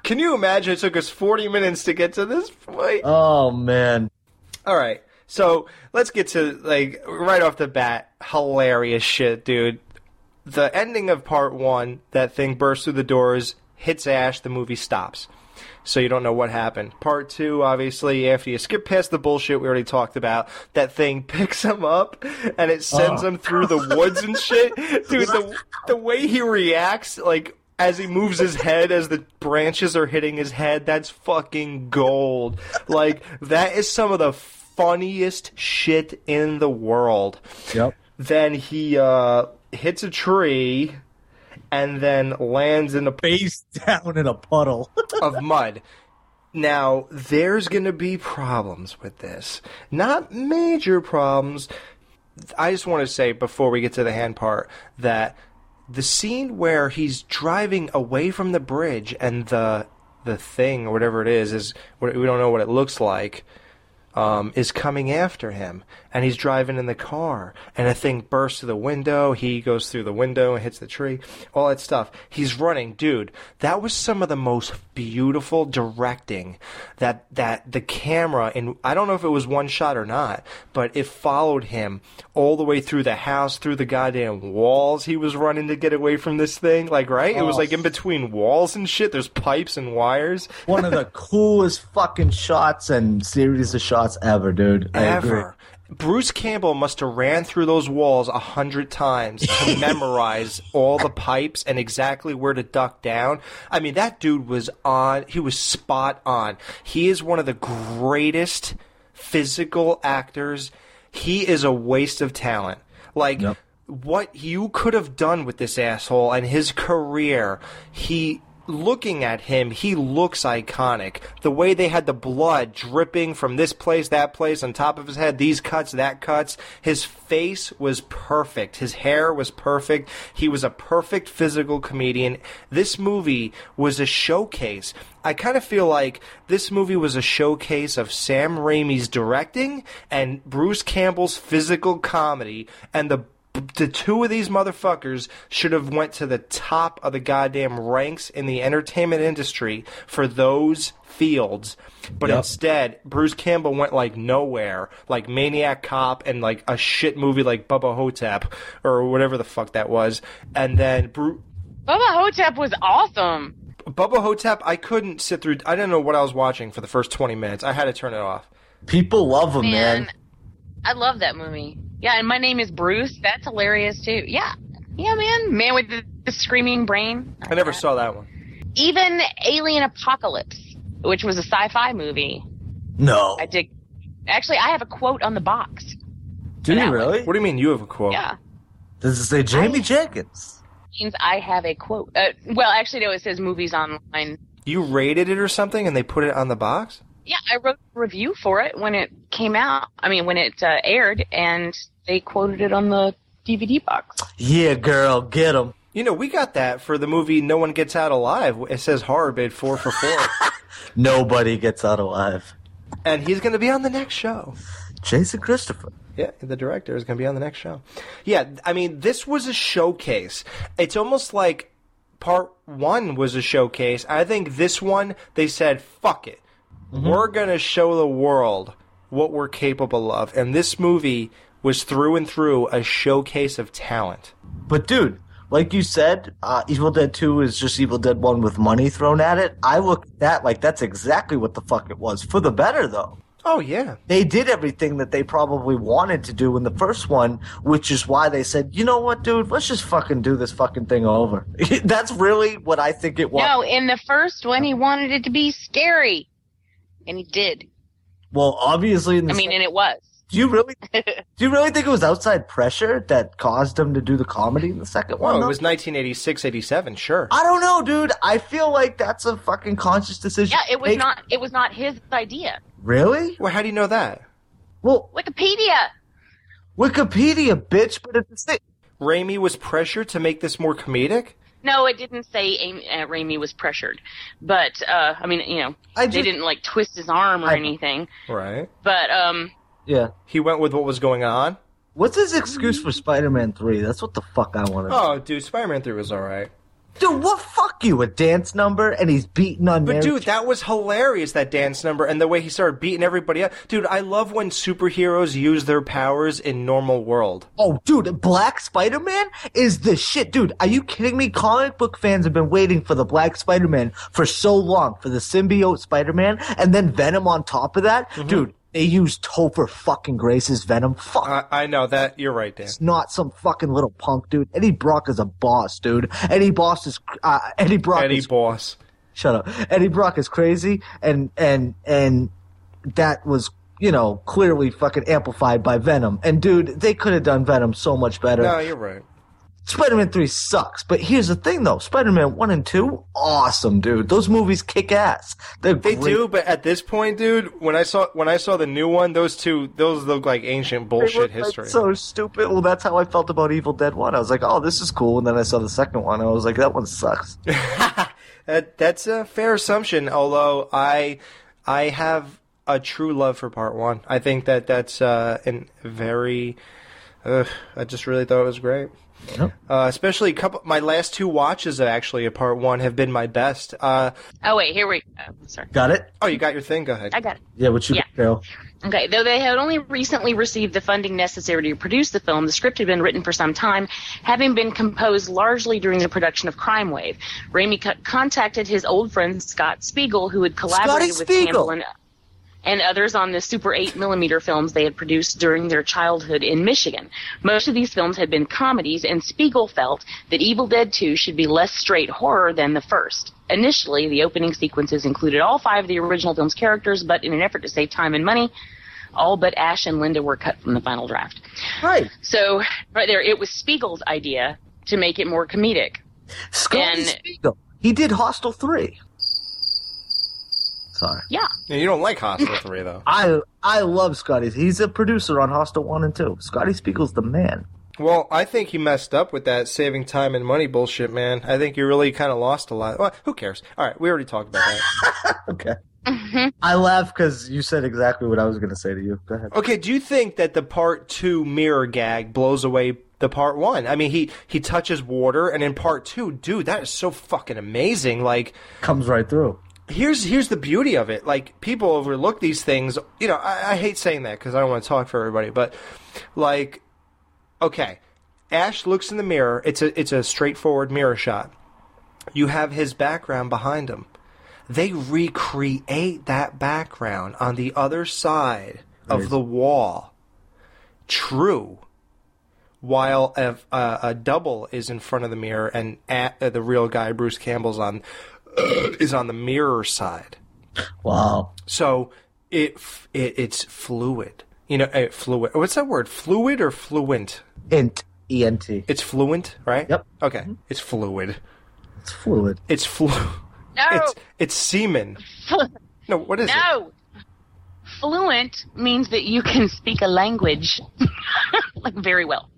Can you imagine? It took us forty minutes to get to this point. oh man, All right, so let's get to like right off the bat, hilarious shit, dude. The ending of part one, that thing bursts through the doors, hits Ash, the movie stops. So you don't know what happened. Part two, obviously, after you skip past the bullshit we already talked about, that thing [LAUGHS] picks him up and it sends Oh. him through the woods and shit. Dude, the the way he reacts, like as he moves his head as the branches are hitting his head, that's fucking gold. Like that is some of the funniest shit in the world. Yep. Then he uh hits a tree and then lands in a [LAUGHS] face down in a puddle [LAUGHS] of mud. Now, there's going to be problems with this. Not major problems. I just want to say before we get to the hand part that the scene where he's driving away from the bridge and the the thing or whatever it is is we don't know what it looks like um, is coming after him, and he's driving in the car, and a thing bursts through the window. He goes through the window and hits the tree, all that stuff. He's running, dude. That was some of the most beautiful directing that that the camera and I don't know if it was one shot or not, but it followed him all the way through the house, through the goddamn walls. He was running to get away from this thing, like right. It was Oh. like in between walls and shit. There's pipes and wires. one of the [LAUGHS] coolest fucking shots and series of shots ever, dude. Ever. Bruce Campbell must have ran through those walls a hundred times to [LAUGHS] memorize all the pipes and exactly where to duck down. I mean, that dude was on. He was spot on. He is one of the greatest physical actors. He is a waste of talent. Like what you could have done with this asshole and his career. He looking at him, he looks iconic. The way they had the blood dripping from this place, that place, on top of his head, these cuts, that cuts. His face was perfect. His hair was perfect. He was a perfect physical comedian. This movie was a showcase. I kind of feel like this movie was a showcase of Sam Raimi's directing and Bruce Campbell's physical comedy and the the two of these motherfuckers should have went to the top of the goddamn ranks in the entertainment industry for those fields. But Yep. instead, Bruce Campbell went like nowhere, like Maniac Cop and like a shit movie like Bubba Ho-Tep or whatever the fuck that was. And then Bru- Bubba Ho-Tep was awesome. Bubba Ho-Tep, I couldn't sit through. I didn't know what I was watching for the first 20 minutes. I had to turn it off. People love him, Man, man. I love that movie. Yeah, and my name is Bruce. That's hilarious too. Yeah, yeah, man, man with the, the screaming brain. I never saw that one. Even Alien Apocalypse, which was a sci-fi movie. No. I did. Actually, I have a quote on the box. Do you really? What do you mean you have a quote? Yeah. Does it say Jamie Jenkins? Means I have a quote. Uh, well, actually, no. It says movies online. You rated it or something and they put it on the box? Yeah, I wrote a review for it when it came out. I mean, when it uh, aired, and they quoted it on the DVD box. Yeah, girl, get them. You know, we got that for the movie No One Gets Out Alive. It says horror bid four for four. [LAUGHS] Nobody gets out alive. and he's going to be on the next show. Jason Christopher. Yeah, the director is going to be on the next show. Yeah, I mean, this was a showcase. It's almost like part one was a showcase. I think this one, they said, fuck it. Mm-hmm. We're going to show the world what we're capable of. And this movie was through and through a showcase of talent. But dude, like you said, uh, Evil Dead 2 is just Evil Dead 1 with money thrown at it. I look at that like that's exactly what the fuck it was. For the better, though. Oh, yeah. They did everything that they probably wanted to do in the first one, which is why they said, you know what, dude, let's just fucking do this fucking thing over. [LAUGHS] that's really what I think it was. No, in the first one, he wanted it to be scary, and he did. Well, obviously, in the I mean, and it was. Do you really [LAUGHS] do you really think it was outside pressure that caused him to do the comedy in the second one? Well, it was 1986, 87, sure. I don't know, dude. I feel like that's a fucking conscious decision. Yeah, it was Make- not. It was not his idea. Really? Well, how do you know that? Well, Wikipedia. Wikipedia, bitch. But it's the same. Raimi was pressured to make this more comedic? No, it didn't say Amy, uh, Raimi was pressured, but uh, I mean, you know, I they didn't like twist his arm or I- anything. Right. But um, Yeah. He went with what was going on. What's his excuse for Spider-Man Three? That's what the fuck I want to. Oh, dude, Spider-Man Three was all right. Dude, what? Fuck you, a dance number, and he's beating on. But Mary dude, that was hilarious that dance number and the way he started beating everybody up. Dude, I love when superheroes use their powers in normal world. Oh, dude, Black Spider Man is the shit. Dude, are you kidding me? Comic book fans have been waiting for the Black Spider Man for so long, for the symbiote Spider Man, and then Venom on top of that. Mm-hmm. Dude, they used Topher fucking Grace's Venom. Fuck. I, I know that you're right, Dan. It's not some fucking little punk, dude. Eddie Brock is a boss, dude. Eddie Boss is uh, Eddie Brock. Eddie is, Boss. shut up. Eddie Brock is crazy, and and and that was you know clearly fucking amplified by Venom. And dude, they could have done Venom so much better. No, you're right. Spider-Man 3 sucks, but here's the thing though. Spider-Man 1 and 2, awesome, dude. Those movies kick ass. They're They great. do, but at this point, dude, when I saw when I saw the new one, those two those look like ancient bullshit look like history. so stupid. Well, that's how I felt about Evil Dead 1. I was like, oh, this is cool. And then I saw the second one. And I was like, that one sucks. [LAUGHS] That that's a fair assumption. Although I I have a true love for part one. I think that that's uh, an very. Uh, I just really thought it was great. Uh, especially a couple. My last two watches actually of part one have been my best. Uh, oh wait, here we. Oh, sorry, Got it? oh, you got your thing. Go ahead. I got it. Yeah, what you Yeah. Carol? Okay, though they had only recently received the funding necessary to produce the film, the script had been written for some time, having been composed largely during the production of Crime Wave. Raimi co- contacted his old friend Scott Spiegel, who had collaborated with Spiegel! Campbell and, and others on the Super 8 millimeter films they had produced during their childhood in Michigan. Most of these films had been comedies, and Spiegel felt that Evil Dead 2 should be less straight horror than the first. Initially, the opening sequences included all five of the original film's characters, but in an effort to save time and money, all but Ash and Linda were cut from the final draft. Right. So, right there, it was Spiegel's idea to make it more comedic. Scotty Spiegel. He did Hostel 3. Sorry. Yeah. Yeah, you don't like Hostel three though. I I love Scotty. He's a producer on Hostel 1 and 2. Scotty Spiegel's the man. Well, I think he messed up with that saving time and money bullshit, man. I think you really kind of lost a lot. Well, who cares? All right, we already talked about that. [LAUGHS] Okay. Mm-hmm. I laugh because you said exactly what I was going to say to you. Go ahead. Okay, do you think that the part two mirror gag blows away the part one? I mean, he he touches water, and in part two, dude, that is so fucking amazing. Like, Comes right through. Here's here's the beauty of it. Like, people overlook these things. You know, I, I hate saying that because I don't want to talk for everybody, but like, okay, Ash looks in the mirror. It's a it's a straightforward mirror shot. You have his background behind him. They recreate that background on the other side of the wall. True. While a, a, a double is in front of the mirror and at, uh, the real guy, Bruce Campbell's on is on the mirror side. Wow. So it, it it's fluid. You know, uh, fluid. What's that word? Fluid or fluent? Int. E-N-T. It's fluent, right? Yep. Okay. It's fluid. It's fluid. It's flu. No. It's it's semen. [LAUGHS] No, what is it? no. Fluent means that you can speak a language like [LAUGHS] very well.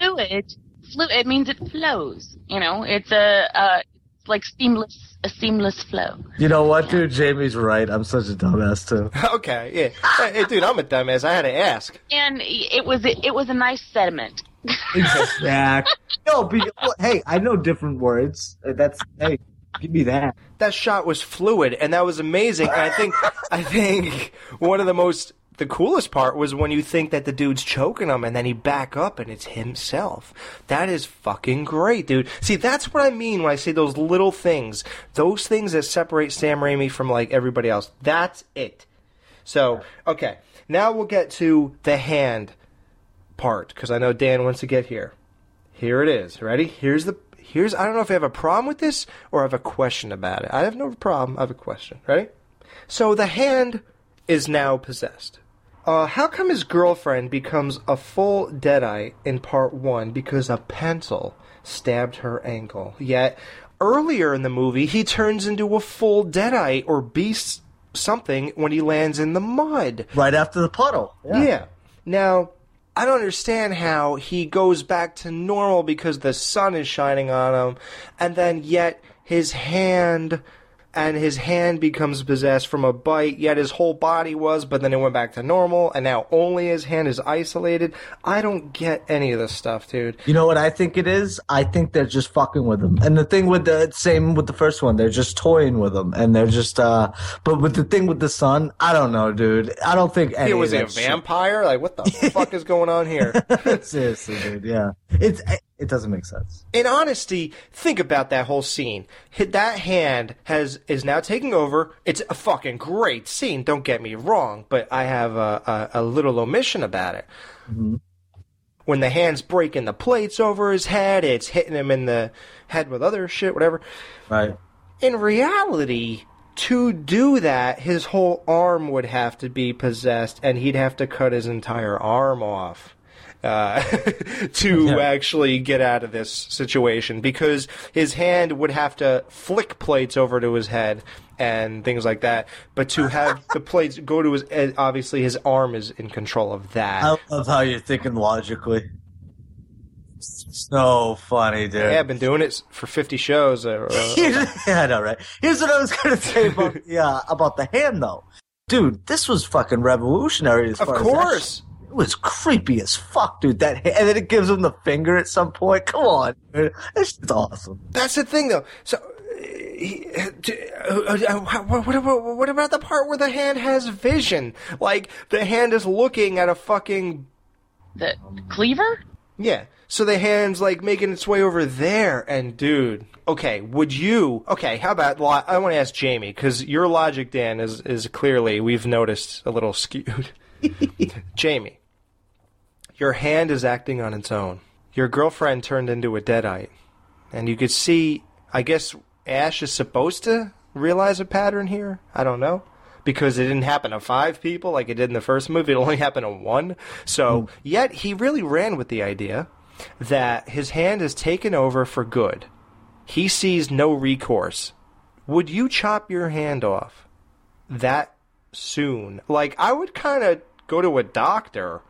Fluid, flu- it means it flows. You know, it's a uh, it's like seamless, a seamless flow. You know what, dude? Jamie's right. I'm such a dumbass, too. [LAUGHS] Okay, yeah. Hey, dude, I'm a dumbass. I had to ask. And it was it was a nice sediment. [LAUGHS] Exact. no, but, well, hey, I know different words. Uh, That's, hey, give me that. That shot was fluid, and that was amazing. And I think, I think one of the most, the coolest part was when you think that the dude's choking him, and then he back up, and it's himself. That is fucking great, dude. See, that's what I mean when I say those little things, those things that separate Sam Raimi from like everybody else. That's it. So, okay, now we'll get to the hand part because I know Dan wants to get here. Here it is. Ready? Here's the here's I don't know if I have a problem with this or I have a question about it. I have no problem. I have a question. Ready? So the hand is now possessed. Uh, how come his girlfriend becomes a full deadite in part one because a pencil stabbed her ankle? Yet earlier in the movie, he turns into a full deadite or beast something when he lands in the mud. Right after the puddle. Yeah. Now, I don't understand how he goes back to normal because the sun is shining on him, and then yet his hand and his hand becomes possessed from a bite, yet his whole body was, but then it went back to normal, and now only his hand is isolated. I don't get any of this stuff, dude. You know what I think it is? I think they're just fucking with him. And the thing with the same with the first one, they're just toying with him, and they're just. uh But with the thing with the sun, I don't know, dude. I don't think any It was a that shit- vampire? Like, what the [LAUGHS] fuck is going on here? [LAUGHS] Seriously, dude. Yeah, it's it doesn't make sense. in honesty, think about that whole scene. That hand has is now taking over. It's a fucking great scene. Don't get me wrong, but I have a, a, a little omission about it. Mm-hmm. When the hand's breaking the plates over his head, it's hitting him in the head with other shit, whatever. Right. In reality, to do that, his whole arm would have to be possessed, and he'd have to cut his entire arm off uh, [LAUGHS] to [LAUGHS] Yeah. actually get out of this situation because his hand would have to flick plates over to his head and things like that. But to have the plates go to his obviously his arm is in control of that. I love how you're thinking logically. So funny, dude. Yeah, I've been doing it for 50 shows. Uh, [LAUGHS] uh, yeah, I know, right? Here's what I was gonna say about yeah about the hand though, dude. This was fucking revolutionary. As Of far as course. that shit. it was creepy as fuck, dude. That hand, and then it gives him the finger at some point. Come on, dude. This shit's awesome. That's the thing, though. So, uh, he, uh, d- uh, what, what, about, what about the part where the hand has vision? Like the hand is looking at a fucking The cleaver? yeah. So the hand's like making its way over there, and dude, okay, would you? Okay, how about lo- I want to ask Jamie because your logic, Dan, is is clearly we've noticed a little skewed. [LAUGHS] Jamie, your hand is acting on its own. Your girlfriend turned into a deadite, and you could see. I guess Ash is supposed to realize a pattern here. I don't know. Because it didn't happen to five people like it did in the first movie, it only happened to one. So, hmm. yet he really ran with the idea that his hand is taken over for good. He sees no recourse. Would you chop your hand off that soon? Like, I would kind of go to a doctor.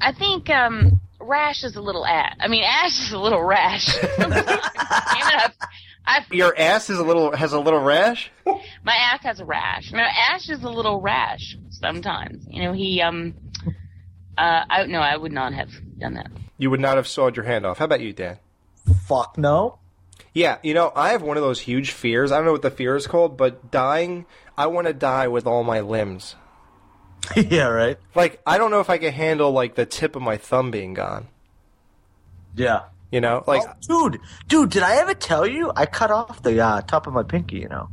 I think um, Rash is a little ash. I mean, Ash is a little rash. I've, [LAUGHS] [LAUGHS] I've, Your ass is a little has a little rash. [LAUGHS] my ass has a rash. No, Ash is a little rash sometimes. You know, he um, uh, I no, I would not have done that. You would not have sawed your hand off. How about you, Dan? Fuck no. Yeah, you know, I have one of those huge fears. I don't know what the fear is called, but dying, I want to die with all my limbs. [LAUGHS] yeah, right. Like, I don't know if I can handle like the tip of my thumb being gone. Yeah. You know, like Oh, dude, dude, did I ever tell you I cut off the uh, top of my pinky? You know.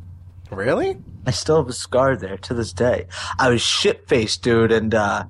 Really? I still have a scar there to this day. I was shit faced, dude, and uh,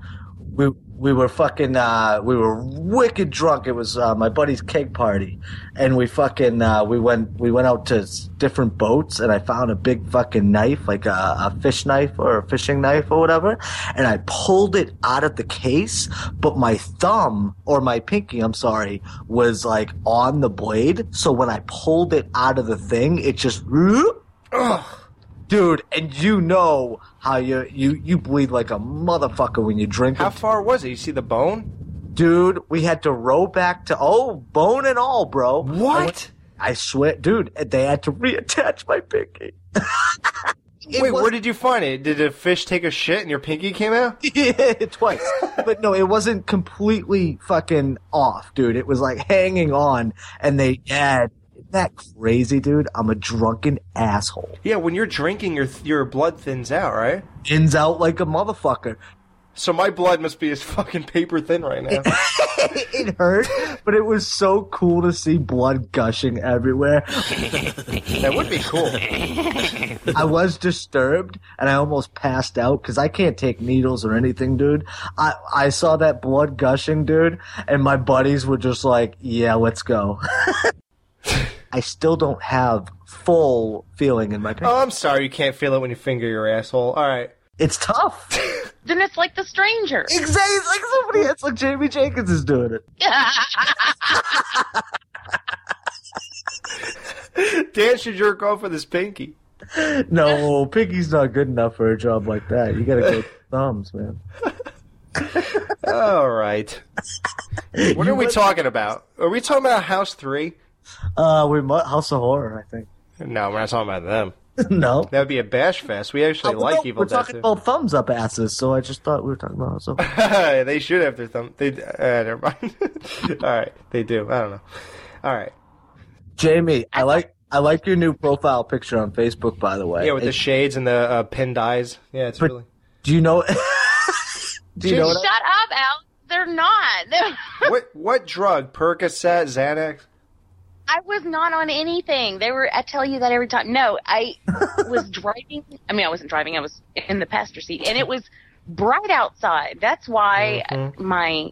we we were fucking uh, we were wicked drunk. It was uh, my buddy's keg party, and we fucking uh, we went we went out to different boats, and I found a big fucking knife, like a, a fish knife or a fishing knife or whatever, and I pulled it out of the case, but my thumb or my pinky, I'm sorry, was like on the blade. So when I pulled it out of the thing, it just. [SNIFFS] Dude, and you know how you you you bleed like a motherfucker when you drink. How far was it? You see the bone? Dude, we had to row back to oh bone and all, bro. What? I, swear, dude, they had to reattach my pinky. [LAUGHS] Wait, where did you find it? Did a fish take a shit and your pinky came out? [LAUGHS] yeah, twice. but no, it wasn't completely fucking off, dude. It was like hanging on, and they yeah. That crazy, dude? I'm a drunken asshole. Yeah, when you're drinking, your your blood thins out, right? Ins out like a motherfucker. So my blood must be as fucking paper thin right now. [LAUGHS] it hurt, but it was so cool to see blood gushing everywhere. that would be cool. I was disturbed and I almost passed out because I can't take needles or anything, dude. I, I saw that blood gushing, dude, and my buddies were just like, yeah, let's go. [LAUGHS] I still don't have full feeling in my pinky. Oh, I'm sorry you can't feel it when you finger your asshole. All right. It's tough. [LAUGHS] Then it's like the stranger. Exactly. It's like somebody, it's like Jamie Jenkins is doing it. [LAUGHS] Dan should jerk off with his pinky. No, pinky's not good enough for a job like that. You gotta go [LAUGHS] thumbs, man. All right. What are we talking about? Are we talking about House Three? Uh, we mu- House of Horror, I think. No, we're not talking about them. [LAUGHS] no. That would be a bash fest. We actually Oh, like no, Evil we're Dead talking too. about thumbs up asses, so I just thought we were talking about House of Horror. [LAUGHS] they should have their thumb. They uh, [LAUGHS] never mind. All right, they do. I don't know. All right. Jamie, I like I like your new profile picture on Facebook. By the way, Yeah, with the shades and the uh, pinned eyes. Yeah, it's really. do you know? do you know? Just What shut up, Al. They're not. They're- what what drug? Percocet, Xanax. I was not on anything. They were. I tell you that every time. No, I [LAUGHS] was driving. I mean, I wasn't driving. I was in the passenger seat, and it was bright outside. That's why Mm-hmm. my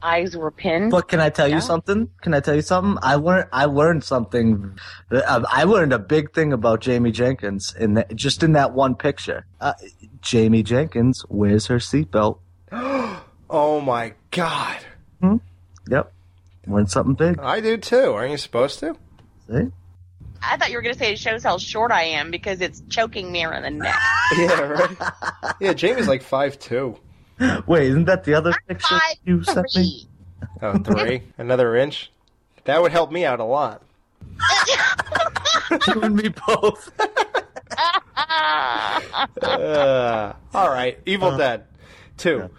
eyes were pinned. But can I tell you something? Can I tell you something? I learned I learned something. uh, I learned a big thing about Jamie Jenkins in that, just in that one picture. Uh, Jamie Jenkins wears her seatbelt. [GASPS] [GASPS] Oh my god. Yep, learned something big. I do too. Aren't you supposed to? See? I thought you were going to say it shows how short I am because it's choking me around the neck. [LAUGHS] Yeah, right. yeah, Jamie's like five two. Wait, isn't that the other picture Five you sent me? Oh, three. Another inch. That would help me out a lot. [LAUGHS] you and me both. [LAUGHS] Uh, all right, Evil Dead two.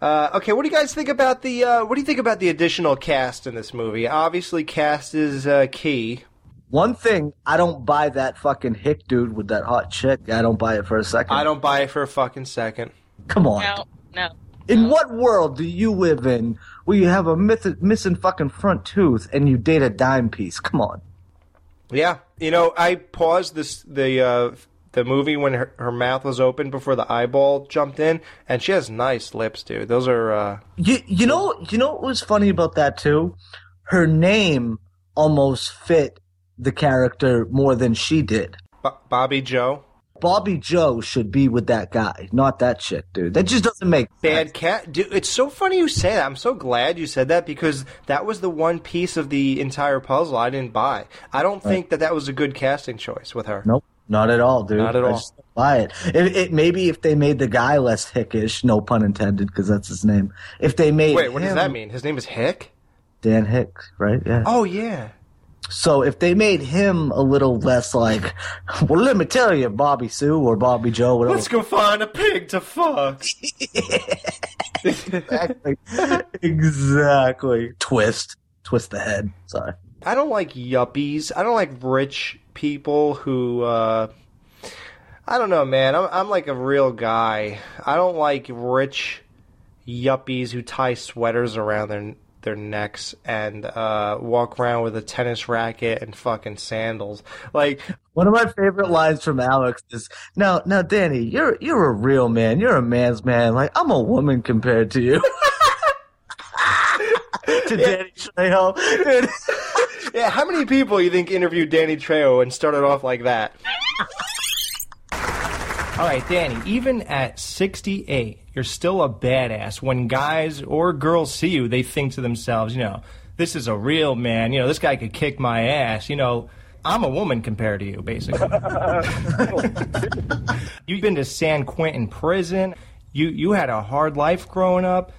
Uh, okay, what do you guys think about the? Uh, what do you think about the additional cast in this movie? Obviously, cast is uh, key. One thing, I don't buy that fucking hick dude with that hot chick. I don't buy it for a second. I don't buy it for a fucking second. Come on. No, no. In what world do you live in where you have a myth- missing fucking front tooth and you date a dime piece? Come on. Yeah, you know, I paused this the uh, the movie when her, her mouth was open before the eyeball jumped in, and she has nice lips, dude. Those are uh, You you know you know what was funny about that too? Her name almost fit the character more than she did. Bo- Bobby Joe. Bobby Joe should be with that guy, not that chick, dude. That just doesn't make Bad cat. Dude, it's so funny you say that. I'm so glad you said that because that was the one piece of the entire puzzle I didn't buy. I don't think that that was a good casting choice with her. Nope, not at all, dude. Not at I all. buy it. It, it. Maybe if they made the guy less hickish, no pun intended, because that's his name. If they made Wait, what does that mean? His name is Hick? Dan Hick, right? Yeah. Oh, yeah. So if they made him a little less like, well, let me tell you, Bobby Sue or Bobby Joe, whatever. Let's go find a pig to fuck. [LAUGHS] exactly. exactly. Twist. Twist the head. Sorry. I don't like yuppies. I don't like rich people who. Uh, I don't know, man. I'm I'm like a real guy. I don't like rich yuppies who tie sweaters around their their necks and uh, walk around with a tennis racket and fucking sandals. Like One of my favorite lines from Alex is, "Now, now, Danny, you're you're a real man. You're a man's man. Like I'm a woman compared to you." [LAUGHS] to Danny Trejo. [LAUGHS] yeah, how many people you think interviewed Danny Trejo and started off like that? All right, Danny, even at 68, you're still a badass. When guys or girls see you, they think to themselves, you know, this is a real man. You know, this guy could kick my ass. You know, I'm a woman compared to you, basically. [LAUGHS] You've been to San Quentin prison. You you had a hard life growing up.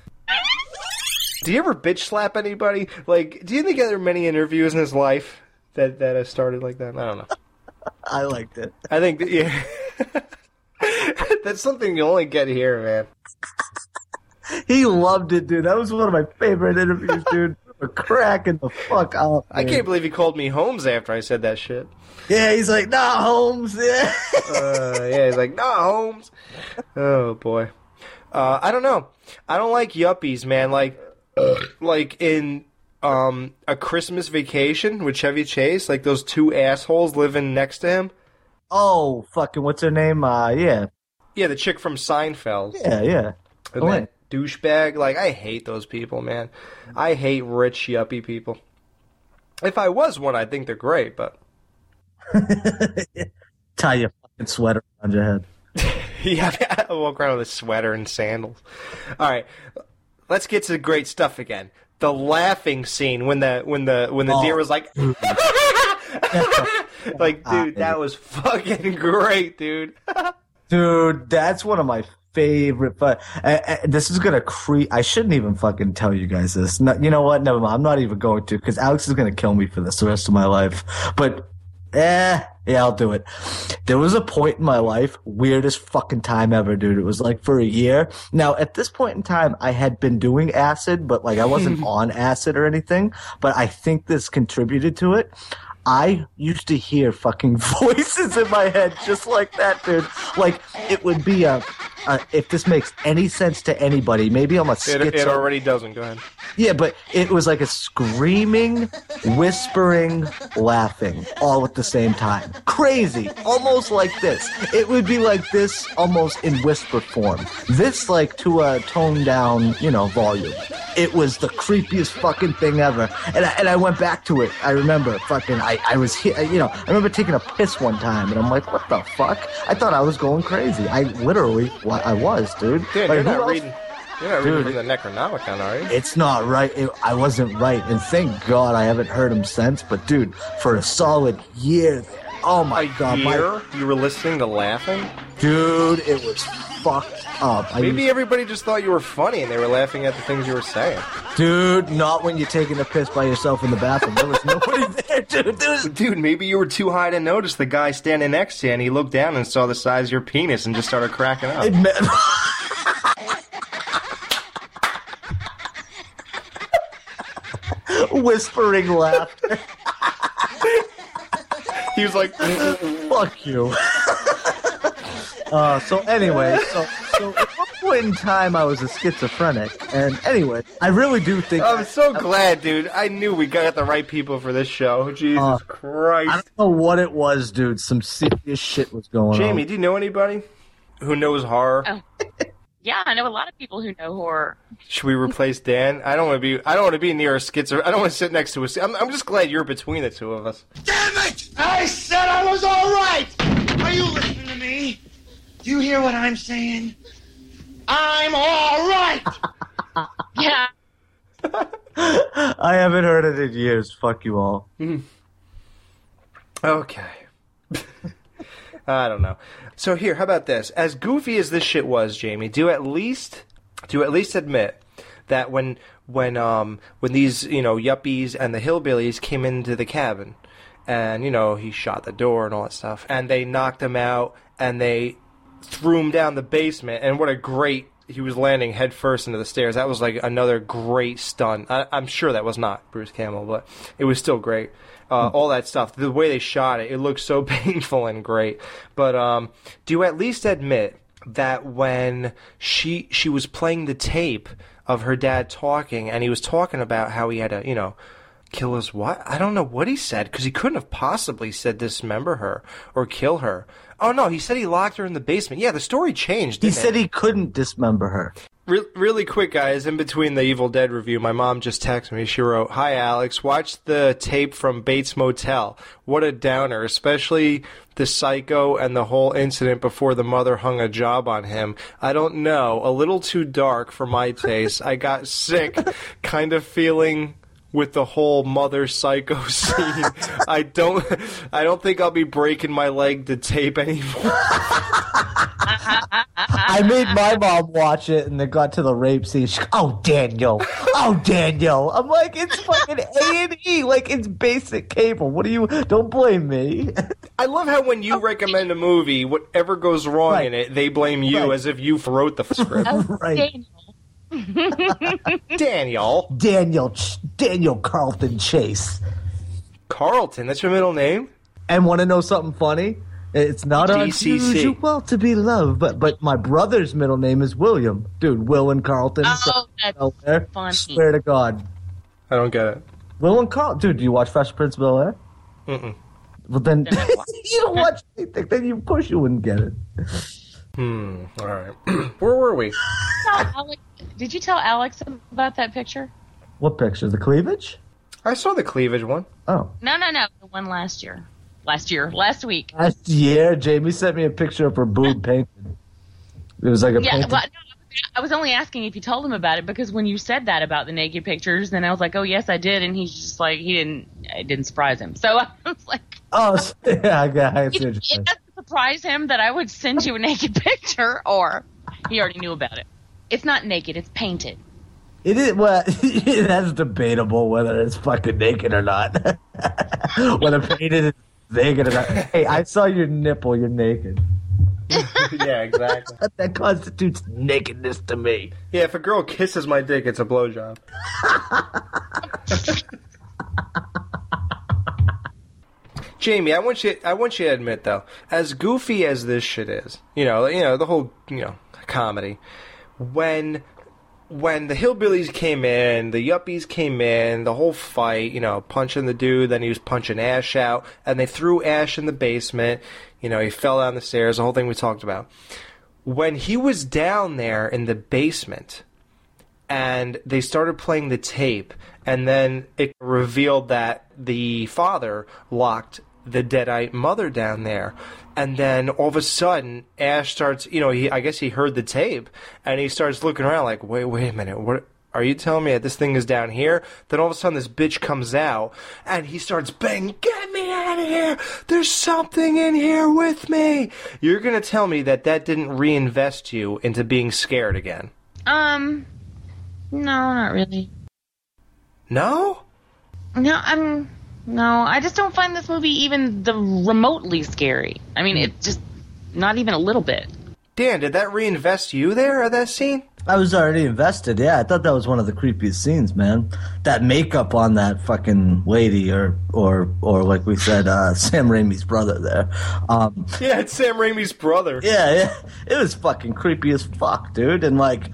Do you ever bitch slap anybody? Like, do you think there are many interviews in his life that that have started like that? I don't know. [LAUGHS] I liked it. I think that, yeah. [LAUGHS] That's something you only get here, man. He loved it, dude. That was one of my favorite interviews, [LAUGHS] dude. We cracking the fuck up. I can't believe he called me Holmes after I said that shit. Yeah, he's like, nah, Holmes. Yeah. Uh, yeah, he's like, nah, Holmes. Oh boy. Uh, I don't know. I don't like yuppies, man. Like, like in um a Christmas Vacation with Chevy Chase, like those two assholes living next to him. Oh, fucking, what's her name? Uh, yeah. Yeah, the chick from Seinfeld. Yeah, yeah. And that douchebag. Like, I hate those people, man. I hate rich yuppie people. If I was one, I'd think they're great, but [LAUGHS] Tie your fucking sweater around your head. [LAUGHS] yeah, [LAUGHS] I walk around with a sweater and sandals. All right, let's get to the great stuff again. The laughing scene when the when the when the Oh. deer was like, [LAUGHS] [LAUGHS] like, dude, that was fucking [LAUGHS] great, dude. Dude, that's one of my favorite. But uh, uh, this is gonna creep. I shouldn't even fucking tell you guys this. No, you know what? Never mind. I'm not even going to because Alex is gonna kill me for this the rest of my life. But eh, yeah, I'll do it. There was a point in my life, weirdest fucking time ever, dude. It was like for a year. Now, at this point in time, I had been doing acid, but like I wasn't [LAUGHS] on acid or anything. But I think this contributed to it. I used to hear fucking [LAUGHS] voices in my head just like that, dude. Like it would be a, a if this makes any sense to anybody, maybe I'm a It, it already doesn't. Go ahead. Yeah, but it was like a screaming, whispering, laughing all at the same time. Crazy. Almost like this. It would be like this almost in whisper form. This like to a toned down, you know, volume. It was the creepiest fucking thing ever. And I, and I went back to it. I remember fucking I, I was here, you know, I remember taking a piss one time and I'm like, what the fuck? I thought I was going crazy. I literally, I was, dude. Dude, Like, you're who not else- reading. You're not Dude. reading from the Necronomicon, are you? It's not right. It, I wasn't right, and thank God I haven't heard him since. But dude, for a solid year, oh my God, my- You were listening to laughing? dude, it was fucked up. I Maybe everybody just thought you were funny and they were laughing at the things you were saying. dude, not when you're taking a piss by yourself in the bathroom. There was nobody [LAUGHS] there, dude. There was- Dude, maybe you were too high to notice the guy standing next to you and he looked down and saw the size of your penis and just started cracking up. It meant- [LAUGHS] Whispering laughter. [LAUGHS] he was like, "Fuck you." [LAUGHS] uh, so anyway, so so at one point in time, I was a schizophrenic, and anyway, I really do think I'm so glad, dude. I knew we got the right people for this show. Jesus Uh, Christ. I don't know what it was, dude. Some serious shit was going Jamie, on. Jamie, do you know anybody who knows horror? Oh. Yeah, I know a lot of people who know horror. Should we replace Dan? I don't want to be. I don't want to be near a schizo. I don't want to sit next to a. I'm, I'm just glad you're between the two of us. Damn it! I said I was all right. Are you listening to me? Do you hear what I'm saying? I'm all right. [LAUGHS] Yeah. [LAUGHS] I haven't heard it in years. Fuck you all. Hmm. Okay. [LAUGHS] I don't know. So here, how about this? As goofy as this shit was, Jamie, do at least do at least admit that when when um when these you know yuppies and the hillbillies came into the cabin, and you know he shot the door and all that stuff, and they knocked him out and they threw him down the basement, and what a great he was landing headfirst into the stairs. That was like another great stunt. I, I'm sure that was not Bruce Campbell, but it was still great. Uh, all that stuff, the way they shot it, it looked so [LAUGHS] painful and great. But um, do you at least admit that when she she was playing the tape of her dad talking, and he was talking about how he had to, you know, kill his what? I don't know what he said because he couldn't have possibly said dismember her or kill her. Oh no, he said he locked her in the basement. Yeah, the story changed. He didn't said it? he couldn't dismember her. Re- really quick, guys, in between the Evil Dead review, my mom just texted me. She wrote, Hi, Alex. Watch the tape from Bates Motel. What a downer, especially the psycho and the whole incident before the mother hung a job on him. I don't know. A little too dark for my taste. I got sick, [LAUGHS] kind of feeling with the whole mother psycho [LAUGHS] scene. I don't I don't think I'll be breaking my leg to tape anymore. I made my mom watch it, and they got to the rape scene. She, oh, Daniel. Oh, Daniel. I'm like, it's fucking A and E. Like it's basic cable. What do you? Don't blame me. I love how when you recommend a movie, whatever goes wrong Right. in it, they blame you Right. as if you wrote the script. [LAUGHS] right. Daniel. [LAUGHS] Daniel. Ch- Daniel Carlton Chase. Carlton, that's your middle name? And want to know something funny? It's not DCC. unusual to be loved, but but my brother's middle name is William. Dude, Will and Carlton. Oh, that's Delaware. funny. Swear to God. I don't get it. Will and Carlton. Dude, do you watch Fresh Prince of Bel Air? Mm-mm. Well, then [LAUGHS] you don't watch anything. Then you of course you wouldn't get it. Hmm. All right. [CLEARS THROAT] Where were we? Alex- Did you tell Alex about that picture? What picture? The cleavage? I saw the cleavage one. Oh. No, no, no. The one last year. Last year. Last week. Last year, Jamie sent me a picture of her boob [LAUGHS] painted. It was like a Yeah, painted. well, no, I was only asking if you told him about it because when you said that about the naked pictures, then I was like, oh yes, I did, and he's just like, he didn't, it didn't surprise him. So [LAUGHS] I was like, Oh, so- [LAUGHS] yeah, I got I see what it, you're it saying. doesn't surprise him that I would send you a naked [LAUGHS] picture, or he already knew about it. It's not naked; it's painted. It is well. [LAUGHS] that's debatable whether it's fucking naked or not. [LAUGHS] whether painted is naked or not. Hey, I saw your nipple. You're naked. yeah, exactly. that constitutes nakedness to me. Yeah, if a girl kisses my dick, it's a blowjob. Jamie, I want you I want you to admit though, as goofy as this shit is, you know, you know, the whole, you know, comedy, when when the hillbillies came in, the yuppies came in, the whole fight, you know, punching the dude, then he was punching Ash out, and they threw Ash in the basement. You know, he fell down the stairs, the whole thing we talked about. When he was down there in the basement, and they started playing the tape, and then it revealed that the father locked the deadite mother down there. And then all of a sudden, Ash starts, you know, he I guess he heard the tape, and he starts looking around like, wait, wait a minute, what? Are you telling me that this thing is down here? Then all of a sudden, this bitch comes out, and he starts banging, "Get me out of here! There's something in here with me!" You're gonna tell me that that didn't reinvest you into being scared again? Um, no, not really. No? No, I'm no. I just don't find this movie even the remotely scary. I mean, it's just not even a little bit. Dan, did that reinvest you there at that scene? I was already invested. Yeah, I thought that was one of the creepiest scenes, man. That makeup on that fucking lady, or or or like we said, uh, [LAUGHS] Sam Raimi's brother there. Um, Yeah, it's Sam Raimi's brother. yeah, yeah, it was fucking creepy as fuck, dude. And like,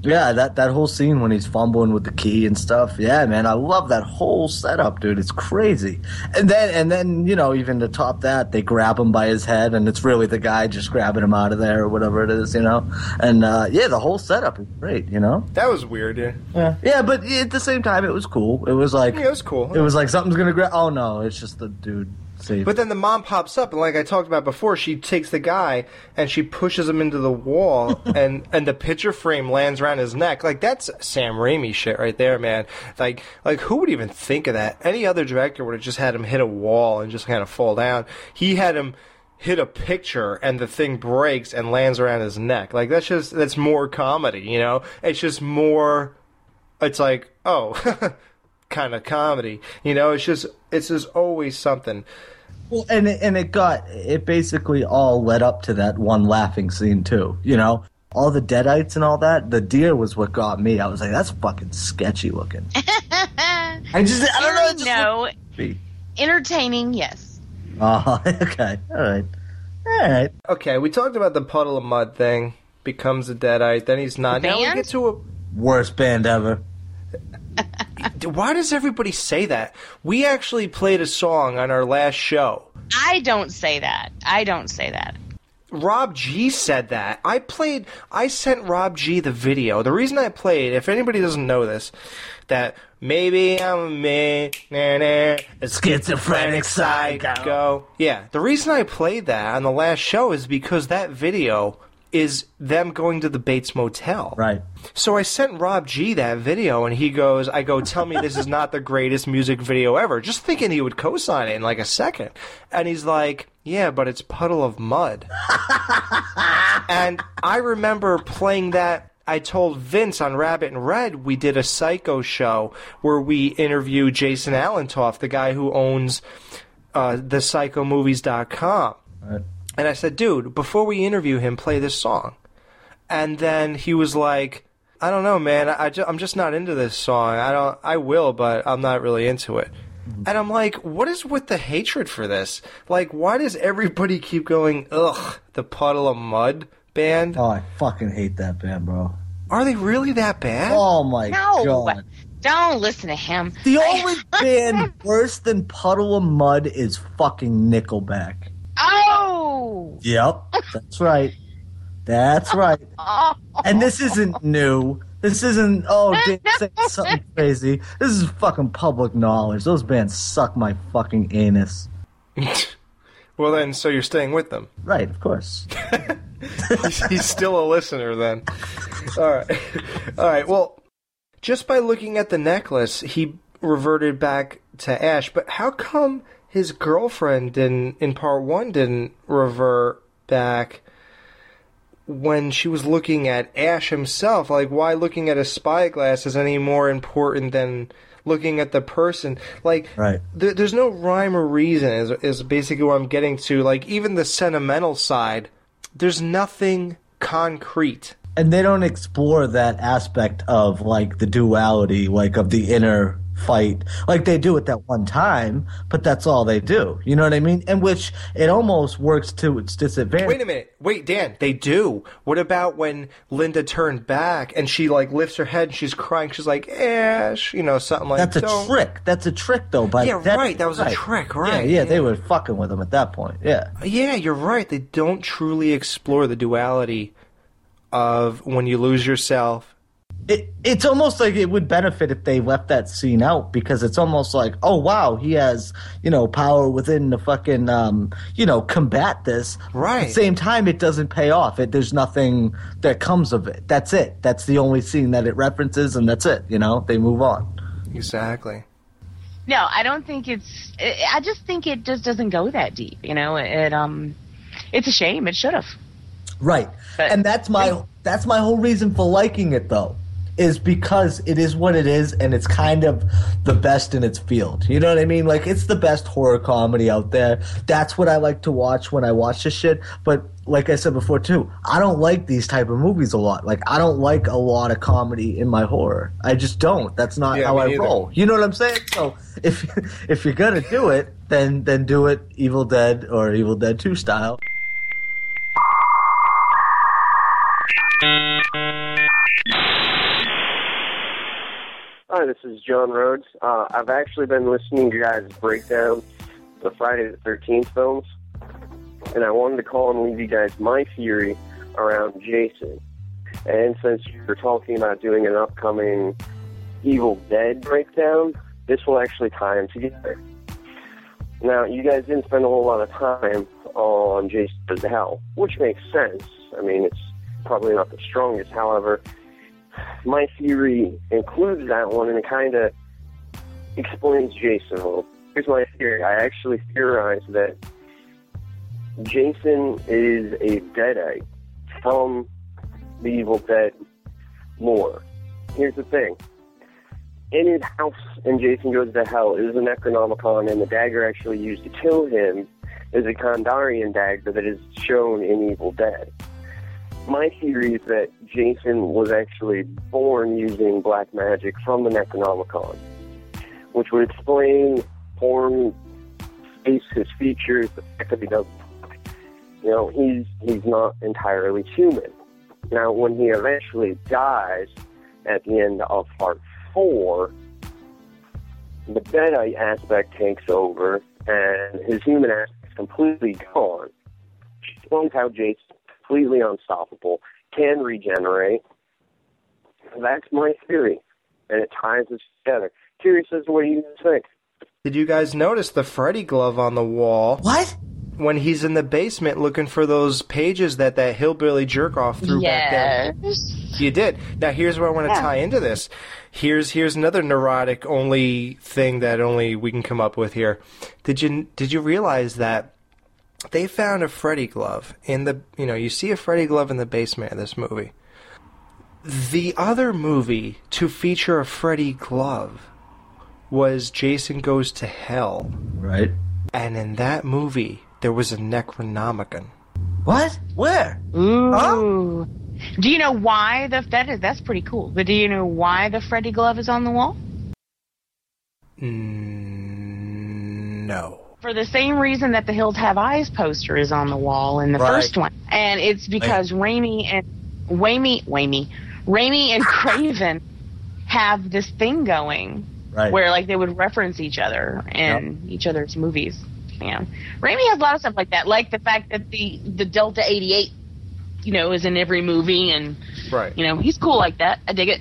yeah, that that whole scene when he's fumbling with the key and stuff. Yeah, man, I love that whole setup, dude. It's crazy. And then and then you know even to top that, they grab him by his head, and it's really the guy just grabbing him out of there or whatever it is, you know. And uh, yeah, the whole setup is great, you know. That was weird, yeah. Yeah, yeah, but at the same time, it was cool. It was like Yeah, it was cool. It was like something's gonna grab. Oh no, it's just the dude. But then the mom pops up, and like I talked about before, she takes the guy and she pushes him into the wall, [LAUGHS] and and the picture frame lands around his neck. Like that's Sam Raimi shit right there, man. Like like who would even think of that? Any other director would have just had him hit a wall and just kind of fall down. He had him hit a picture and the thing breaks and lands around his neck. Like that's just that's more comedy, you know? It's just more it's like, oh, [LAUGHS] kind of comedy. You know, it's just it's just always something. Well, and it, and it got it basically all led up to that one laughing scene too. You know, all the deadites and all that. The deer was what got me. I was like, that's fucking sketchy looking. [LAUGHS] I just I don't know. It no, looked- entertaining, yes. Oh, [LAUGHS] okay, all right, all right. Okay, we talked about the puddle of mud thing. Becomes a deadite, then he's not. The Now we get to a. Worst band ever. [LAUGHS] Why does everybody say that? We actually played a song on our last show. I don't say that. I don't say that. Rob G said that. I played. I sent Rob G the video. The reason I played, if anybody doesn't know this, that maybe I'm a man, nah, nah, a schizophrenic psycho. Yeah, the reason I played that on the last show is because that video is them going to the Bates Motel. Right. So I sent Rob G that video, and he goes, "I go, tell me this is [LAUGHS] not the greatest music video ever." Just thinking he would co-sign it in like a second, and he's like, "Yeah, but it's Puddle of Mudd." [LAUGHS] and I remember playing that. I told Vince on Rabbit and Red we did a Psycho show where we interviewed Jason Allentoff, the guy who owns uh, the PsychoMovies.com. Right. And I said, dude, before we interview him, play this song. And then he was like, I don't know, man. I, I ju- I'm just not into this song. I don't. I will, but I'm not really into it. And I'm like, what is with the hatred for this? Like, why does everybody keep going? Ugh, the Puddle of Mudd band. Oh, I fucking hate that band, bro. Are they really that bad? Oh my No, god. don't listen to him. The only [LAUGHS] band worse than Puddle of Mudd is fucking Nickelback. Oh, Yep, that's right. That's right. And this isn't new. This isn't oh [LAUGHS] Dan saying something crazy. This is fucking public knowledge. Those bands suck my fucking anus. [LAUGHS] Well, then, so you're staying with them. Right, of course. he's, [LAUGHS] he's still a listener then. All right. All right. Well, just by looking at the necklace, he reverted back to Ash. But how come his girlfriend didn't, in part one, didn't revert back? when she was looking at Ash himself. Like, why looking at a spyglass is any more important than looking at the person? Like, Right. there, there's no rhyme or reason. Is is basically what I'm getting to. Like, even the sentimental side, there's nothing concrete. and they don't explore that aspect of like the duality, like of the inner fight. Like they do at that one time, but that's all they do. You know what I mean? And which it almost works to its disadvantage. Wait a minute. Wait, Dan, they do. What about when Linda turned back and she like lifts her head and she's crying? She's like, Ash, you know, something like that. That's a "Don't-" trick. That's a trick, though. By Yeah, right, that was a right. trick, Yeah, right, Yeah, yeah. they were fucking with him at that point. Yeah. Yeah, you're right. They don't truly explore the duality of when you lose yourself. It, it's almost like it would benefit if they left that scene out because it's almost like, oh wow, he has you know power within the fucking um, you know combat this. Right. At the same time, it doesn't pay off. It there's nothing that comes of it. That's it. That's the only scene that it references, and that's it. You know, they move on. Exactly. No, I don't think it's. I I just think it just doesn't go that deep. You know, it um, it's a shame. It should have. Right. and that's my that's my whole reason for liking it though. Is because it is what it is and it's kind of the best in its field. You know what I mean? Like it's the best horror comedy out there. That's what I like to watch when I watch this shit. But like I said before too, I don't like these type of movies a lot. Like I don't like a lot of comedy in my horror. I just don't. That's not Yeah, how I neither. roll. You know what I'm saying? So if [LAUGHS] if you're gonna do it, then then do it Evil Dead or Evil Dead 2 style. Hi, this is John Rhodes. Uh, I've actually been listening to you guys break down the Friday the 13th films, and I wanted to call and leave you guys my theory around Jason. And since you're talking about doing an upcoming Evil Dead breakdown, this will actually tie them together. Now, you guys didn't spend a whole lot of time on Jason to Hell, which makes sense. I mean, it's probably not the strongest. However, my theory includes that one, and it kind of explains Jason a little. Here's my theory. I actually theorize that Jason is a deadite from the Evil Dead lore. Here's the thing. In his house in Jason Goes to Hell is a Necronomicon, and the dagger actually used to kill him is a Kandarian dagger that is shown in Evil Dead. My theory is that Jason was actually born using black magic from the Necronomicon, which would explain form, face, his features, the fact that he doesn't. You know, he's he's not entirely human. Now, when he eventually dies at the end of part four, the Deadite aspect takes over, and his human aspect is completely gone. Explains how Jason's completely unstoppable, can regenerate. That's my theory, and it ties us together. Curious as to what you guys think. Did you guys notice the Freddy glove on the wall? What? When he's in the basement looking for those pages that that hillbilly jerk off threw back there. You did. Now here's where I want to Yeah. tie into this. Here's here's another neurotic only thing that only we can come up with here. Did you did you realize that they found a Freddy glove in the you know you see a Freddy glove in the basement of this movie. The other movie to feature a Freddy glove was Jason Goes to Hell. Right. And in that movie there was a Necronomicon. What? Where? Ooh. Do you know why the that is that's pretty cool? But do you know why the Freddy glove is on the wall? Mm, no. For the same reason that the Hills Have Eyes poster is on the wall in the Right. first one, and it's because Raimi and Raimi, Raimi, Raimi and [LAUGHS] Craven have this thing going Right. where like they would reference each other in each other's movies. Yeah, Raimi has a lot of stuff like that, like the fact that the the Delta eighty eight, you know, is in every movie, and Right. you know he's cool like that. I dig it.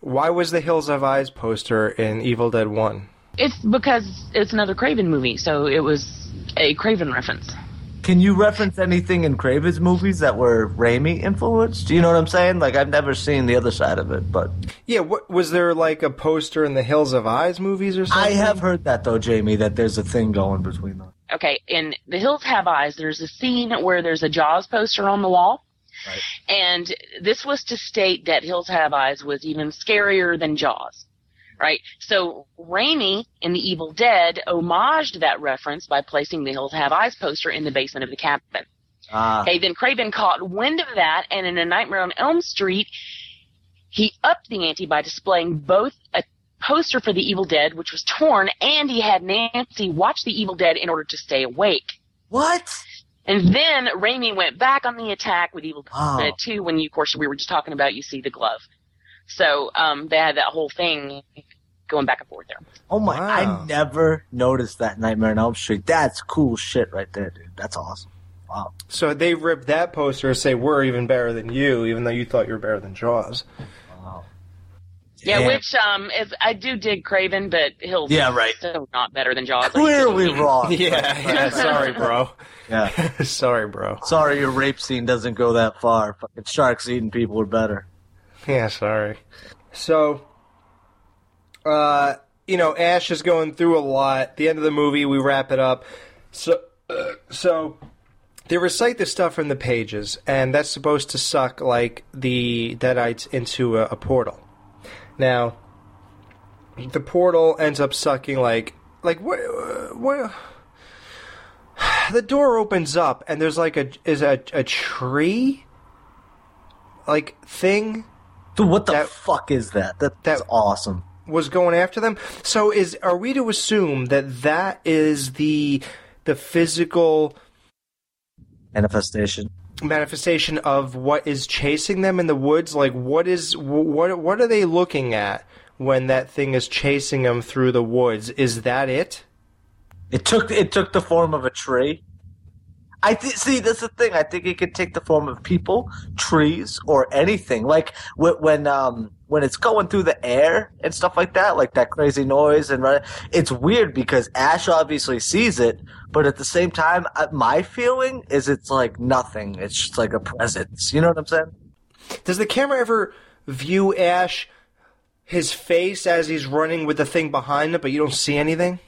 Why was the Hills Have Eyes poster in Evil Dead 1? It's because it's another Craven movie, so it was a Craven reference. Can you reference anything in Craven's movies that were Raimi influenced? Do you know what I'm saying? Like I've never seen the other side of it, but Yeah, what, was there like a poster in the Hills of Eyes movies or something? I have heard that though, Jamie, that there's a thing going between them. Okay, in The Hills Have Eyes, there's a scene where there's a Jaws poster on the wall, And this was to state that Hills Have Eyes was even scarier than Jaws. Right? So Raimi in The Evil Dead homaged that reference by placing the Hills Have Eyes poster in the basement of the cabin. Ah. Okay, then Craven caught wind of that, and in A Nightmare on Elm Street, he upped the ante by displaying both a poster for The Evil Dead, which was torn, and he had Nancy watch The Evil Dead in order to stay awake. What? And then Raimi went back on the attack with Evil Wow. Dead 2 when you, of course, we were just talking about you see the glove. So, um, they had that whole thing going back and forth there. Oh my! I never noticed that Nightmare on Elm Street. That's cool shit right there, dude. That's awesome. Wow. So they ripped that poster and say we're even better than you, even though you thought you were better than Jaws. Yeah, Damn. which, um, is, I do dig Craven, but he'll Yeah, right. still not better than Jaws. Clearly wrong. [LAUGHS] Yeah, yeah. Sorry, bro. [LAUGHS] Yeah. [LAUGHS] sorry, bro. Sorry, your rape scene doesn't go that far. Fucking sharks eating people are better. [LAUGHS] Yeah, sorry. So, uh, you know, Ash is going through a lot. The end of the movie, we wrap it up. So, uh, [CLEARS THROAT] so they recite the stuff from the pages, and that's supposed to suck like the Deadites into a, a portal. Now, the portal ends up sucking like like what what. [SIGHS] The door opens up, and there's like a is a a tree, like thing. Dude, what the fuck is that? That that's awesome. Was going after them. So is are we to assume that that is the the physical Manifestation. manifestation of what is chasing them in the woods? Like what is what what are they looking at when that thing is chasing them through the woods? Is that it? It took it took the form of a tree. I th- see. That's the thing. I think it could take the form of people, trees, or anything. Like wh- when um when it's going through the air and stuff like that, like that crazy noise and it's weird because Ash obviously sees it, but at the same time, uh, my feeling is it's like nothing. It's just like a presence. You know what I'm saying? Does the camera ever view Ash his face as he's running with the thing behind him, but you don't see anything?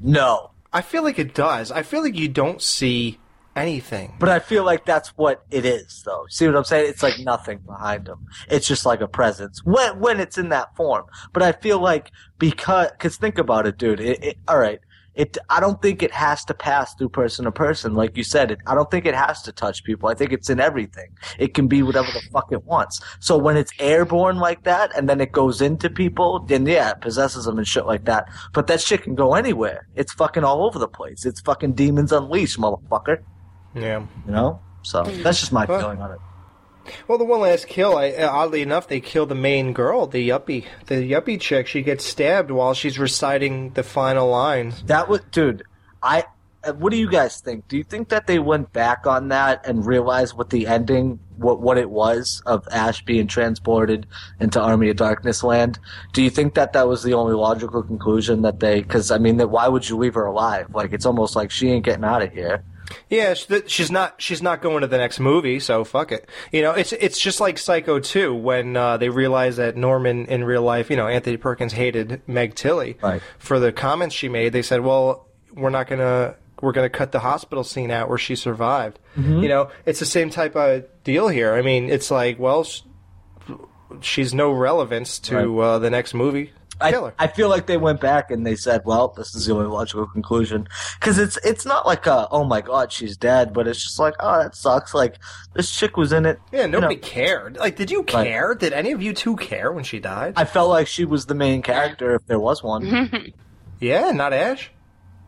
No. I feel like it does. I feel like you don't see anything. But I feel like that's what it is, though. See what I'm saying? It's like nothing behind him. It's just like a presence when when it's in that form. But I feel like because because think about it, dude. It, it, all right. It I don't think it has to pass through person to person, like you said. It I don't think it has to touch people. I think it's in everything. It can be whatever the fuck it wants. So when it's airborne like that, and then it goes into people, then yeah, it possesses them and shit like that. But that shit can go anywhere. It's fucking all over the place. It's fucking demons unleashed, motherfucker. Yeah. You know? So that's just my feeling on it. Well, the one last kill, I, oddly enough, they kill the main girl, the yuppie, the yuppie chick. She gets stabbed while she's reciting the final lines. That was, dude. I. What do you guys think? Do you think that they went back on that and realized what the ending, what what it was of Ash being transported into Army of Darkness land? Do you think that that was the only logical conclusion that they? Because I mean, that why would you leave her alive? Like it's almost like she ain't getting out of here. Yeah, she's not. She's not going to the next movie, so fuck it. You know, it's it's just like Psycho 2 when uh, they realized that Norman in real life, you know, Anthony Perkins hated Meg Tilly Right. for the comments she made. They said, "Well, we're not gonna we're gonna cut the hospital scene out where she survived." Mhm. You know, it's the same type of deal here. I mean, it's like, well, she's no relevance to uh, the next movie. I, I feel like they went back and they said, "Well, this is the only logical conclusion," because it's it's not like a "Oh my God, she's dead," but it's just like, "Oh, that sucks." Like this chick was in it. Yeah, you nobody know. cared. Like, did you Right. care? Did any of you two care when she died? I felt like she was the main character if there was one. [LAUGHS] yeah, not Ash.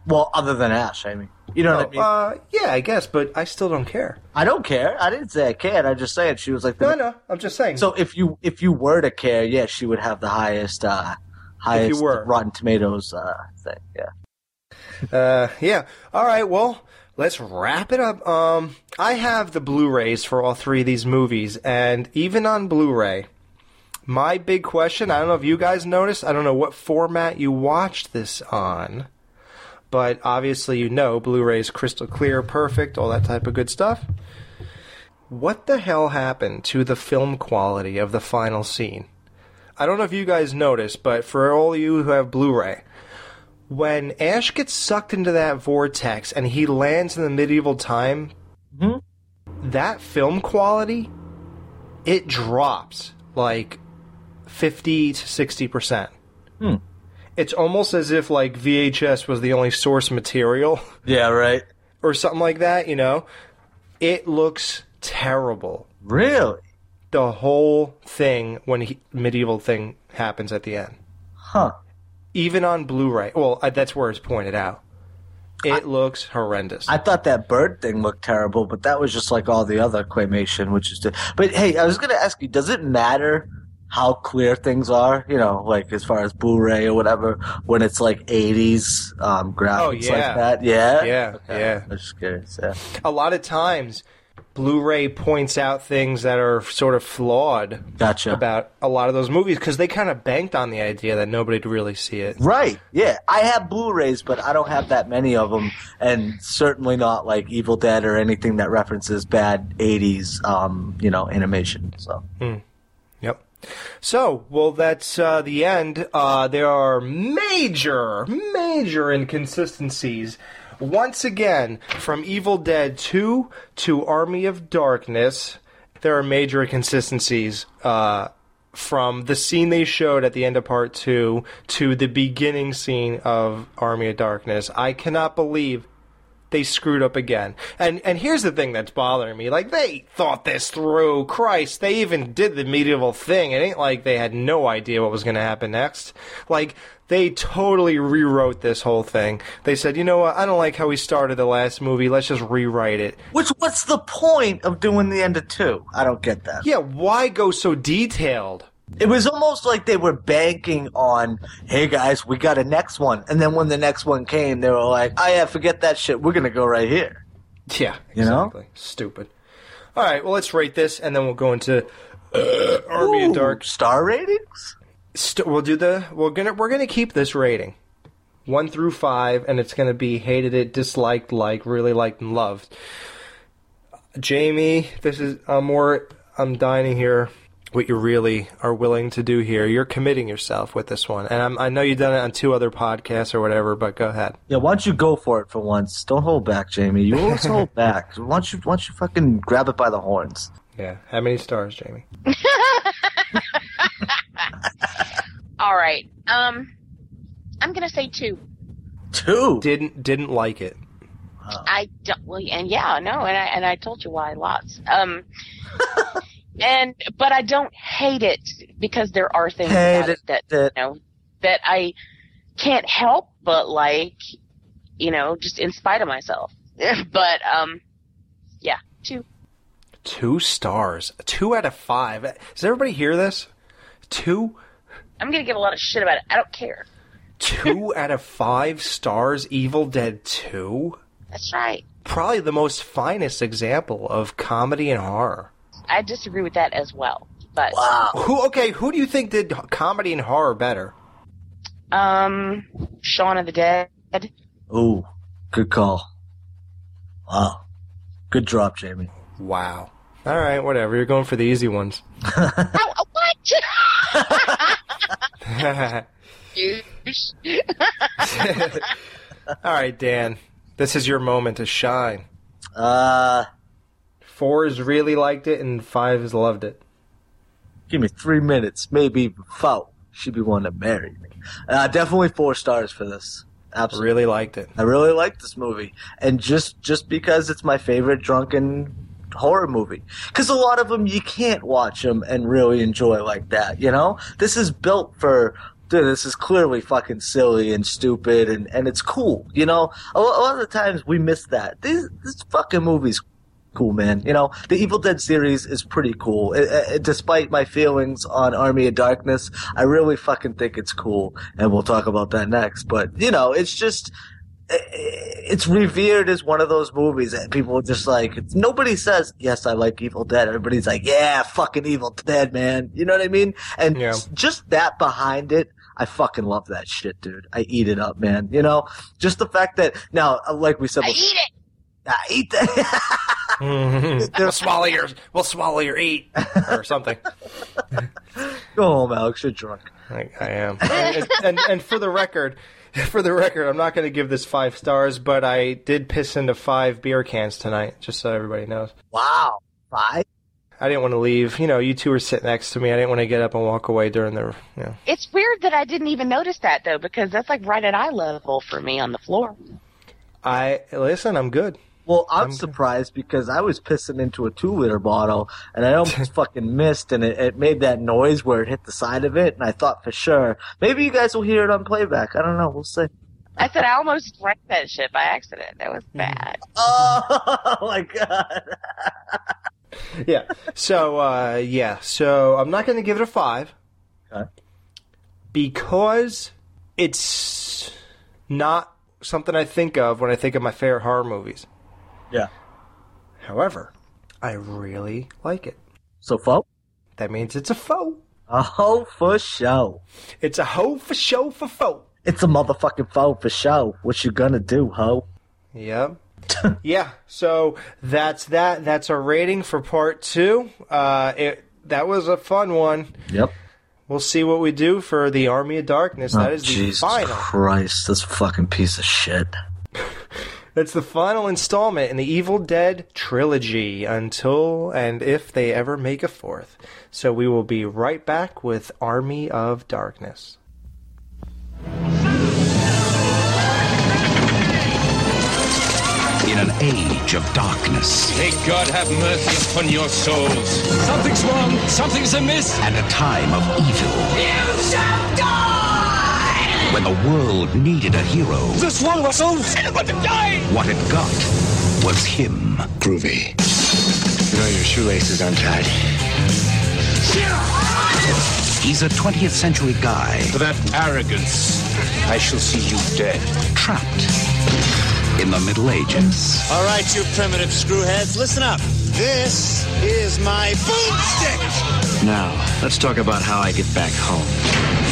Well, other than Ash, I mean, you know what I mean. Uh, yeah, I guess, but I still don't care. I don't care. I didn't say I cared. I just said she was like the. No, no, I'm just saying. So if you if you were to care, yeah, she would have the highest uh highest were. Rotten Tomatoes uh thing. Yeah. Uh, yeah. All right. Well, let's wrap it up. Um, I have the Blu-rays for all three of these movies, and even on Blu-ray, my big question. I don't know if you guys noticed. I don't know what format you watched this on, but obviously you know Blu-ray is crystal clear, perfect, all that type of good stuff. What the hell happened to the film quality of the final scene? I don't know if you guys noticed, but for all you who have Blu-ray, when Ash gets sucked into that vortex and he lands in the medieval time, that film quality, it drops like 50 to 60%. Hmm. It's almost as if like VHS was the only source material. [LAUGHS] Yeah, right. Or something like that, you know? It looks terrible. Really? The whole thing when he, medieval thing happens at the end. Huh. Even on Blu-ray. Well, uh, that's where it's pointed out. It looks horrendous. I thought that bird thing looked terrible, but that was just like all the other claymation, which is. But hey, I was going to ask you: Does it matter how clear things are? You know, like as far as Blu-ray or whatever, when it's like '80s um, graphics Oh, like that? Yeah, Yeah, Okay. yeah. I'm just curious. Yeah. a lot of times Blu-ray points out things that are sort of flawed Gotcha. about a lot of those movies because they kind of banked on the idea that nobody'd really see it. Right. Yeah. I have Blu-rays, but I don't have that many of them, and certainly not like Evil Dead or anything that references bad '80s, um, you know, animation. So. Hmm. Yep. So, well, that's uh, the end. Uh, there are major, major inconsistencies. Once again, from Evil Dead 2 to Army of Darkness, there are major inconsistencies. Uh, from the scene they showed at the end of part two to the beginning scene of Army of Darkness, I cannot believe they screwed up again. And and here's the thing that's bothering me. Like they thought this through. Christ, they even did the medieval thing. It ain't like they had no idea what was going to happen next. Like they totally rewrote this whole thing. They said, "You know what? I don't like how we started the last movie. Let's just rewrite it." Which what's the point of doing the end of two? I don't get that. Yeah, why go so detailed? It was almost like they were banking on, hey guys, we got a next one. And then when the next one came, they were like, oh yeah, forget that shit. We're going to go right here. Yeah, You know? exactly. Stupid. All right, well, let's rate this, and then we'll go into uh, Army of Dark. Star ratings? St- we'll do the. We're gonna we're gonna keep this rating, one through five, and it's gonna be hated it, disliked, like, really liked, and loved. Jamie, this is I'm more. I'm dining hear what you really are willing to do here. You're committing yourself with this one, and I'm, I know you've done it on two other podcasts or whatever. But go ahead. Yeah, why don't you go for it for once? Don't hold back, Jamie. You always hold [LAUGHS] back. Why don't you, why don't you fucking grab it by the horns? Yeah. How many stars, Jamie? [LAUGHS] [LAUGHS] All right. Um, I'm gonna say two. Two. Didn't didn't like it. I don't. Well, and yeah, no, and I and I told you why lots. Um, and but I don't hate it because there are things Hate about it that you know that I can't help but like, you know, just in spite of myself. [LAUGHS] but um, yeah, two. Two stars. Two out of five. Does everybody hear this? Two I'm gonna get a lot of shit about it. I don't care. two [LAUGHS] out of five stars. Evil Dead Two. That's right. Probably the most finest example of comedy and horror. I disagree with that as well. But Who? Okay, who do you think did comedy and horror better? um, Shaun of the Dead. Ooh, good call. Wow. Good drop, Jamie. Wow. All right, whatever. You're going for the easy ones. [LAUGHS] Oh, what? [LAUGHS] All right, Dan. This is your moment to shine. Uh, Four has really liked it, and five has loved it. give me three minutes, maybe even four. She'd be one to marry me. Uh, definitely four stars for this. Absolutely. Really liked it. I really like this movie, and just just because it's my favorite drunken horror movie. Because a lot of them you can't watch them and really enjoy like that. You know, this is built for. Dude, this is clearly fucking silly and stupid, and, and it's cool. You know, a, a lot of the times we miss that. These, this fucking movie's cool, man. You know, the Evil Dead series is pretty cool. Uh, uh, despite my feelings on Army of Darkness, I really fucking think it's cool, and we'll talk about that next. But you know, it's just uh, it's revered as one of those movies that people are just like nobody says yes i like evil dead everybody's like yeah fucking evil dead man you know what i mean and Yeah. just that behind it i fucking love that shit dude i eat it up man you know just the fact that now like we said I eat it. I eat that [LAUGHS] [LAUGHS] [LAUGHS] we'll swallow your we'll swallow your eat or something. [LAUGHS] go home alex you're drunk I, I am. And, and and for the record, For the record, I'm not going to give this five stars, but I did piss into five beer cans tonight, just so everybody knows. Wow, five. I didn't want to leave. You know, you two were sitting next to me. I didn't want to get up and walk away during the. You know. It's weird that I didn't even notice that though, because that's like right at eye level for me on the floor. I listen. I'm good. Well, I'm, surprised because I was pissing into a two liter bottle and I almost [LAUGHS] fucking missed and it, it made that noise where it hit the side of it and I thought for sure maybe you guys will hear it on playback. I don't know. We'll see. I said I almost drank that shit by accident. That was bad. [LAUGHS] Oh my god. [LAUGHS] yeah. So uh, yeah. So I'm not going to give it a five. Okay. Because it's not something I think of when I think of my favorite horror movies. Yeah. However, I really like it. So faux? That means it's a faux. A hoe for show. It's a hoe for show for faux. It's a motherfucking faux for show. What you gonna do, hoe? Yep. [LAUGHS] yeah. So that's that. That's our rating for part two. Uh, it that was a fun one. Yep. We'll see what we do for the Army of Darkness. that oh, is the Jesus final. Christ, this fucking piece of shit. That's the final installment in the Evil Dead trilogy until and if they ever make a fourth. So we will be right back with Army of Darkness. In an age of darkness. May God have mercy upon your souls. Something's wrong. Something's amiss. And a time of evil. You shall die! When the world needed a hero. This one was so about to die! What it got was him. Groovy. You know your shoelace is untied. He's a 20th century guy. For that arrogance, I shall see you dead. Trapped in the Middle Ages. All right, you primitive screwheads, listen up. This is my boomstick. Now, let's talk about how I get back home.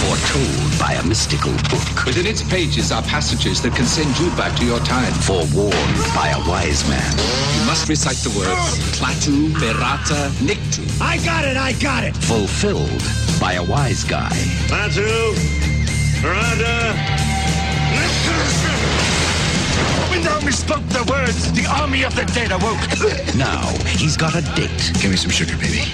Foretold by a mystical book. Within its pages are passages that can send you back to your time. Forewarned by a wise man. You must recite the words Klaatu, Barada, Nikto. I got it, I got it. Fulfilled by a wise guy. Klaatu, Barada, When thou misspoke the words, the army of the dead awoke. Now he's got a date. Give me some sugar, baby.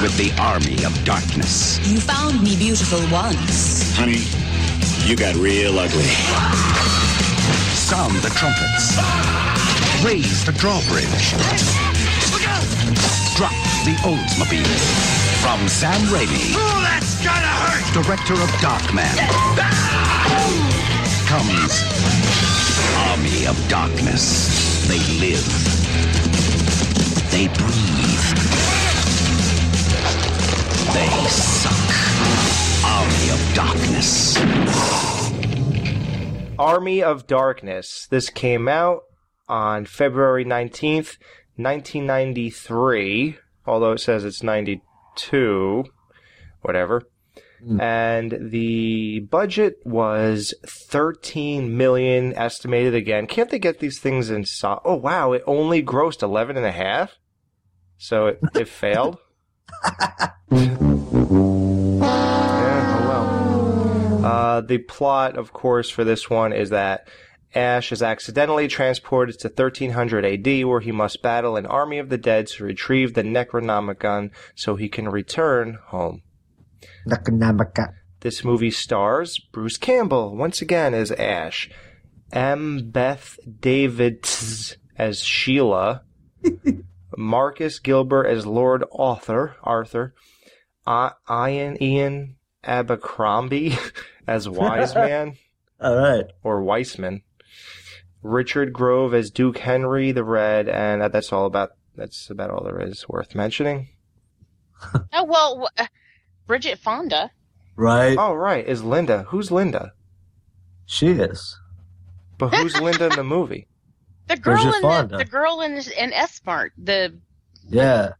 With the army of darkness. You found me beautiful once. Honey, you got real ugly. Sound the trumpets. Raise the drawbridge. Drop the Oldsmobile. From Sam Raimi. Oh, that's gonna hurt! Director of Darkman. Comes Army of Darkness. They live. They breathe. They suck. Army of Darkness. Army of Darkness. This came out on February 19th, 1993, although it says it's 92, whatever. And the budget was 13 million estimated again. Can't they get these things in so- Oh wow, it only grossed 11 and a half. So it, it [LAUGHS] failed. Yeah, oh well. Uh, the plot, of course, for this one is that Ash is accidentally transported to 1300 AD, where he must battle an army of the dead to retrieve the Necronomicon so he can return home. Necronomicon. This movie stars Bruce Campbell once again as Ash, M. Beth Davids as Sheila, [LAUGHS] Marcus Gilbert as Lord Arthur, Arthur, I- Ian Ian Abercrombie [LAUGHS] as Wise [LAUGHS] Man. All right. Or Weissman. Richard Grove as Duke Henry the Red, and that's all about. That's about all there is worth mentioning. Oh well, wh- Bridget Fonda. Right. Oh, right. Is Linda? Who's Linda? She is. But who's Linda in the movie? [LAUGHS] The girl Bridget in the, Fonda. the girl in in S-Mart. The Yeah.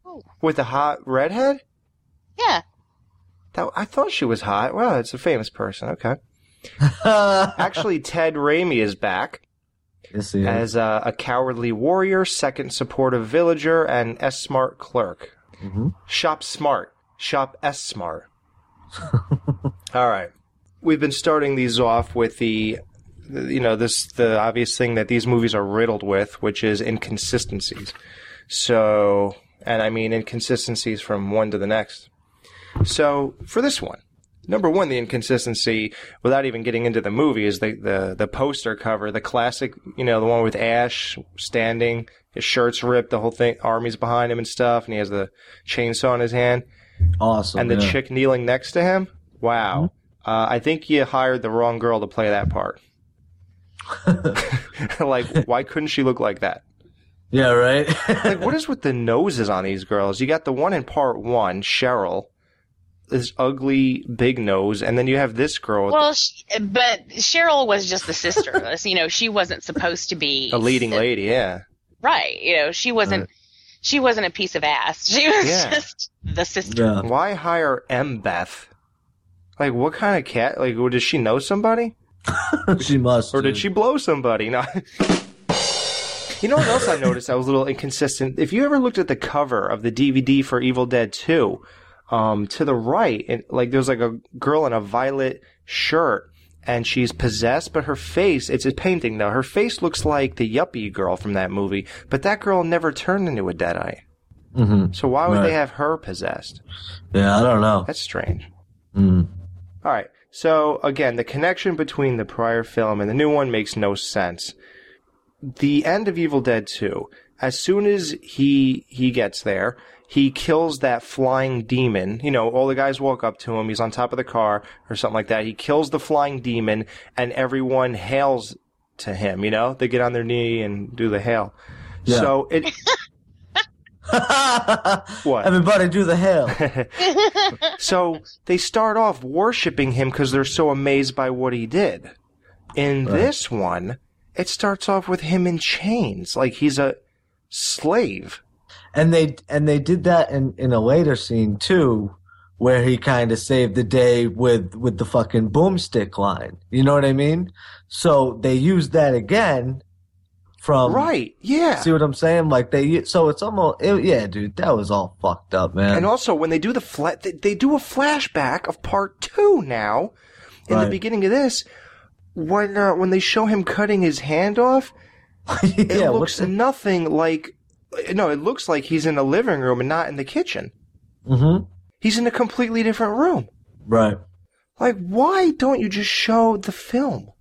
With the hot redhead? yeah. That, I thought she was hot. Well, it's a famous person. Okay. [LAUGHS] Actually, Ted Raimi is back Yes, he is. as a, a cowardly warrior, second supportive villager, and S-Mart clerk. Mhm. Shop smart. Shop S-Mart. [LAUGHS] All right. We've been starting these off with the, the- you know, this the obvious thing that these movies are riddled with, which is inconsistencies. So, and I mean inconsistencies from one to the next. So, for this one, number one, the inconsistency, without even getting into the movie, is the the the poster cover, the classic, you know, the one with Ash standing, his shirt's ripped, the whole thing, army's behind him and stuff, and he has the chainsaw in his hand. Awesome. And the yeah. chick kneeling next to him. Wow. Uh, I think you hired the wrong girl to play that part. [LAUGHS] [LAUGHS] like, why couldn't she look like that? Yeah, right. [LAUGHS] like, what is with the noses on these girls? You got the one in part one, Cheryl, this ugly big nose, and then you have this girl, with Well, she, but Cheryl was just the sister. you know, she wasn't supposed to be a leading lady. Yeah. right. You know, she wasn't. She wasn't a piece of ass. She was Yeah. just the sister. Why hire Embeth? Like, what kind of cat? Like, does she know somebody? [LAUGHS] she must. Or did she blow somebody? No. [LAUGHS] you know what else I noticed? I was a little inconsistent. If you ever looked at the cover of the DVD for Evil Dead 2, um, to the right, it, like there's like a girl in a violet shirt, and she's possessed, but her face, it's a painting though, her face looks like the yuppie girl from that movie, but that girl never turned into a Deadite. Mm-hmm. So why would Right. they have her possessed? Yeah, I don't know. That's strange. Mm. All right. So again, the connection between the prior film and the new one makes no sense. The end of Evil Dead 2, as soon as he he gets there, he kills that flying demon. You know, all the guys walk up to him, he's on top of the car or something like that. He kills the flying demon and everyone hails to him, you know? They get on their knee and do the hail. Yeah. So it [LAUGHS] What? Everybody do the hail. [LAUGHS] so they start off worshiping him because they're so amazed by what he did. In Right. this one, it starts off with him in chains, like he's a slave. And they and they did that in in a later scene too where he kind of saved the day with with the fucking boomstick line you know what i mean so they used that again from Right, yeah. see what i'm saying like they so it's almost it, yeah dude that was all fucked up man And also, when they do the fla- they, they do a flashback of part two now. In the beginning of this, when uh, when they show him cutting his hand off, [LAUGHS] it looks nothing like. No, it looks like he's in a living room and not in the kitchen. mm-hmm He's in a completely different room. right Like, why don't you just show the film?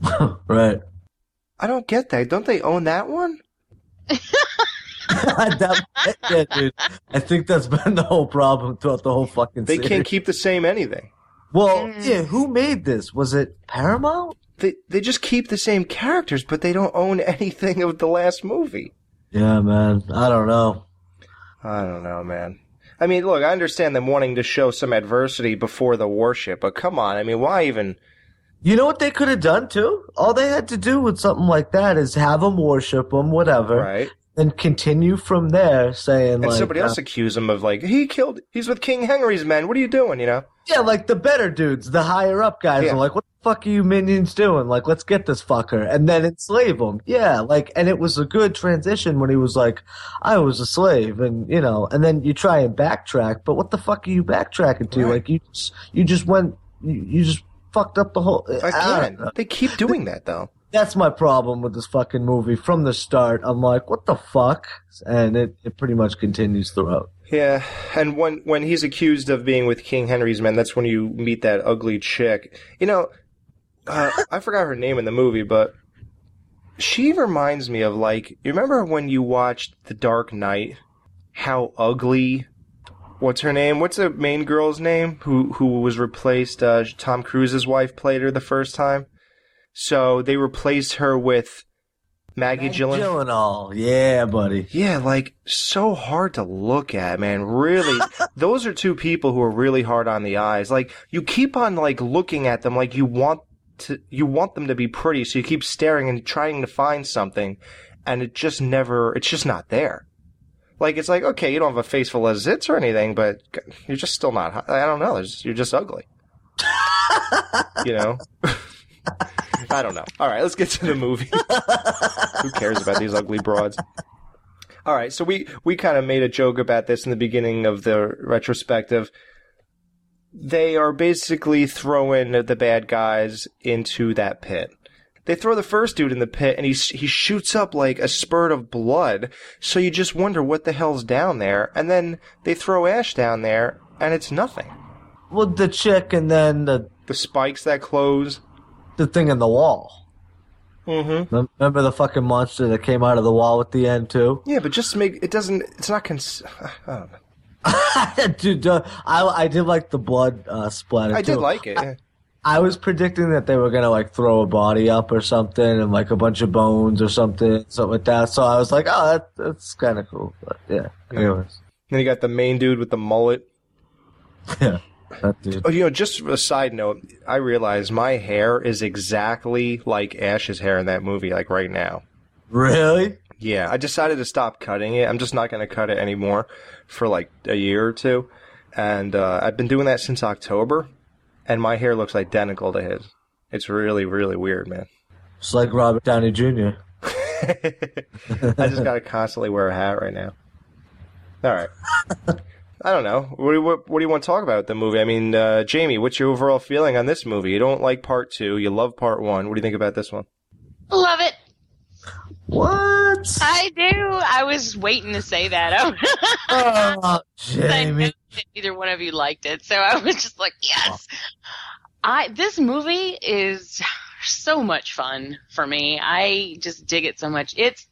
[LAUGHS] right I don't get that. Don't they own that one? [LAUGHS] that, yeah, dude. I think that's been the whole problem throughout the whole fucking. They series. can't keep the same anything. Well, yeah. Who made this? Was it Paramount? They they just keep the same characters, but they don't own [LAUGHS] anything of the last movie. Yeah, man. I don't know. I don't know, man. I mean, look, I understand them wanting to show some adversity before the worship, but come on. I mean, why even? You know what they could have done too? All they had to do with something like that is have them worship them, whatever, Right. And continue from there, saying And like, somebody else uh, accuse him of like he killed. He's with King Henry's men. What are you doing? You know? yeah, like the better dudes, the higher up guys Yeah. are like, what the fuck are you minions doing? Like, let's get this fucker and then enslave him. Yeah, like, and it was a good transition when he was like, I was a slave, and you know, and then you try and backtrack, but what the fuck are you backtracking to? Right. Like, you just, you just went, you, you just fucked up the whole. Again, they keep doing that though. That's my problem with this fucking movie from the start. I'm like, what the fuck? And it, it pretty much continues throughout. Yeah, and when when he's accused of being with King Henry's men, that's when you meet that ugly chick. You know, uh, I forgot her name in the movie, but she reminds me of like you remember when you watched The Dark Knight? How ugly? What's her name? What's the main girl's name? Who who was replaced? Uh, Tom Cruise's wife played her the first time, so they replaced her with Maggie Gyllen. Gyllenhaal, yeah, buddy. Yeah, like so hard to look at, man. Really, [LAUGHS] those are two people who are really hard on the eyes. Like you keep on like looking at them, like you want to, you want them to be pretty, so you keep staring and trying to find something, and it just never, it's just not there. Like it's like okay, you don't have a face full of zits or anything, but you're just still not. I don't know. You're just ugly. [LAUGHS] you know. [LAUGHS] I don't know. All right, let's get to the movie. [LAUGHS] Who cares about these ugly broads? All right, so we we kind of made a joke about this in the beginning of the retrospective. they are basically throwing the bad guys into that pit. They throw the first dude in the pit and he, he shoots up like a spurt of blood. So you just wonder what the hell's down there. And then they throw Ash down there and it's nothing. Well, the chick and then the The spikes that close. The thing in the wall. Mm-hmm. Remember the fucking monster that came out of the wall at the end too? Yeah, but just make it doesn't. It's not. Cons- [SIGHS] I don't know. [LAUGHS] Dude, I I did like the blood uh, splatter. I did like it. yeah. I was predicting that they were gonna like throw a body up or something and like a bunch of bones or something, something like that. So I was like, oh, that, that's kind of cool. But yeah. Anyways, Then you got the main dude with the mullet. [LAUGHS] yeah, that dude. Oh, you know, just a side note, I realize my hair is exactly like Ash's hair in that movie, like right now. Really? Yeah, I decided to stop cutting it. I'm just not going to cut it anymore for like a year or two. And uh, I've been doing that since October, and my hair looks identical to his. It's really, really weird, man. It's like Robert Downey Jr. [LAUGHS] [LAUGHS] I just got to constantly wear a hat right now. All right. [LAUGHS] I don't know. What do, you, what, what do you want to talk about the movie? I mean, uh, Jamie, what's your overall feeling on this movie? You don't like part two. You love part one. What do you think about this one? Love it. What? I do. I was waiting to say that. [LAUGHS] Oh, I Jamie. that neither one of you liked it, so I was just like, yes. I this movie is so much fun for me. I just dig it so much. It's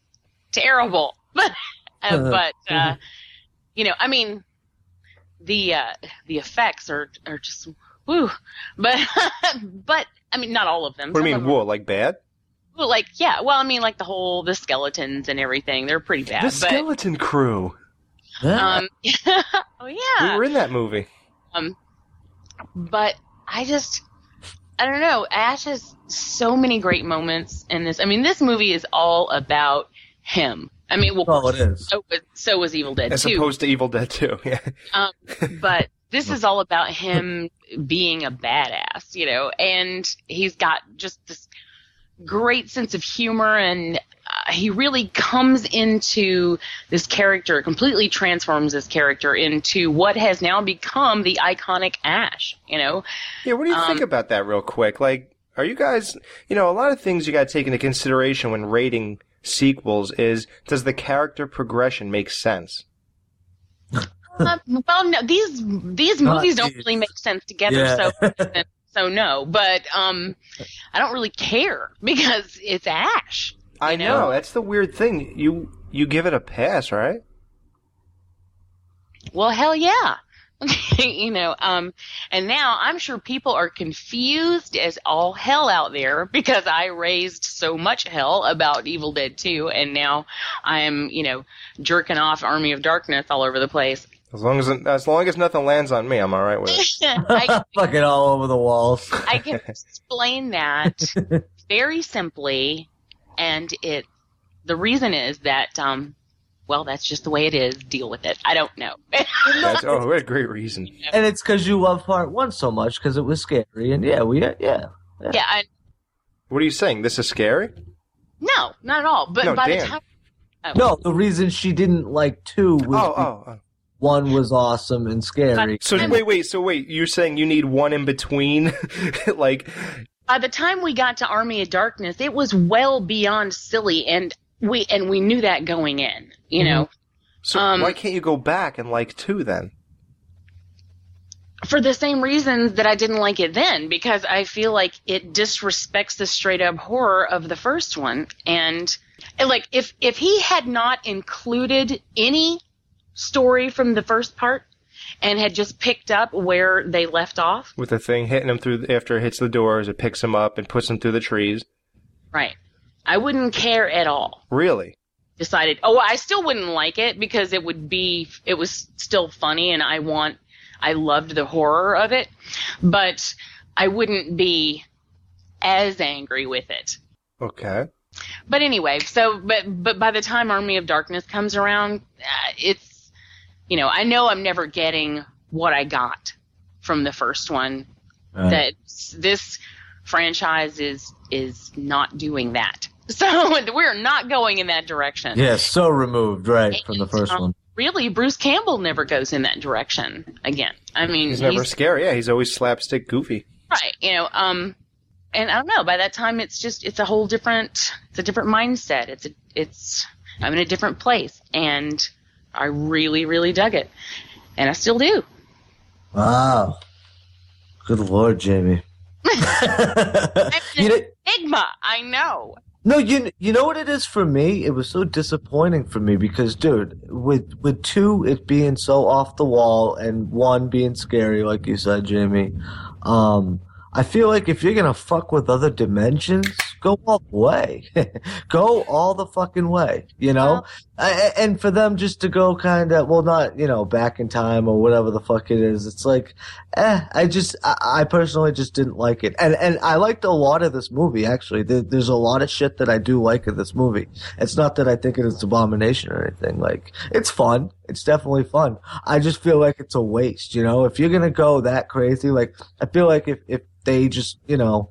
terrible, but [LAUGHS] uh, but uh, you know, I mean, the uh, the effects are are just woo. But [LAUGHS] but I mean, not all of them. What do you mean, of them- whoa, like bad? well, like yeah, well, I mean, like the whole the skeletons and everything. They're pretty bad. the but Skeleton Crew. um, [LAUGHS] oh yeah. We were in that movie. Um, but I just, I don't know. Ash has so many great moments in this. I mean, this movie is all about him. I mean, well, Oh, it is. so was, so was Evil Dead As too. opposed to Evil Dead 2. [LAUGHS] Yeah. Um, but this is all about him being a badass, you know, and he's got just this great sense of humor and uh, he really comes into this character, completely transforms this character into what has now become the iconic Ash, you know? Yeah, what do you Um, think about that real quick? Like, are you guys, you know, a lot of things you got to take into consideration when rating sequels is does the character progression make sense? Uh, well, no, these these movies don't really make sense together, Yeah. [LAUGHS] so so no. But um, I don't really care [LAUGHS] because it's Ash. I know. That's the weird thing. You you give it a pass, right? Well, hell yeah. [LAUGHS] you know, um, and now I'm sure people are confused as all hell out there [LAUGHS] because I raised so much hell about Evil Dead 2, and now I'm, you know, jerking off Army of Darkness all over the place. As long as as long as nothing lands on me, I'm all right with it. [LAUGHS] I, Fucking all over the walls. I can explain that very simply, and it. The reason is that, um, well, that's just the way it is. Deal with it. I don't know. [LAUGHS] That's, oh, what a great reason. And it's because you love part one so much because it was scary. And yeah, we yeah. yeah. yeah, I, What are you saying? This is scary? no, not at all. But No, by Dan. the time. Oh. No, the reason she didn't like two was Oh, oh, oh. one was awesome and scary. So wait, wait. So wait, you're saying you need one in between, [LAUGHS] like by the time we got to Army of Darkness, it was well beyond silly, and we and we knew that going in. You know, So Um, why can't you go back and like two then? for the same reasons that I didn't like it then, because I feel like it disrespects the straight up horror of the first one, and, and like if if he had not included any story from the first part and had just picked up where they left off, With the thing hitting him through after it hits the doors, it picks him up and puts him through the trees. right, I wouldn't care at all. Really? decided oh i still wouldn't like it because it would be it was still funny and i want i loved the horror of it but i wouldn't be as angry with it Okay. but anyway so but but by the time army of darkness comes around uh, it's you know i know i'm never getting what i got from the first one Right. that this franchise is is not doing that so [LAUGHS] we're not going in that direction Yeah, so removed, right, from the first um, one. really, Bruce Campbell never goes in that direction again. I mean, He's never scary. Yeah, he's always slapstick goofy. right. You know, um, and I don't know. By that time, it's just it's a whole different it's a different mindset. It's a, it's I'm in a different place, and I really really dug it, and I still do. Wow. Good lord, Jamie. [LAUGHS] [LAUGHS] you Enigma. I know. No, you you know what it is for me? It was so disappointing for me because, dude, with with two it being so off the wall and one being scary, like you said, Jamie. Um, I feel like if you're gonna fuck with other dimensions, go all the way, [LAUGHS] go all the fucking way, you know. I, and for them just to go kind of, well, not you know back in time or whatever the fuck it is. It's like, eh. I just, I, I personally just didn't like it, and and I liked a lot of this movie actually. There, there's a lot of shit that I do like in this movie. It's not that I think it is abomination or anything. Like, it's fun. It's definitely fun. I just feel like it's a waste, you know. If you're gonna go that crazy, like, I feel like if if they just, you know,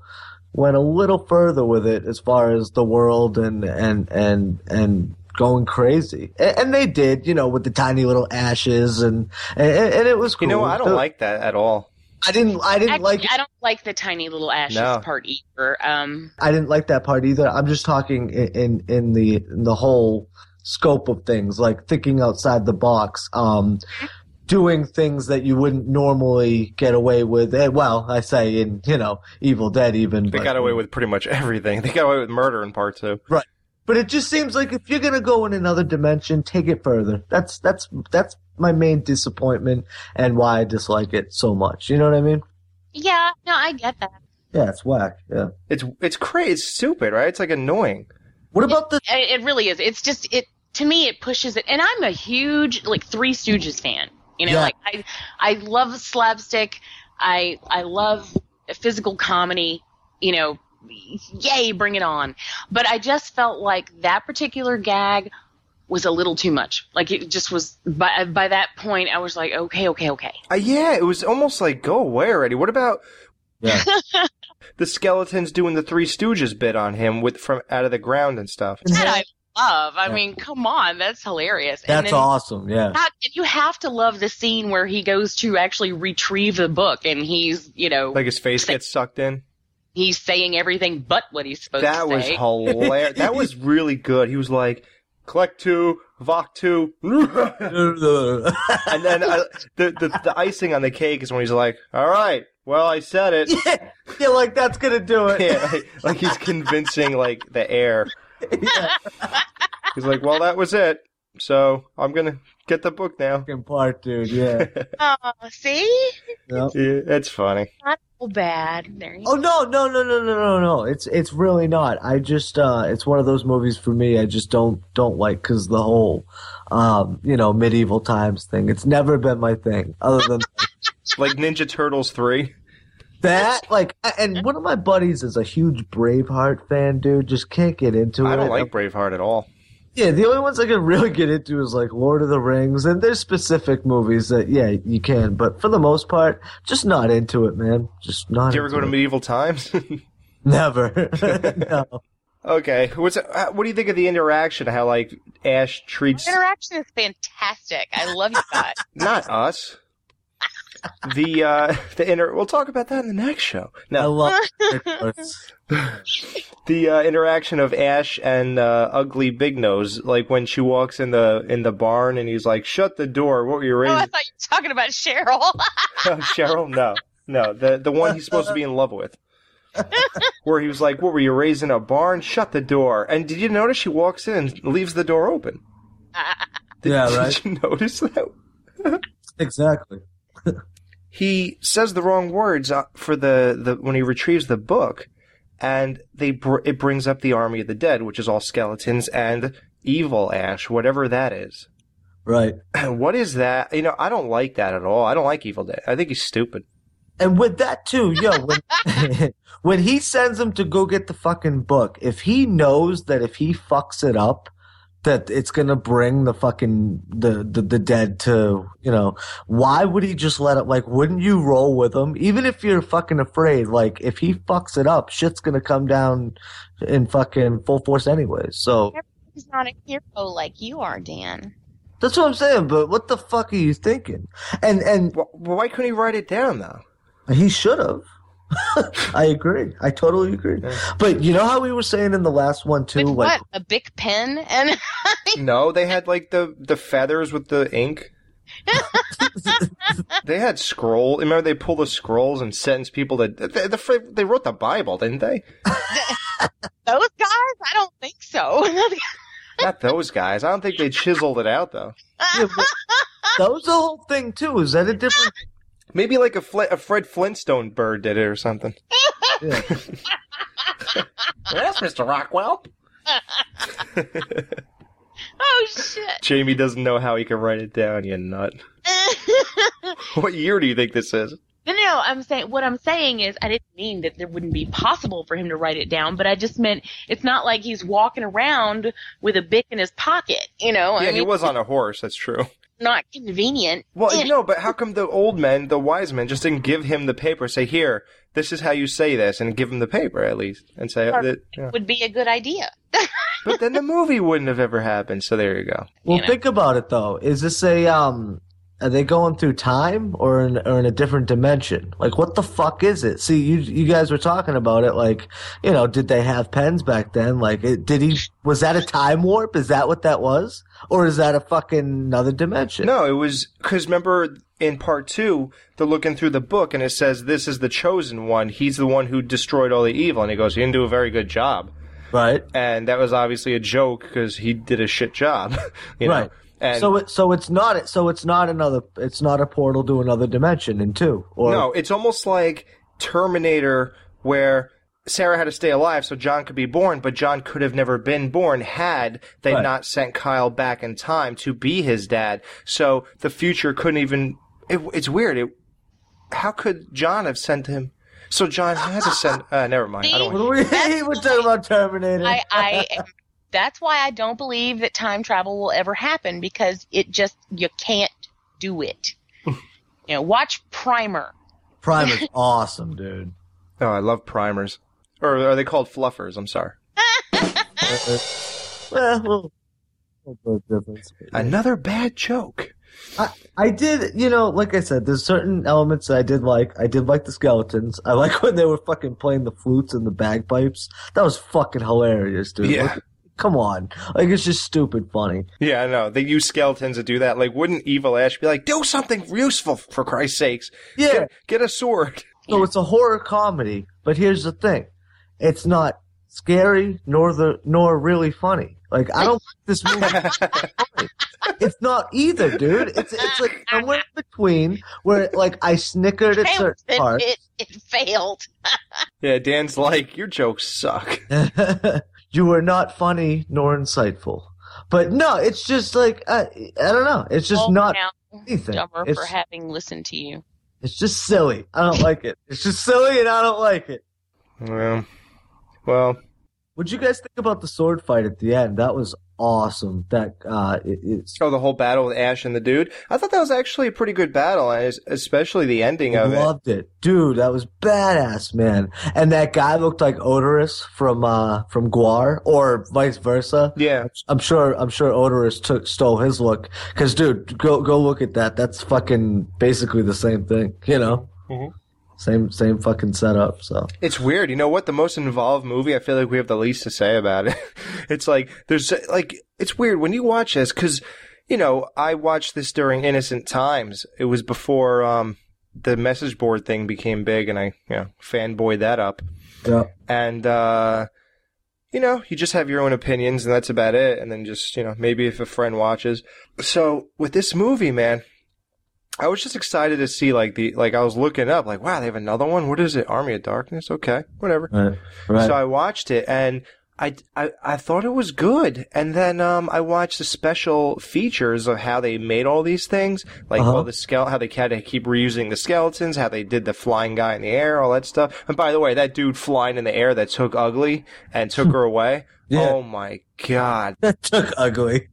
went a little further with it as far as the world and and and and going crazy, and, and they did, you know, with the tiny little ashes and and, and it was cool. You know, I don't The- like that at all. I didn't. I didn't Actually, like. I don't like the tiny little ashes No. part either. Um, I didn't like that part either. I'm just talking in in, in the in the whole scope of things, like thinking outside the box, um, doing things that you wouldn't normally get away with. Eh, well, I say in you know Evil Dead even. They but- got away with pretty much everything. [LAUGHS] They got away with murder in part two. Right. But it just seems like if you're gonna go in another dimension, take it further. That's that's that's my main disappointment and why I dislike it so much. You know what I mean? yeah, no, I get that. Yeah, it's whack. Yeah. It's it's crazy. It's stupid, right? It's like annoying. What about the? It, it really is. It's just it to me. It pushes it, and I'm a huge like Three Stooges fan. You know, Yeah. like I I love slapstick. I I love physical comedy. You know, yay, bring it on. But I just felt like that particular gag was a little too much. Like it just was. By by that point, I was like, okay, okay, okay. Uh, yeah, it was almost like go away already. What about Yeah. [LAUGHS] the skeletons doing the Three Stooges bit on him with from out of the ground and stuff? That I love. I mean, come on, that's hilarious. And That's then- awesome. Yeah. How- and you have to love the scene where he goes to actually retrieve the book and he's, you know, Like his face gets sucked in. he's saying everything but what he's supposed That to say. That was hilarious. that was [LAUGHS] really good. He was like, collect two, Vok two. [LAUGHS] and then uh, the, the the icing on the cake is when he's like, all right, well, I said it. Yeah, [LAUGHS] yeah like that's gonna do it. Yeah, like, like he's convincing like the air. [LAUGHS] He's like, well, that was it. So I'm gonna get the book now. Fucking part, dude. Yeah. [LAUGHS] Oh, see? yeah, it's funny. Not so bad. There you Oh no, no, no, no, no, no, no! It's it's really not. I just uh, it's one of those movies for me. I just don't don't like because the whole, um, you know, medieval times thing. It's never been my thing. Other than [LAUGHS] Like Ninja Turtles three. That, like, and one of my buddies is a huge Braveheart fan, dude. Just can't get into it. I don't like Braveheart at all. Yeah, the only ones I can really get into is like Lord of the Rings, and there's specific movies that yeah you can, but for the most part, just not into it, man. Just not. Did you ever into go to it. medieval times? [LAUGHS] Never. [LAUGHS] no. okay, what's uh, what do you think of the interaction? How like Ash treats The interaction is fantastic. I love you guys. [LAUGHS] not us. The uh [LAUGHS] the inter we'll talk about that in the next show. No. I love [LAUGHS] [LAUGHS] the uh, interaction of Ash and uh, Ugly Big Nose, like when she walks in the in the barn and he's like, "Shut the door." What were you raising? Oh, I thought you were talking about Cheryl. Oh, Cheryl? No, no, the the one he's supposed to be in love with. Where he was like, "What were you raising a barn? Shut the door." And did you notice she walks in and leaves the door open? yeah, right. Did you notice that? Exactly. He says the wrong words uh, for the, the when he retrieves the book, and they br- it brings up the army of the dead, which is all skeletons and evil Ash, whatever that is. Right. [CLEARS THROAT] what is that? You know, I don't like that at all. I don't like Evil Dead. I think he's stupid. And with that too, yo, when [LAUGHS] when he sends him to go get the fucking book, if he knows that if he fucks it up, that it's gonna bring the fucking the, the the dead to you know, why would he just let it? Like, wouldn't you roll with him, even if you're fucking afraid? Like, if he fucks it up, shit's gonna come down in fucking full force anyways. So He's not a hero like you are, Dan. That's what I'm saying. But what the fuck are you thinking? And and Well, why couldn't he write it down though? he should have. [LAUGHS] I agree. I totally agree. But you know how we were saying in the last one too, With like what? A big pen and [LAUGHS] No, they had like the the feathers with the ink. [LAUGHS] they had scroll. Remember, they pull the scrolls and sentence people that the, the, they wrote the Bible, didn't they? those guys? I don't think so. Not those guys. I don't think they chiseled it out though. yeah, but that was the whole thing too. Is that a different? Maybe like a, Fl- a Fred Flintstone bird did it or something. [LAUGHS] Yeah. yes, Mister Rockwell. [LAUGHS] oh shit. Jamie doesn't know how he can write it down. You nut. [LAUGHS] what year do you think this is? No, no, I'm saying what I'm saying is I didn't mean that there wouldn't be possible for him to write it down, but I just meant it's not like he's walking around with a bic in his pocket, you know. Yeah, I he was on a horse. That's true. Not convenient. Well, And- no, but how come the old men, the wise men, just didn't give him the paper? Say, here, this is how you say this, and give him the paper at least, and say Or- that. yeah. would be a good idea. But then the movie wouldn't have ever happened. So there you go. Well, think about it though. Is this a um? Are they going through time or in, or in a different dimension? Like, what the fuck is it? See, you you guys were talking about it. Like, you know, did they have pens back then? Like, it, did he? Was that a time warp? Is that what that was? Or is that a fucking another dimension? No, it was because remember in part two, they're looking through the book, and it says this is the chosen one. He's the one who destroyed all the evil, and he goes, "He didn't do a very good job." Right. And that was obviously a joke because he did a shit job. [LAUGHS] you know? right. And so it so it's not so it's not another it's not a portal to another dimension in two or no, it's almost like Terminator, where Sarah had to stay alive so John could be born, but John could have never been born had they Right. not sent Kyle back in time to be his dad. So the future couldn't even. It, it's weird. It, how could John have sent him? So John had to send. Uh, never mind. I don't. [LAUGHS] What are we, [LAUGHS] we're talking about Terminator. I, I am- [LAUGHS] that's why I don't believe that time travel will ever happen because it just you can't do it. [LAUGHS] you know, watch Primer. Primer's [LAUGHS] awesome, dude. Oh, I love primers. Or are they called fluffers? I'm sorry. [LAUGHS] well, well, no difference. Another bad joke. I, I did, you know, like I said, there's certain elements that I did like. I did like the skeletons. I like when they were fucking playing the flutes and the bagpipes. That was fucking hilarious, dude. Yeah. Like, come on. Like, it's just stupid funny. Yeah, I know. They use skeletons to do that. Like, wouldn't Evil Ash be like, do something useful for Christ's sakes? Yeah. Get, get a sword. So it's a horror comedy, but here's the thing. It's not scary nor the nor really funny. Like I don't think this movie. It's not either, dude. It's it's like somewhere in between where like I snickered at certain It, parts. it, [LAUGHS] it failed. [LAUGHS] Yeah, Dan's like, your jokes suck. [LAUGHS] you were not funny nor insightful. But no, it's just like I, I don't know. It's just Oh, not anything. Dumber It's, for having listened to you. it's just silly. I don't like it. It's just silly, and I don't like it. Well, well, What'd you guys think about the sword fight at the end? That was awesome. That uh, it, it's oh, the whole battle with Ash and the dude. I thought that was actually a pretty good battle, and especially the ending of it. loved it. dude. That was badass, man. And that guy looked like Oderus from uh from GWAR, or vice versa. Yeah, I'm sure. I'm sure Oderus took stole his look. Cause, dude, go go look at that. That's fucking basically the same thing. You know, Mhm. Same same fucking setup. So It's weird. You know what? The most involved movie, I feel like we have the least to say about it. [LAUGHS] it's like, there's, like, it's weird when you watch this, cause, you know, I watched this during Innocent Times. It was before, um, the message board thing became big and I, you know, fanboyed that up. yeah. And, uh, you know, you just have your own opinions and that's about it. And then just, you know, maybe if a friend watches. So with this movie, man, I was just excited to see like the, like I was looking up, like, wow, they have another one. What is it? Army of Darkness? Okay. Whatever. Right. Right. So I watched it and I, I, I thought it was good. And then, um, I watched the special features of how they made all these things. Like, Uh-huh. all the skele- how they had to keep reusing the skeletons, how they did the flying guy in the air, all that stuff. And by the way, that dude flying in the air that took Ugly and took [LAUGHS] her away. Yeah. Oh my God. [LAUGHS] that took ugly.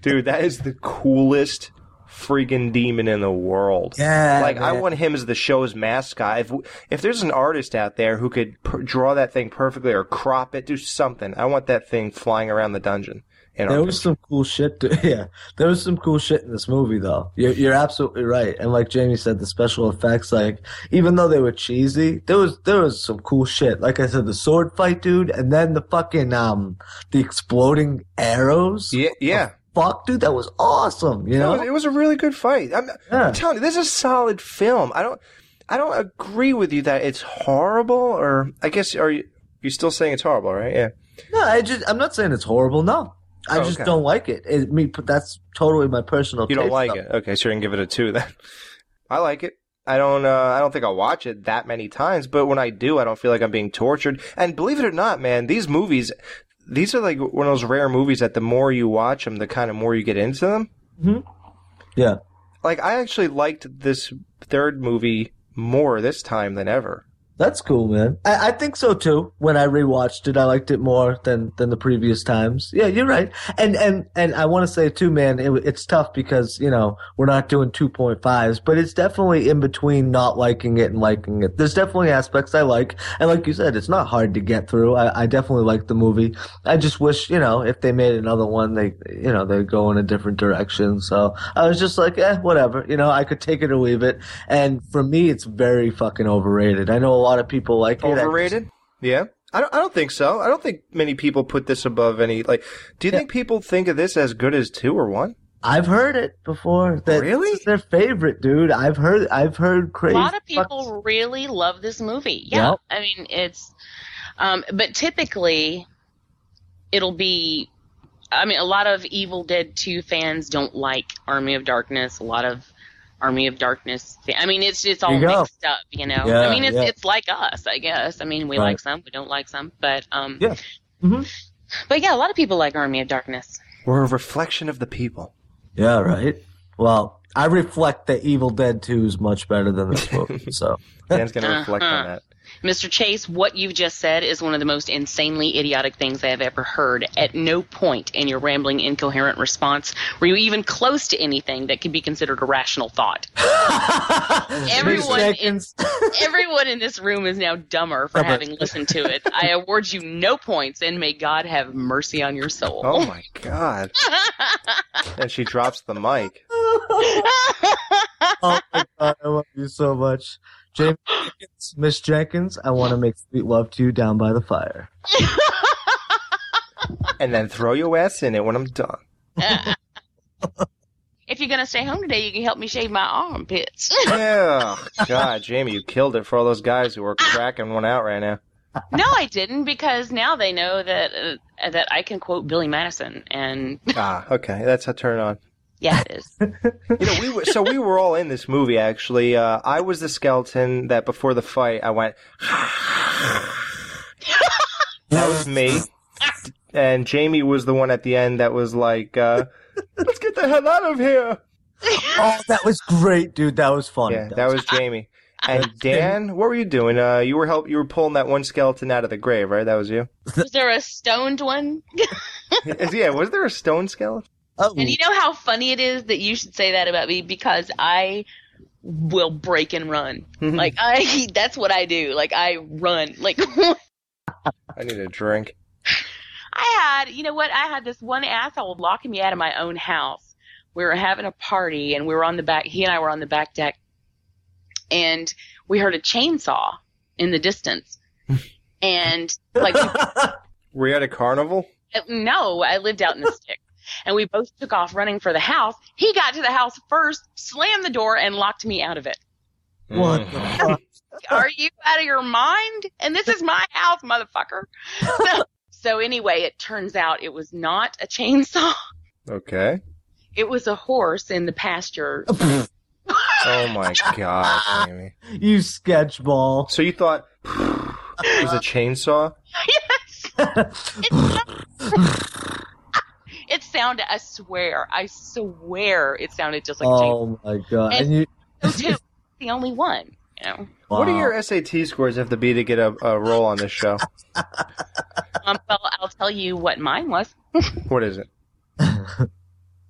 Dude, that is the coolest freaking demon in the world. Yeah, like I want him as the show's mascot. If if there's an artist out there who could per- draw that thing perfectly or crop it, do something. I want that thing flying around the dungeon. There was some cool shit. To, [LAUGHS] yeah, there was some cool shit in this movie, though. You're, you're absolutely right. And like Jamie said, the special effects, like even though they were cheesy, there was there was some cool shit. Like I said, the sword fight, dude, and then the fucking um the exploding arrows. Yeah, yeah. Fuck, dude, that was awesome. You It know, was, it was a really good fight. I'm, Yeah. I'm telling you, this is a solid film. I don't, I don't agree with you that it's horrible. Or I guess are you? You're still saying it's horrible, right? Yeah. no, I just I'm not saying it's horrible. No, I Oh, just okay. don't like it. it me, but that's totally my personal. You don't like it? Okay, so you can give it a two then. [LAUGHS] I like it. I don't. Uh, I don't think I'll watch it that many times, but when I do, I don't feel like I'm being tortured. And believe it or not, man, these movies, these are like one of those rare movies that the more you watch them, the kind of more you get into them. Mhm. Yeah. Like I actually liked this third movie more this time than ever. That's cool, man. I, I think so too. When I rewatched it, I liked it more than than the previous times. Yeah, you're right. And and and I want to say too, man, it, it's tough because you know we're not doing two point fives, but it's definitely in between not liking it and liking it. There's definitely aspects I like, and like you said, it's not hard to get through. I, I definitely like the movie. I just wish you know if they made another one, they you know they go in a different direction. So I was just like, eh, whatever. You know, I could take it or leave it. And for me, it's very fucking overrated. I know lot of people like it. I just- Overrated? Yeah. I don't, I don't think so. I don't think many people put this above any. Like, do you think people think of this as good as two or one? I've heard it before. That Really? This is their favorite, dude. I've heard. I've heard crazy. A lot of fuck- people really love this movie. Yeah. Yep. I mean, it's, um, but typically it'll be, I mean, a lot of Evil Dead 2 fans don't like Army of Darkness. A lot of Army of Darkness. I mean, it's it's all There you go. mixed up, you know. Yeah, I mean, it's yeah. it's like us, I guess. I mean, we Right. like some, we don't like some, but um, Yeah. hmm but yeah, a lot of people like Army of Darkness. We're a reflection of the people. Yeah. Right. Well, I reflect that Evil Dead Two is much better than this movie. So Dan's gonna reflect on Uh-huh. that. Mr. Chase, what you've just said is one of the most insanely idiotic things I have ever heard. At no point in your rambling, incoherent response were you even close to anything that could be considered a rational thought. [LAUGHS] everyone, in, everyone in this room is now dumber for Dumber. having listened to it. I award you no points, and may God have mercy on your soul. Oh my god! [LAUGHS] and she drops the mic. [LAUGHS] oh my god, I love you so much, James Jenkins, Miss Jenkins. I want to make sweet love to you down by the fire. [LAUGHS] And then throw your ass in it when I'm done. [LAUGHS] if you're gonna stay home today, you can help me shave my armpits. [LAUGHS] Yeah. God, Jamie, you killed it for all those guys who are cracking one out right now. no, I didn't because now they know that uh, that I can quote Billy Madison, and Ah, okay, that's a turn on. Yeah, it is. [LAUGHS] You know, we were so we were all in this movie actually. Uh, I was the skeleton that before the fight I went. [LAUGHS] that was me, and Jamie was the one at the end that was like, uh, "Let's get the hell out of here." [LAUGHS] Oh, that was great, dude. That was fun. Yeah, that was Jamie. And Dan, what were you doing? Uh, you were help. You were pulling that one skeleton out of the grave, right? That was you. Was there a stoned one? yeah. Was there a stone skeleton? Oh, And you know how funny it is that you should say that about me because I will break and run. Mm-hmm. like I, [LAUGHS] that's what I do. Like I run. Like [LAUGHS] I need a drink. I had, you know what? I had this one asshole locking me out of my own house. We were having a party and we were on the back, he and I were on the back deck and we heard a chainsaw in the distance. [LAUGHS] and like, we, Were you at a carnival? Uh, no, I lived out in the stick. And we both took off running for the house. He got to the house first, slammed the door, and locked me out of it. What the mm. fuck? Are you out of your mind? And this is my house, motherfucker. So, so anyway, it turns out it was not a chainsaw. Okay. It was a horse in the pasture. [LAUGHS] Oh my god, Jamie. You sketchball. So you thought it was a [LAUGHS] chainsaw? [LAUGHS] It sounded, I swear, I swear it sounded just like a chainsaw. Oh my god. And- And you So too, the only one, you know. What do your SAT scores have to be to get a, a role on this show? [LAUGHS] Um, well, I'll tell you what mine was. [LAUGHS] What is it?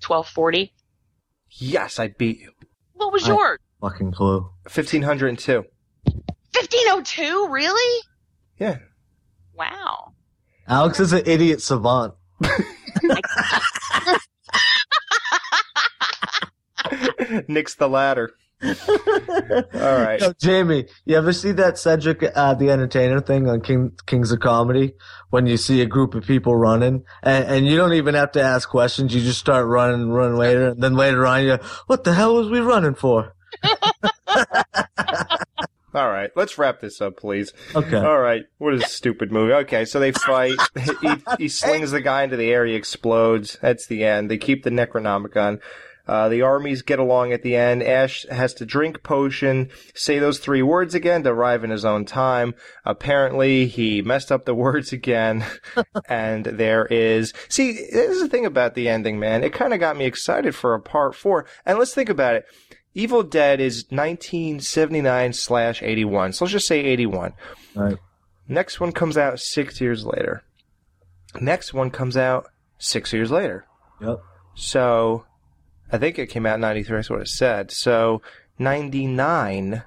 Twelve forty. Yes, I beat you. What was I- yours? Fucking clue. 1502. 1502? Really? Yeah. Wow. Alex is an idiot savant. [LAUGHS] Nick's the ladder. All right. Yo, Jamie, you ever see that Cedric uh, the Entertainer thing on King, Kings of Comedy? When you see a group of people running, and, and you don't even have to ask questions, you just start running and run later, and then later on you, what the hell was we running for? [LAUGHS] All right, let's wrap this up, please. Okay. All right, what is a stupid movie? Okay, so they fight. [LAUGHS] he, he slings the guy into the air. He explodes. That's the end. They keep the Necronomicon. Uh, the armies get along at the end. Ash has to drink potion, say those three words again to arrive in his own time. Apparently, he messed up the [LAUGHS] words again, and there is. See, this is the thing about the ending, man. It kind of got me excited for a part four. And let's think about it. Evil Dead is 1979 slash 81. So let's just say 81. Right. Next one comes out six years later. Next one comes out six years later. Yep. So I think it came out in 93. That's what it said. So 99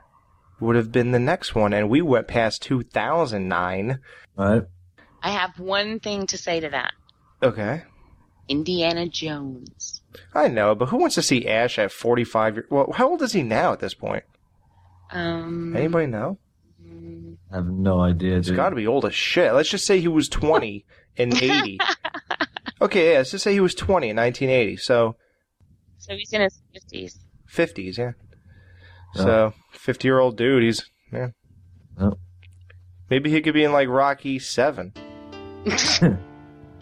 would have been the next one. And we went past 2009. Right. I have one thing to say to that. Okay. Indiana Jones. I know, but who wants to see Ash at 45 years? Well, how old is he now at this point? Um, Anybody know? I have no idea, He's dude. got to be old as shit. Let's just say he was 20 [LAUGHS] in 80. Okay, yeah, let's just say he was 20 in 1980. So so he's in his fifties. 50s, yeah. So 50 year old dude, he's yeah. Yep. Maybe he could be in like Rocky 7. [LAUGHS] [LAUGHS]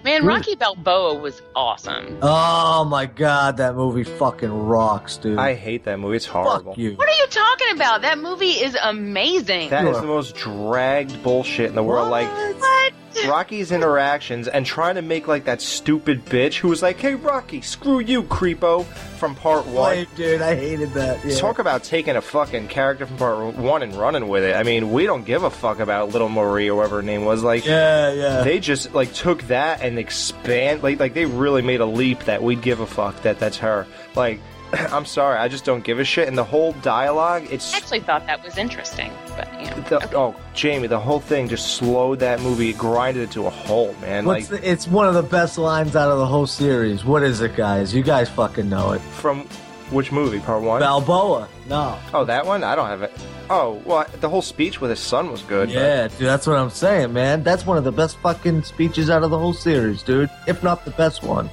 Man, Rocky Balboa was awesome. Oh my god, that movie fucking rocks, dude. I hate that movie. It's horrible. Fuck you. What are you talking about? That movie is amazing. That is the most dragged bullshit in the world. Like what? Rocky's interactions and trying to make like that stupid bitch who was like, "Hey Rocky, screw you, creepo," from part one. Lame, dude, I hated that. Yeah. Talk about taking a fucking character from part one and running with it. I mean, we don't give a fuck about Little Marie or whatever her name was. Like, Yeah, yeah. they just like took that and expand. Like, like they really made a leap that we'd give a fuck that that's her. Like, [CLEARS THROAT] I'm sorry, I just don't give a shit. And the whole dialogue, it's I actually thought that was interesting, but you know. the, oh Jamie, the whole thing just slowed that movie, grinded it to a halt, man. What's like the, it's one of the best lines out of the whole series. What is it, guys? You guys fucking know it. from which movie? Part one. Balboa. No. Oh, that one? I don't have it. Oh, well, the whole speech with his son was good. but- Yeah, dude, that's what I'm saying, man. That's one of the best fucking speeches out of the whole series, dude. If not the best one.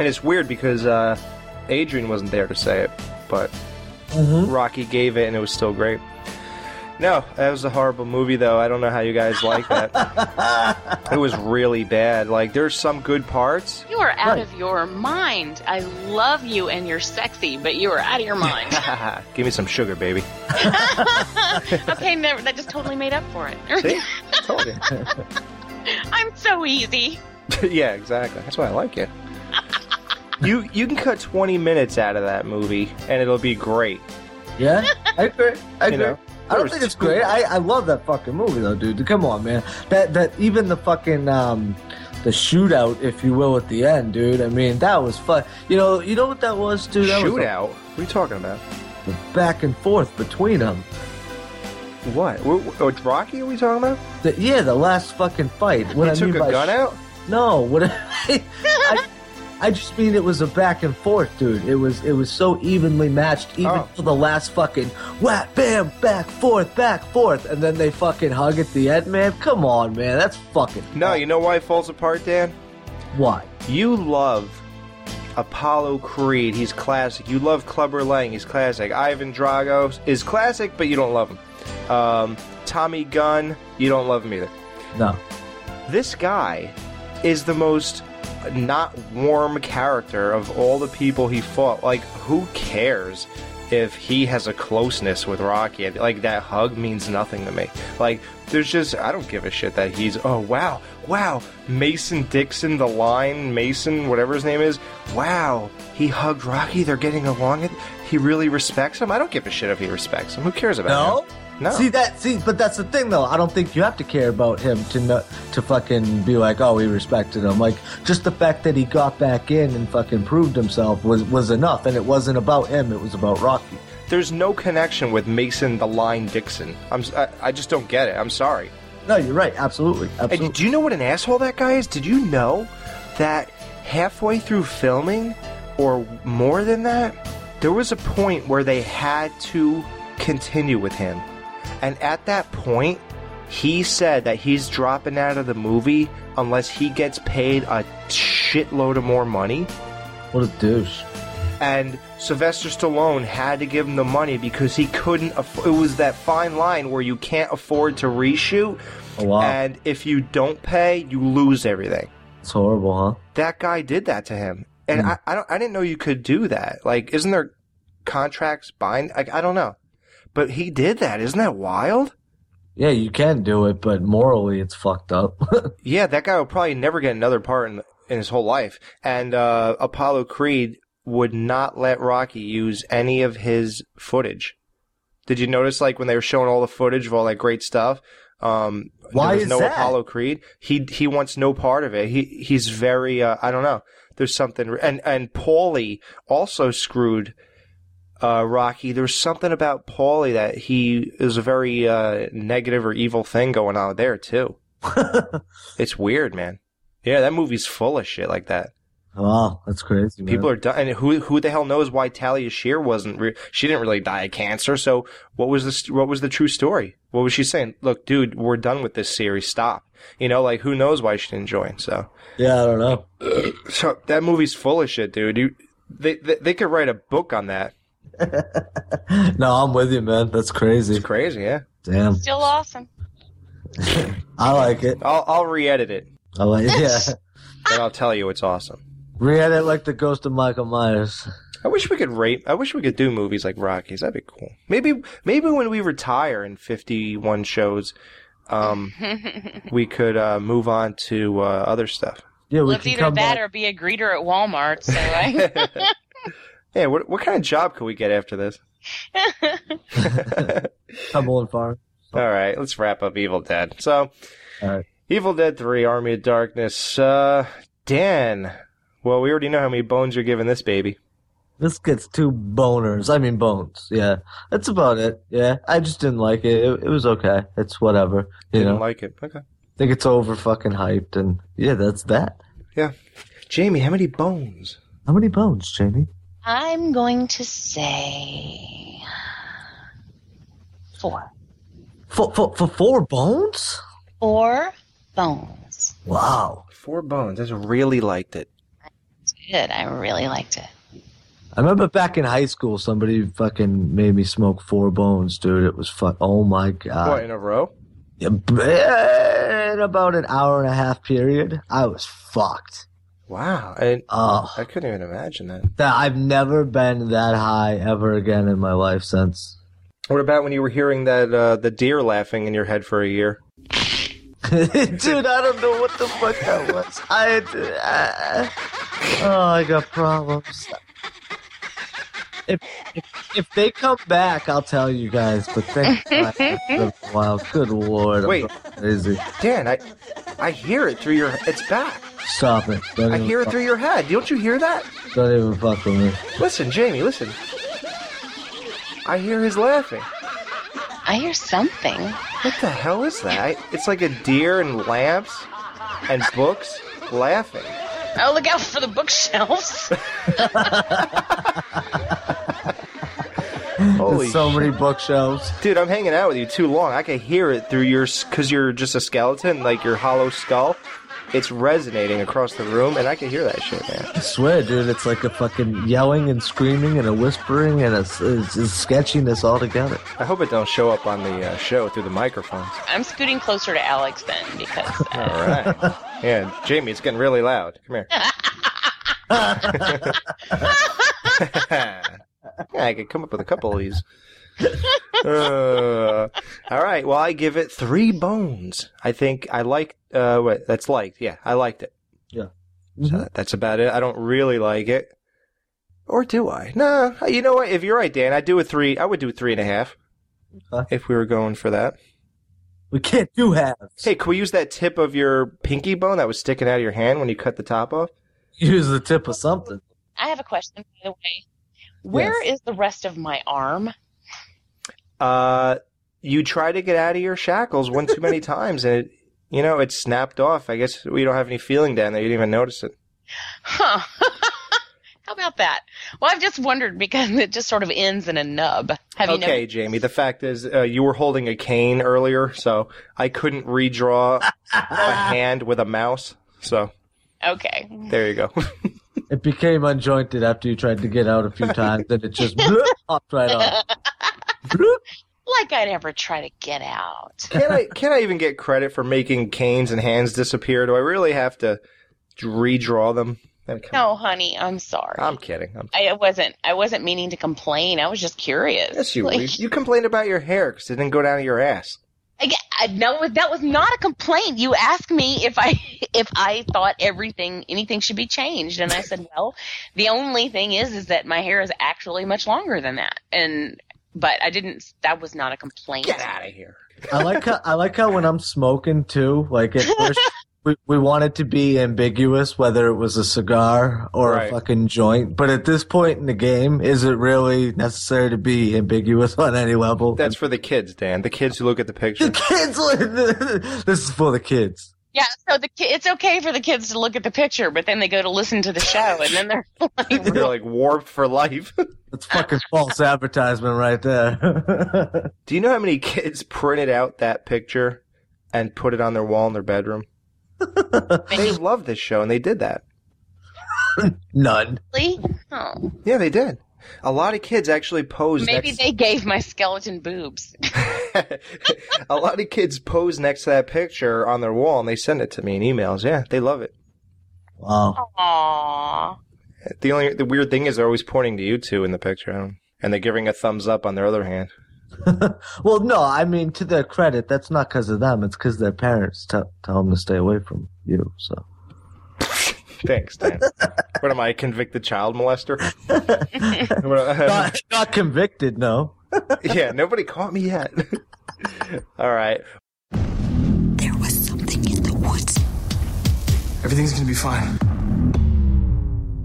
And it's weird because uh, Adrian wasn't there to say it, but Mm-hmm. Rocky gave it and it was still great. No, that was a horrible movie, though. I don't know how you guys like that. [LAUGHS] it was really bad. Like, there's some good parts. You are out Right. of your mind. I love you and you're sexy, but you are out of your mind. [LAUGHS] Give me some sugar, baby. [LAUGHS] okay, never, that just totally made up for it. See? Told you. I'm so easy. yeah, exactly. That's why I like it. You you can cut 20 minutes out of that movie and it'll be great. Yeah, I agree. I You agree. know, I don't think it's great. I, I love that fucking movie though, dude. Come on, man. That that even the fucking um the shootout, if you will, at the end, dude. I mean, that was fun. You know, you know what that was, dude? That was Shootout? What are you talking about? the back and forth between them. What? What, what Rocky are we talking about? The, yeah, the last fucking fight. What He I took mean a by gun sh- out? No, what [LAUGHS] I, I, I just mean it was a back and forth, dude. It was it was so evenly matched, even Oh. to the last fucking whack, bam, back, forth, back, forth, and then they fucking hug at the end, man. Come on, man, that's fucking No, you know why it falls apart, Dan? why. You love Apollo Creed. He's classic. You love Clubber Lang. He's classic. Ivan Drago is classic, but you don't love him. Um, Tommy Gunn, you don't love him either. No, This guy is the most not warm character of all the people he fought. Like, who cares if he has a closeness with Rocky? Like, that hug means nothing to me. Like, there's just, I don't give a shit that he's, oh, wow, wow, Mason Dixon, the line, Mason, whatever his name is, wow, he hugged Rocky, they're getting along. He really respects him? I don't give a shit if he respects him. Who cares about No? him? No. See that? See, but that's the thing, though. I don't think you have to care about him to know, to fucking be like, oh, we respected him. Like, just the fact that he got back in and fucking proved himself was was enough, and it wasn't about him. It was about Rocky. There's no connection with Mason the Line Dixon. I'm I just don't get it. I'm sorry. No, you're right. Absolutely. And do you know what an asshole that guy is? Did you know that halfway through filming, or more than that, there was a point where they had to continue with him. And at that point, he said that he's dropping out of the movie unless he gets paid a shitload of more money. What a douche. And Sylvester Stallone had to give him the money because he couldn't. Aff- it was that fine line where you can't afford to reshoot. Oh, wow. And if you don't pay, you lose everything. It's horrible, huh? That guy did that to him, and Hmm. I, I don't. I didn't know you could do that. Like, isn't there contracts bind? Like, I don't know, but he did that. Isn't that wild? Yeah, you can do it, but morally, it's fucked up. [LAUGHS] Yeah, that guy will probably never get another part in, in his whole life. And uh, Apollo Creed would not let Rocky use any of his footage. Did you notice, like, when they were showing all the footage of all that great stuff? Um, Why is no that? Apollo Creed. He he wants no part of it. He he's very uh, I don't know. There's something and and Paulie also screwed uh, Rocky. There's something about Paulie that he is a very uh, negative or evil thing going on there too. [LAUGHS] it's weird, man. Yeah, that movie's full of shit like that. wow, that's crazy. Man. People are dying. And who who the hell knows why Talia Shire wasn't? Re- she didn't really die of cancer. So what was the st- what was the true story? What was she saying? Look, dude, we're done with this series. Stop. You know, like who knows why she didn't join? So Yeah, I don't know. [CLEARS THROAT] so that movie's full of shit, dude. You they they, they could write a book on that. [LAUGHS] No, I'm with you, man. That's crazy. It's crazy, yeah. Damn, Still awesome. [LAUGHS] I like it. I'll I'll re-edit it. I like it. yeah. [LAUGHS] Then I'll tell you it's awesome. Re-edit like the ghost of Michael Myers. I wish we could rate. I wish we could do movies like Rockies. That'd be cool. Maybe maybe when we retire in fifty one shows, um, we could uh, move on to uh, other stuff. Yeah, we Well, it's either come that back. or be a greeter at Walmart. So I. Yeah, what what kind of job could we get after this? [LAUGHS] Cumberland Farm. All right, let's wrap up Evil Dead. So, right. Evil Dead Three: Army of Darkness. Uh, Dan. Well, we already know how many bones you're giving this baby. This gets two boners. I mean bones. Yeah, that's about it. Yeah, I just didn't like it. It, it was okay. It's whatever. You Didn't know, like it. Okay. think it's over fucking hyped, and yeah, that's that. Yeah. Jamie, how many bones? How many bones, Jamie? I'm going to say four. For for for four bones? Four bones. Wow. Four bones. I just really liked it. It's good. I really liked it. I remember back in high school, somebody fucking made me smoke four bones, dude. It was fuck. Oh my god. what in a row? Yeah, in about an hour and a half period, I was fucked. Wow. I, Oh. I couldn't even imagine that. That I've never been that high ever again in my life since. What about when you were hearing that uh, the deer laughing in your head for a year? [LAUGHS] [LAUGHS] Dude, I don't know what the fuck that was. I, uh, oh, I got problems. If, if if they come back, I'll tell you guys. But thank [LAUGHS] God, it's been a while. Good lord, Wait. going crazy. Dan, I I hear it through your. It's back. Stop it! Don't I hear it fuck- through your head. Don't you hear that? Don't even fuck with me. Listen, Jamie, listen. I hear his laughing. I hear something. What the hell is that? It's like a deer and lamps and books laughing. Oh, look out for the bookshelves. [LAUGHS] Holy There's so many bookshelves. Dude, I'm hanging out with you too long. I can hear it through your, because you're just a skeleton, like your hollow skull. It's resonating across the room, and I can hear that shit, man. I swear, dude, it's like a fucking yelling and screaming and a whispering and a, it's, it's sketchiness all together. I hope it don't show up on the uh, show through the microphones. I'm scooting closer to Alex then because All right. Yeah, Jamie, it's getting really loud. Come here. [LAUGHS] [LAUGHS] yeah, I could come up with a couple of these. Uh, [LAUGHS] all right. Well, I give it three bones. I think I like. Uh, what? That's liked. Yeah, I liked it. Yeah. So that's about it. I don't really like it, or do I? No. You know what? If you're right, Dan, I do a three. I would do a three and a half. if we were going for that. We can't do halves. Hey, can we use that tip of your pinky bone that was sticking out of your hand when you cut the top off? Use the tip of something. I have a question, by the way. Where is the rest of my arm? Uh, you try to get out of your shackles one too many [LAUGHS] times, and it, you know, it snapped off. I guess we don't have any feeling down there. You didn't even notice it. Huh. [LAUGHS] How about that? Well, I've just wondered because it just sort of ends in a nub. Have you okay, Jamie. The fact is, uh, you were holding a cane earlier, so I couldn't redraw a [LAUGHS] hand with a mouse. So? Okay. there you go. It became unjointed after you tried to get out a few times, and it just popped right off. Like I'd ever try to get out. can I can I even get credit for making canes and hands disappear? Do I really have to redraw them? No, honey, I'm sorry. I'm kidding. I'm, I wasn't. I wasn't meaning to complain. I was just curious. yes, you Like, you complained about your hair because it didn't go down to your ass. I, I, no, that was not a complaint. You asked me if I [LAUGHS] if I thought everything anything should be changed, and I said, well, the only thing is is that my hair is actually much longer than that, and but I didn't. That was not a complaint. Get out of here. I like how I like how when I'm smoking too, like at first [LAUGHS] we, we want it to be ambiguous whether it was a cigar or Right. a fucking joint. But at this point in the game, is it really necessary to be ambiguous [LAUGHS] on any level? That's for the kids, Dan. The kids who look at the picture. The kids. [LAUGHS] this is for the kids. Yeah, so the ki- it's okay for the kids to look at the picture, but then they go to listen to the show, and then they're [LAUGHS] like, They're like warped for life. [LAUGHS] That's fucking false advertisement right there. [LAUGHS] Do you know how many kids printed out that picture and put it on their wall in their bedroom? they love this show, and they did that. None. really? Oh, Yeah, they did. A lot of kids actually pose. maybe next. they gave my skeleton boobs. [LAUGHS] a lot of kids pose next to that picture on their wall, and they send it to me in emails. Yeah, they love it. Wow. Aww. The only the weird thing is they're always pointing to you two in the picture, and they're giving a thumbs up on their other hand. [LAUGHS] Well, no, I mean to their credit, that's not because of them. It's because their parents tell tell them to stay away from you. So Thanks, Dan. what am I, a convicted child molester? [LAUGHS] not, not convicted, no. yeah, nobody caught me yet. [LAUGHS] All right. There was something in the woods. Everything's gonna be fine.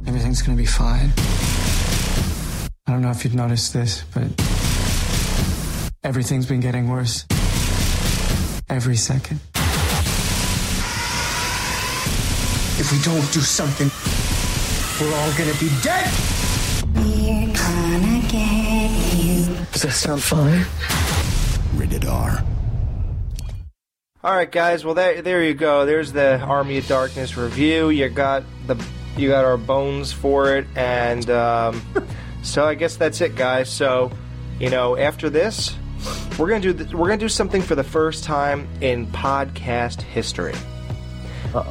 Everything's gonna be fine. I don't know if you'd noticed this, but everything's been getting worse. Every second. If we don't do something, we're all gonna be dead! We're gonna get you. Does that sound fine? Rated R. All right, guys. Well, there, there you go. There's the Army of Darkness review. You got the, you got our bones for it, and um, [LAUGHS] so I guess that's it, guys. So, you know, after this, we're gonna do th- we're gonna do something for the first time in podcast history.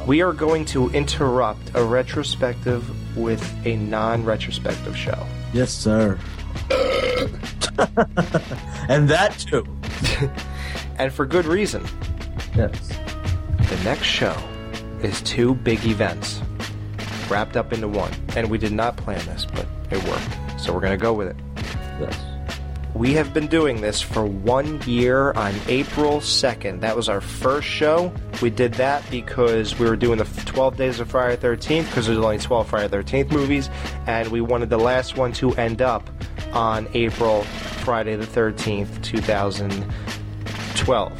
We are going to interrupt a retrospective with a non-retrospective show. Yes, sir. [LAUGHS] and that too. [LAUGHS] and for good reason. Yes. The next show is two big events wrapped up into one. And we did not plan this, but it worked. So we're going to go with it. Yes. We have been doing this for one year on April 2nd. That was our first show. We did that because we were doing the 12 days of Friday 13th because there's only 12 Friday 13th movies. And we wanted the last one to end up on April Friday the 13th, 2012.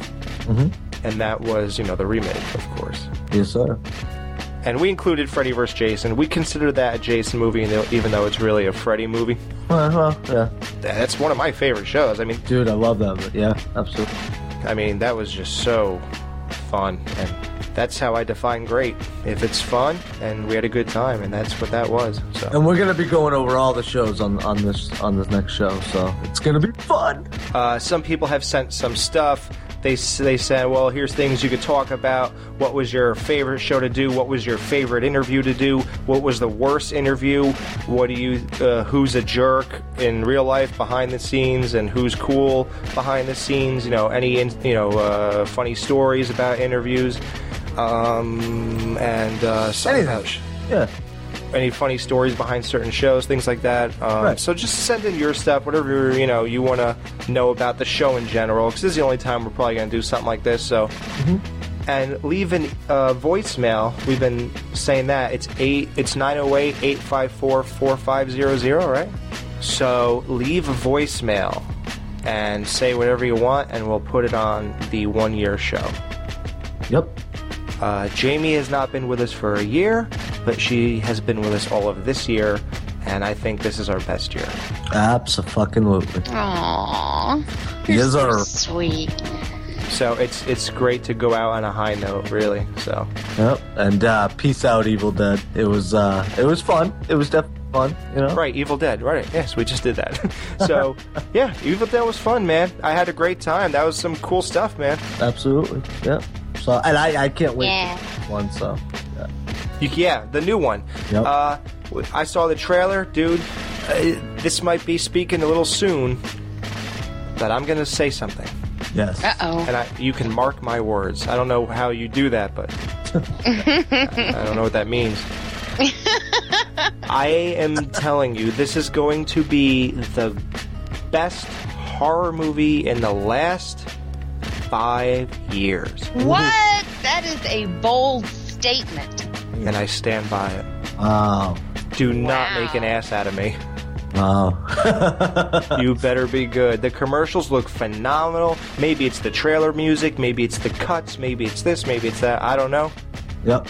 Mhm. And that was, you know, the remake, of course. Yes, sir. And we included Freddy vs. Jason. We consider that a Jason movie, even though it's really a Freddy movie. Well, well, yeah. That's one of my favorite shows. I mean, Dude, I love that. But yeah, absolutely. I mean, that was just so fun, and that's how I define great. If it's fun and we had a good time, and that's what that was. So, And we're gonna be going over all the shows on on this on this next show, so it's gonna be fun. uh, some people have sent some stuff. They they said, well, here's things you could talk about. What was your favorite show to do? What was your favorite interview to do? What was the worst interview? What do you? Uh, who's a jerk in real life behind the scenes, and who's cool behind the scenes? You know, any in, you know uh, funny stories about interviews, um, and uh, about Yeah. Any funny stories behind certain shows, things like that. Um, Right. So just send in your stuff, whatever you know you want to know about the show in general, because this is the only time we're probably going to do something like this. So, and leave an uh, voicemail. We've been saying that it's eight. It's 908-854-4500, right? So leave a voicemail and say whatever you want, and we'll put it on the one year show. Yep. Uh, Jamie has not been with us for a year, but she has been with us all of this year, and I think this is our best year. Absolutely. Aww. Yes, so sir. sweet. So it's it's great to go out on a high note, really. So Yep. And uh, peace out, Evil Dead. It was uh, it was fun. It was definitely fun. You know. right, Evil Dead, right? Yes, we just did that. [LAUGHS] so yeah, Evil Dead was fun, man. I had a great time. That was some cool stuff, man. Absolutely. Yep. So and I I can't wait Yeah. one. So yeah. You, yeah, the new one. Yep. Uh, I saw the trailer, dude. Uh, this might be speaking a little soon, but I'm gonna say something. Yes. Uh oh. And I, you can mark my words. I don't know how you do that, but [LAUGHS] I don't know what that means. I am telling you, this is going to be the best horror movie in the last five years. What? That is a bold statement. And I stand by it. Wow. Do not make an ass out of me. Wow. [LAUGHS] you better be good. The commercials look phenomenal. Maybe it's the trailer music, maybe it's the cuts, maybe it's this, maybe it's that. I don't know. Yep.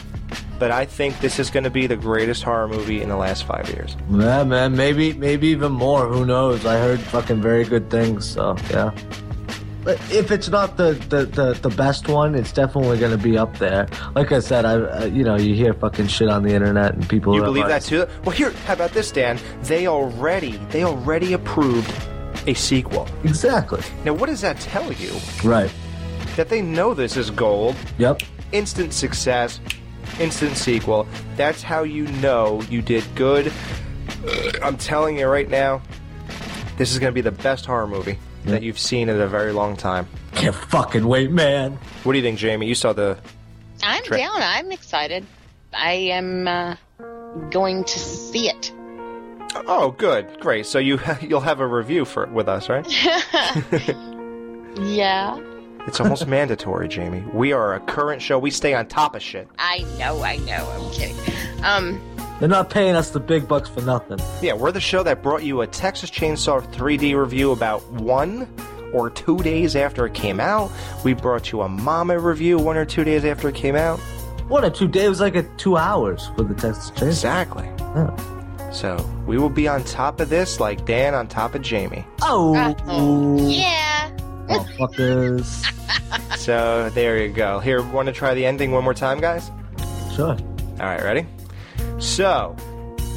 But I think this is going to be the greatest horror movie in the last five years. Yeah, man. Maybe maybe even more. Who knows? I heard fucking very good things. So yeah. If it's not the the, the, the best one, it's definitely going to be up there. Like I said, I uh, you know you hear fucking shit on the internet and people. You believe that too? Well, here, how about this, Dan? They already, they already approved a sequel. Exactly. Now, what does that tell you? Right. That they know this is gold. Yep. Instant success, instant sequel. That's how you know you did good. I'm telling you right now, this is going to be the best horror movie that you've seen in a very long time. Can't fucking wait, man. What do you think, Jamie? You saw the. I'm Tra- down. I'm excited. I am uh, going to see it. Oh, good, great. So you [LAUGHS] you'll have a review for with us, right? [LAUGHS] [LAUGHS] Yeah. It's almost mandatory, Jamie. We are a current show. We stay on top of shit. I know. I know. I'm kidding. Um. They're not paying us the big bucks for nothing. Yeah, we're the show that brought you a Texas Chainsaw 3D review about one or two days after it came out. We brought you a Mama review one or two days after it came out. One or two days it was like a two hours for the Texas Chainsaw. Exactly. Yeah. So we will be on top of this like Dan on top of Jamie. Oh. Yeah. Motherfuckers. [LAUGHS] So there you go. Here, want to try the ending one more time, guys? Sure. All right, ready? So,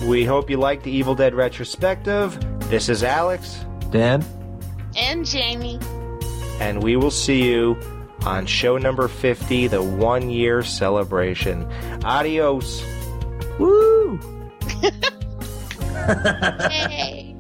we hope you liked the Evil Dead retrospective. This is Alex, Dan. And Jamie. and we will see you on show number 50, the one year celebration. Adios. Woo! [LAUGHS] Hey.